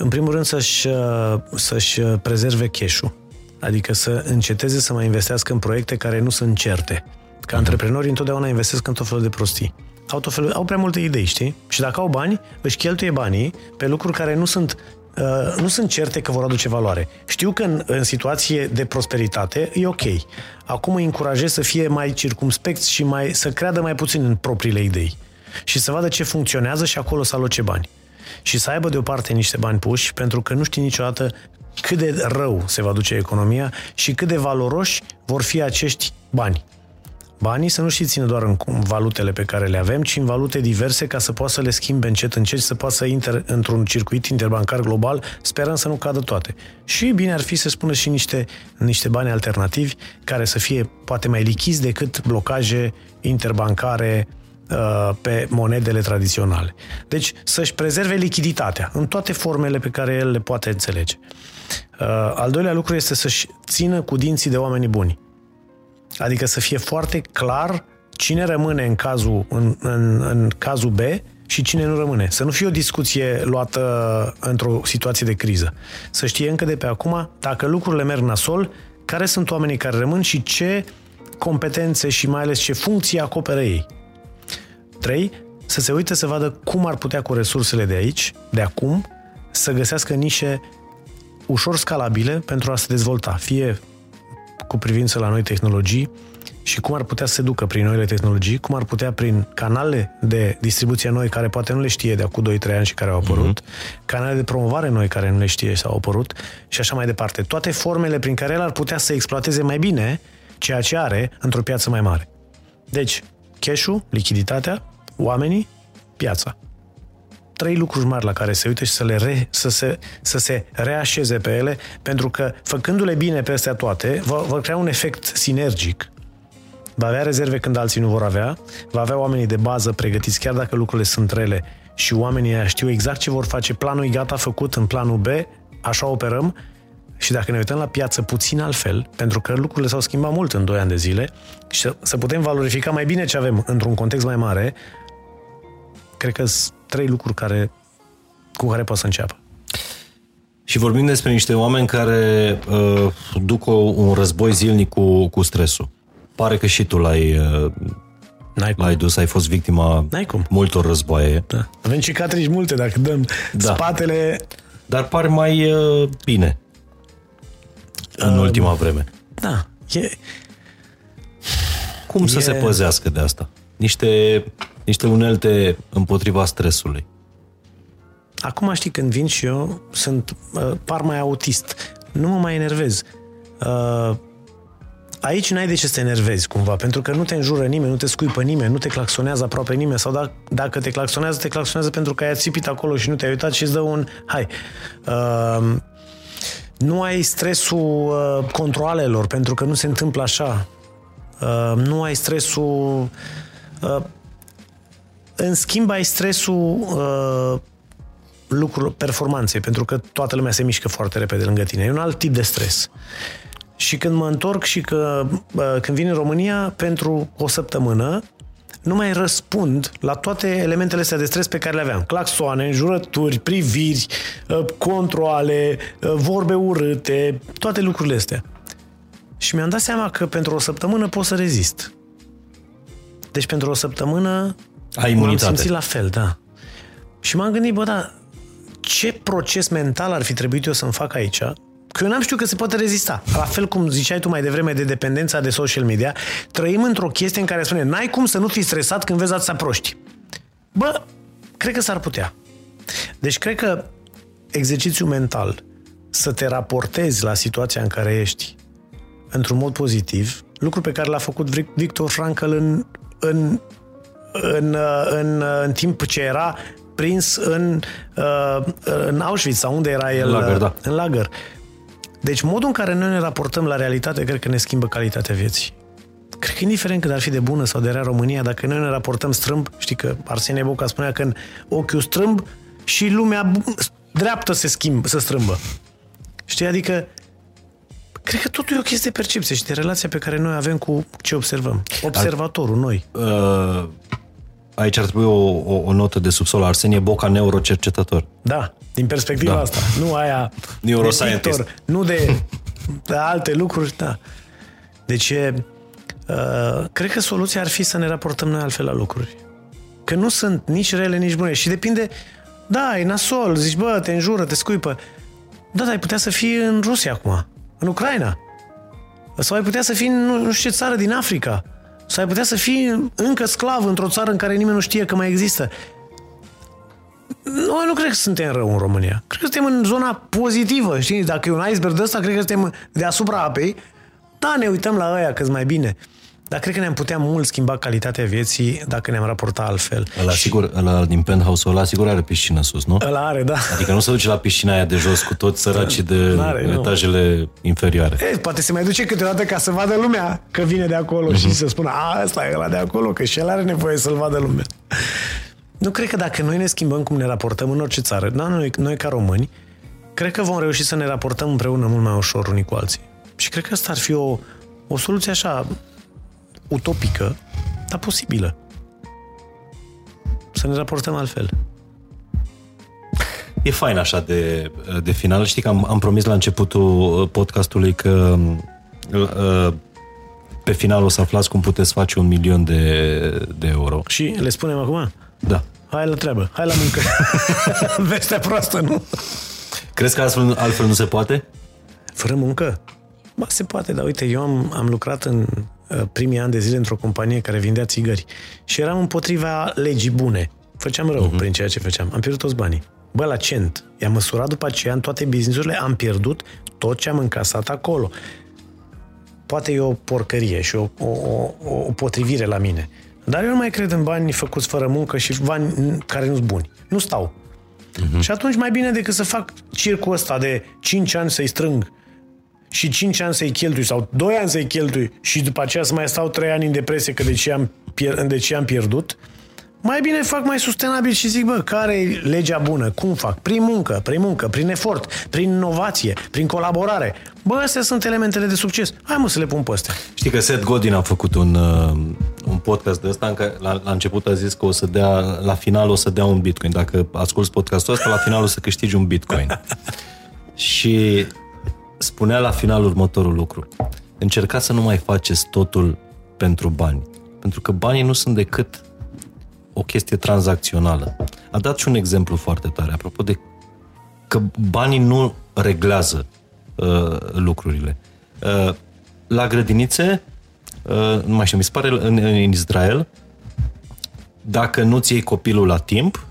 În primul rând să-și, uh, să-și uh, prezerve cash-ul. Adică să înceteze să mai investească în proiecte care nu sunt certe. Ca uh-huh. antreprenorii întotdeauna investesc în tot felul de prostii. Au, tot felul, au prea multe idei, știi? Și dacă au bani, își cheltuie banii pe lucruri care nu sunt Uh, nu sunt certe că vor aduce valoare. Știu că în, în situație de prosperitate e ok. Acum îi încurajez să fie mai circumspecți și mai, să creadă mai puțin în propriile idei. Și să vadă ce funcționează și acolo să aloce bani și să aibă deoparte niște bani puși, pentru că nu știi niciodată cât de rău se va duce economia și cât de valoroși vor fi acești bani. Banii să nu și țină doar în valutele pe care le avem, ci în valute diverse ca să poată să le schimbe încet încet și să poată să intre într-un circuit interbancar global, sperăm să nu cadă toate. Și bine ar fi să spună și niște, niște bani alternativi care să fie poate mai lichizi decât blocaje interbancare Uh, pe monedele tradiționale. Deci să-și prezerve lichiditatea în toate formele pe care el le poate înțelege. Uh, al doilea lucru este să-și țină cu dinții de oamenii buni. Adică să fie foarte clar cine rămâne în cazul, în, în, în cazul B și cine nu rămâne. Să nu fie o discuție luată într-o situație de criză. Să știe încă de pe acum, dacă lucrurile merg nasol, care sunt oamenii care rămân și ce competențe și mai ales ce funcții acoperă ei. 3. Să se uite să vadă cum ar putea cu resursele de aici, de acum, să găsească nișe ușor scalabile pentru a se dezvolta, fie cu privință la noi tehnologii și cum ar putea să se ducă prin noile tehnologii, cum ar putea prin canale de distribuție noi care poate nu le știe de acum 2-3 ani și care au apărut, mm-hmm. canale de promovare noi care nu le știe și au apărut și așa mai departe. Toate formele prin care el ar putea să exploateze mai bine ceea ce are într-o piață mai mare. Deci, cash-ul, lichiditatea, oamenii, piața. Trei lucruri mari la care se uite și să, le re, să, se, să se reașeze pe ele, pentru că făcându-le bine peste toate, va, va crea un efect sinergic. Va avea rezerve când alții nu vor avea, va avea oamenii de bază pregătiți, chiar dacă lucrurile sunt rele și oamenii ăia știu exact ce vor face, planul e gata făcut în planul B, așa operăm și dacă ne uităm la piață puțin altfel, pentru că lucrurile s-au schimbat mult în 2 ani de zile și să putem valorifica mai bine ce avem într-un context mai mare, cred că sunt trei lucruri care, cu care pot să înceapă. Și vorbim despre niște oameni care uh, duc o, un război zilnic cu, cu stresul. Pare că și tu l-ai, uh, N-ai cum. l-ai dus, ai fost victima N-ai cum. multor războie. Da. Avem cicatrici multe dacă dăm Da. spatele... Dar par mai uh, bine în Um, ultima vreme. Da, e, Cum să e- se păzească de asta? Niște, niște unelte împotriva stresului. Acum știi, când vin și eu, sunt, uh, par mai autist. Nu mă mai enervez. Uh, aici n-ai de ce să te enervezi cumva, pentru că nu te înjură nimeni, nu te scuipă nimeni, nu te claxonează aproape nimeni, sau dacă, dacă te claxonează, te claxonează pentru că ai ațipit acolo și nu te-ai uitat și îți dă un hai. Uh, nu ai stresul uh, controalelor, pentru că nu se întâmplă așa. Uh, nu ai stresul... Uh, în schimb, ai stresul uh, lucrurilor, performanței, pentru că toată lumea se mișcă foarte repede lângă tine. E un alt tip de stres. Și când mă întorc și că uh, când vin în România pentru o săptămână, nu mai răspund la toate elementele astea de stres pe care le aveam. Claxoane, înjurături, priviri, uh, controle, uh, vorbe urâte, toate lucrurile astea. Și mi-am dat seama că pentru o săptămână pot să rezist. Deci pentru o săptămână Ai m-am imunitate. simțit la fel, da. Și m-am gândit, bă, da, ce proces mental ar fi trebuit eu să-mi fac aici? Că eu n-am știut că se poate rezista. La fel cum ziceai tu mai devreme de dependența de social media, trăim într-o chestie în care spune, n-ai cum să nu fii stresat când vezi atâția proști. Bă, cred că s-ar putea. Deci cred că exercițiul mental, să te raportezi la situația în care ești într-un mod pozitiv, lucru pe care l-a făcut Vic- Victor Frankl în, în, în, uh, în, uh, în timp ce era prins în, uh, în Auschwitz sau unde era el? În lagăr, da. În lagăr. Deci modul în care noi ne raportăm la realitate cred că ne schimbă calitatea vieții. Cred că indiferent cât ar fi de bună sau de rea România, dacă noi ne raportăm strâmb, știi că Arsenie Boca spunea că în ochiul strâmb și lumea bu- dreaptă se schimbă, se strâmbă. Știi? Adică cred că totul e o chestie de percepție și de relația pe care noi avem cu ce observăm. Observatorul, noi. Uh, aici ar trebui o, o, o notă de subsol. Arsenie Boca, neurocercetător. Da, din perspectiva Da. asta. Nu aia Neuroscientist. de Victor, nu de, de alte lucruri, da. Deci, e, uh, cred că soluția ar fi să ne raportăm noi altfel la lucruri. Că nu sunt nici rele, nici bune. Și depinde, da, e nasol, zici, bă, te înjură, te scuipă. Da, dar ai putea să fii în Rusia acum, în Ucraina. Sau ai putea să fii în nu, nu știu ce țară din Africa. Sau ai putea să fii încă sclav într-o țară în care nimeni nu știe că mai există. Noi nu cred că suntem rău în România. Cred că suntem în zona pozitivă, știi? Dacă e un iceberg de ăsta, cred că suntem deasupra apei. Da, ne uităm la ăia că mai bine. Dar cred că ne-am putea mult schimba calitatea vieții dacă ne-am raportat altfel. Ăla, sigur, ăla din penthouse-ul ăla, sigur are piscină sus, nu? Ăla are, da. Adică nu se duce la piscina aia de jos cu toți săracii de N-are, nu. etajele inferioare. E, poate se mai duce câteodată ca să vadă lumea că vine de acolo și să spună, a, ăsta e ăla de acolo, că și el are nevoie să-l vadă lumea. Nu cred că dacă noi ne schimbăm cum ne raportăm în orice țară, da, noi, noi ca români, cred că vom reuși să ne raportăm împreună mult mai ușor unii cu alții. Și cred că asta ar fi o, o soluție așa utopică, dar posibilă. Să ne raportăm altfel. E fain așa de, de final. Știi că am, am promis la începutul podcastului că uh, pe final o să aflați cum puteți face un milion de, de euro. Și le spunem acum? Da. Hai la treabă, hai la muncă. Vestea proastă, nu? Crezi că altfel, altfel nu se poate? Fără muncă? Ba, se poate, dar uite, eu am, am lucrat în uh, primii ani de zile într-o companie care vindea țigări și eram împotriva legii bune. Făceam rău uh-huh. prin ceea ce făceam. Am pierdut toți banii. Bă, la cent. I-am măsurat după aceea în toate businessurile, am pierdut tot ce am încasat acolo. Poate e o porcărie și o, o, o, o potrivire la mine. Dar eu nu mai cred în bani făcuți fără muncă și bani care nu sunt buni. Nu stau. Uh-huh. Și atunci mai bine decât să fac circul ăsta de 5 ani să-i strâng și 5 ani să-i cheltui sau 2 ani să-i cheltui și după aceea să mai stau 3 ani în depresie că de ce am, pier- de ce am pierdut, mai bine fac mai sustenabil și zic, bă, care e legea bună? Cum fac? Prin muncă, prin muncă, prin efort, prin inovație, prin colaborare. Bă, astea sunt elementele de succes. Hai mă să le pun pe astea. Știi că Seth Godin a făcut un, uh, un podcast de ăsta în care la, la început a zis că o să dea, la final o să dea un bitcoin. Dacă asculti podcastul ăsta, la final o să câștigi un bitcoin. și spunea la final următorul lucru. Încercați să nu mai faceți totul pentru bani. Pentru că banii nu sunt decât o chestie tranzacțională. A dat și un exemplu foarte tare, apropo de că banii nu reglează uh, lucrurile. Uh, la grădinițe, uh, nu mai știu, mi se pare în, în Israel, dacă nu-ți iei copilul la timp,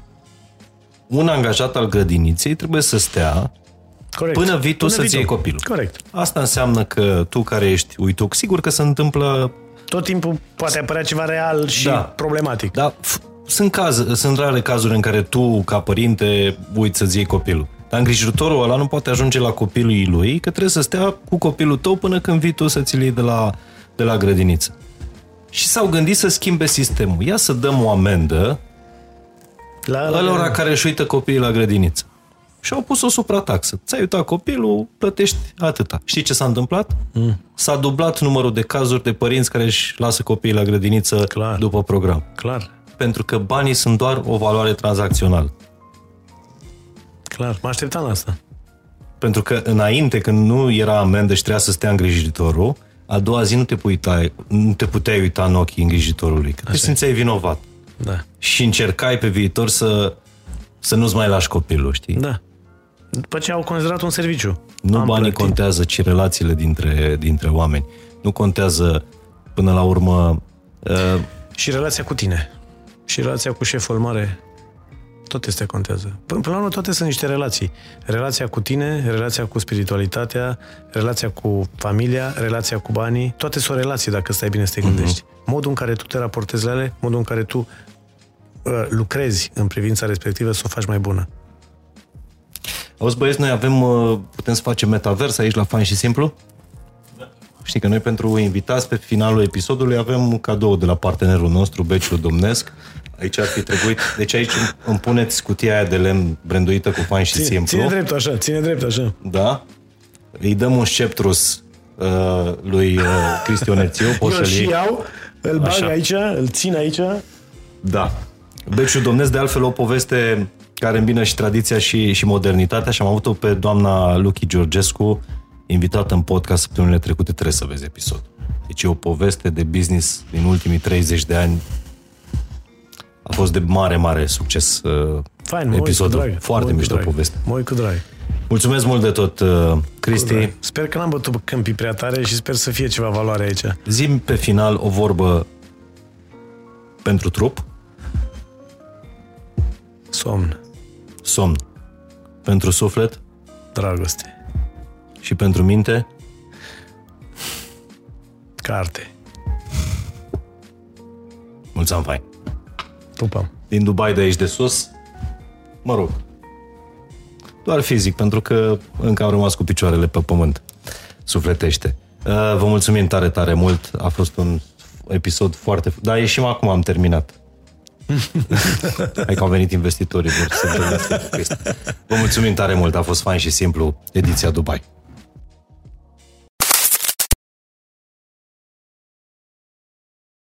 un angajat al grădiniței trebuie să stea Corect. până vii tu până să-ți iei copilul. Corect. Asta înseamnă că tu care ești uituc, sigur că se întâmplă tot timpul poate apărea ceva real și da. problematic. Da, sunt, caz, sunt rare cazuri în care tu, ca părinte, uiți să-ți iei copilul. Dar îngrijitorul ăla nu poate ajunge la copilul lui, că trebuie să stea cu copilul tău până când vii tu să-ți iei de la, de la grădiniță. Și s-au gândit să schimbe sistemul. Ia să dăm o amendă la, la ălora care își uită copiii la grădiniță. Și au pus o suprataxă. Ți-ai uitat copilul, plătești atâta. Știi ce s-a întâmplat? Mm. S-a dublat numărul de cazuri de părinți care își lasă copiii la grădiniță Clar. după program. Clar pentru că banii sunt doar o valoare tranzacțională. Clar, mă așteptam la asta. Pentru că înainte, când nu era amendă și trebuia să stea îngrijitorul, a doua zi nu te, puteai, nu te puteai uita în ochii îngrijitorului, că te simțeai vinovat. Da. Și încercai pe viitor să, să nu-ți mai lași copilul, știi? Da. După ce au considerat un serviciu. Nu Am banii plătit. contează, ci relațiile dintre, dintre oameni. Nu contează, până la urmă... Uh, și relația cu tine și relația cu șeful mare, tot este contează. Până la urmă, toate sunt niște relații. Relația cu tine, relația cu spiritualitatea, relația cu familia, relația cu banii, toate sunt relații dacă stai bine să te gândești. Uh-huh. Modul în care tu te raportezi la ele, modul în care tu uh, lucrezi în privința respectivă să o faci mai bună. Auzi băieți, noi avem, uh, putem să facem metavers aici la Fain și Simplu? Știi că noi pentru invitați pe finalul episodului avem un cadou de la partenerul nostru, Beciul Domnesc. Aici ar fi trebuit... Deci aici îmi puneți cutia aia de lemn branduită cu fain și ține, simplu. Ține drept așa, ține drept așa. Da? Îi dăm un sceptrus uh, lui uh, Cristi Onețiu. Poți Eu și iau, îl bag așa. aici, îl țin aici. Da. Beciul Domnesc, de altfel, o poveste care îmbină și tradiția și, și modernitatea și am avut-o pe doamna Luchi Georgescu, invitat în podcast săptămânile trecute, trebuie să vezi episod. Deci e o poveste de business din ultimii 30 de ani. A fost de mare, mare succes uh, Fain, episodul. Drag, Foarte mișto drag. poveste. Moi cu drag. Mulțumesc mult de tot, uh, Cristi. Sper că n-am bătut câmpii prea tare și sper să fie ceva valoare aici. Zim pe final o vorbă pentru trup. Somn. Somn. Pentru suflet. Dragoste. Și pentru minte? Carte. Mulți ani fain. Pupăm. Din Dubai de aici de sus, mă rog, doar fizic, pentru că încă am rămas cu picioarele pe pământ. Sufletește. Uh, vă mulțumim tare, tare mult. A fost un episod foarte... Dar ieșim acum, am terminat. Hai că au venit investitorii, vor să Vă mulțumim tare mult, a fost fain și simplu ediția Dubai.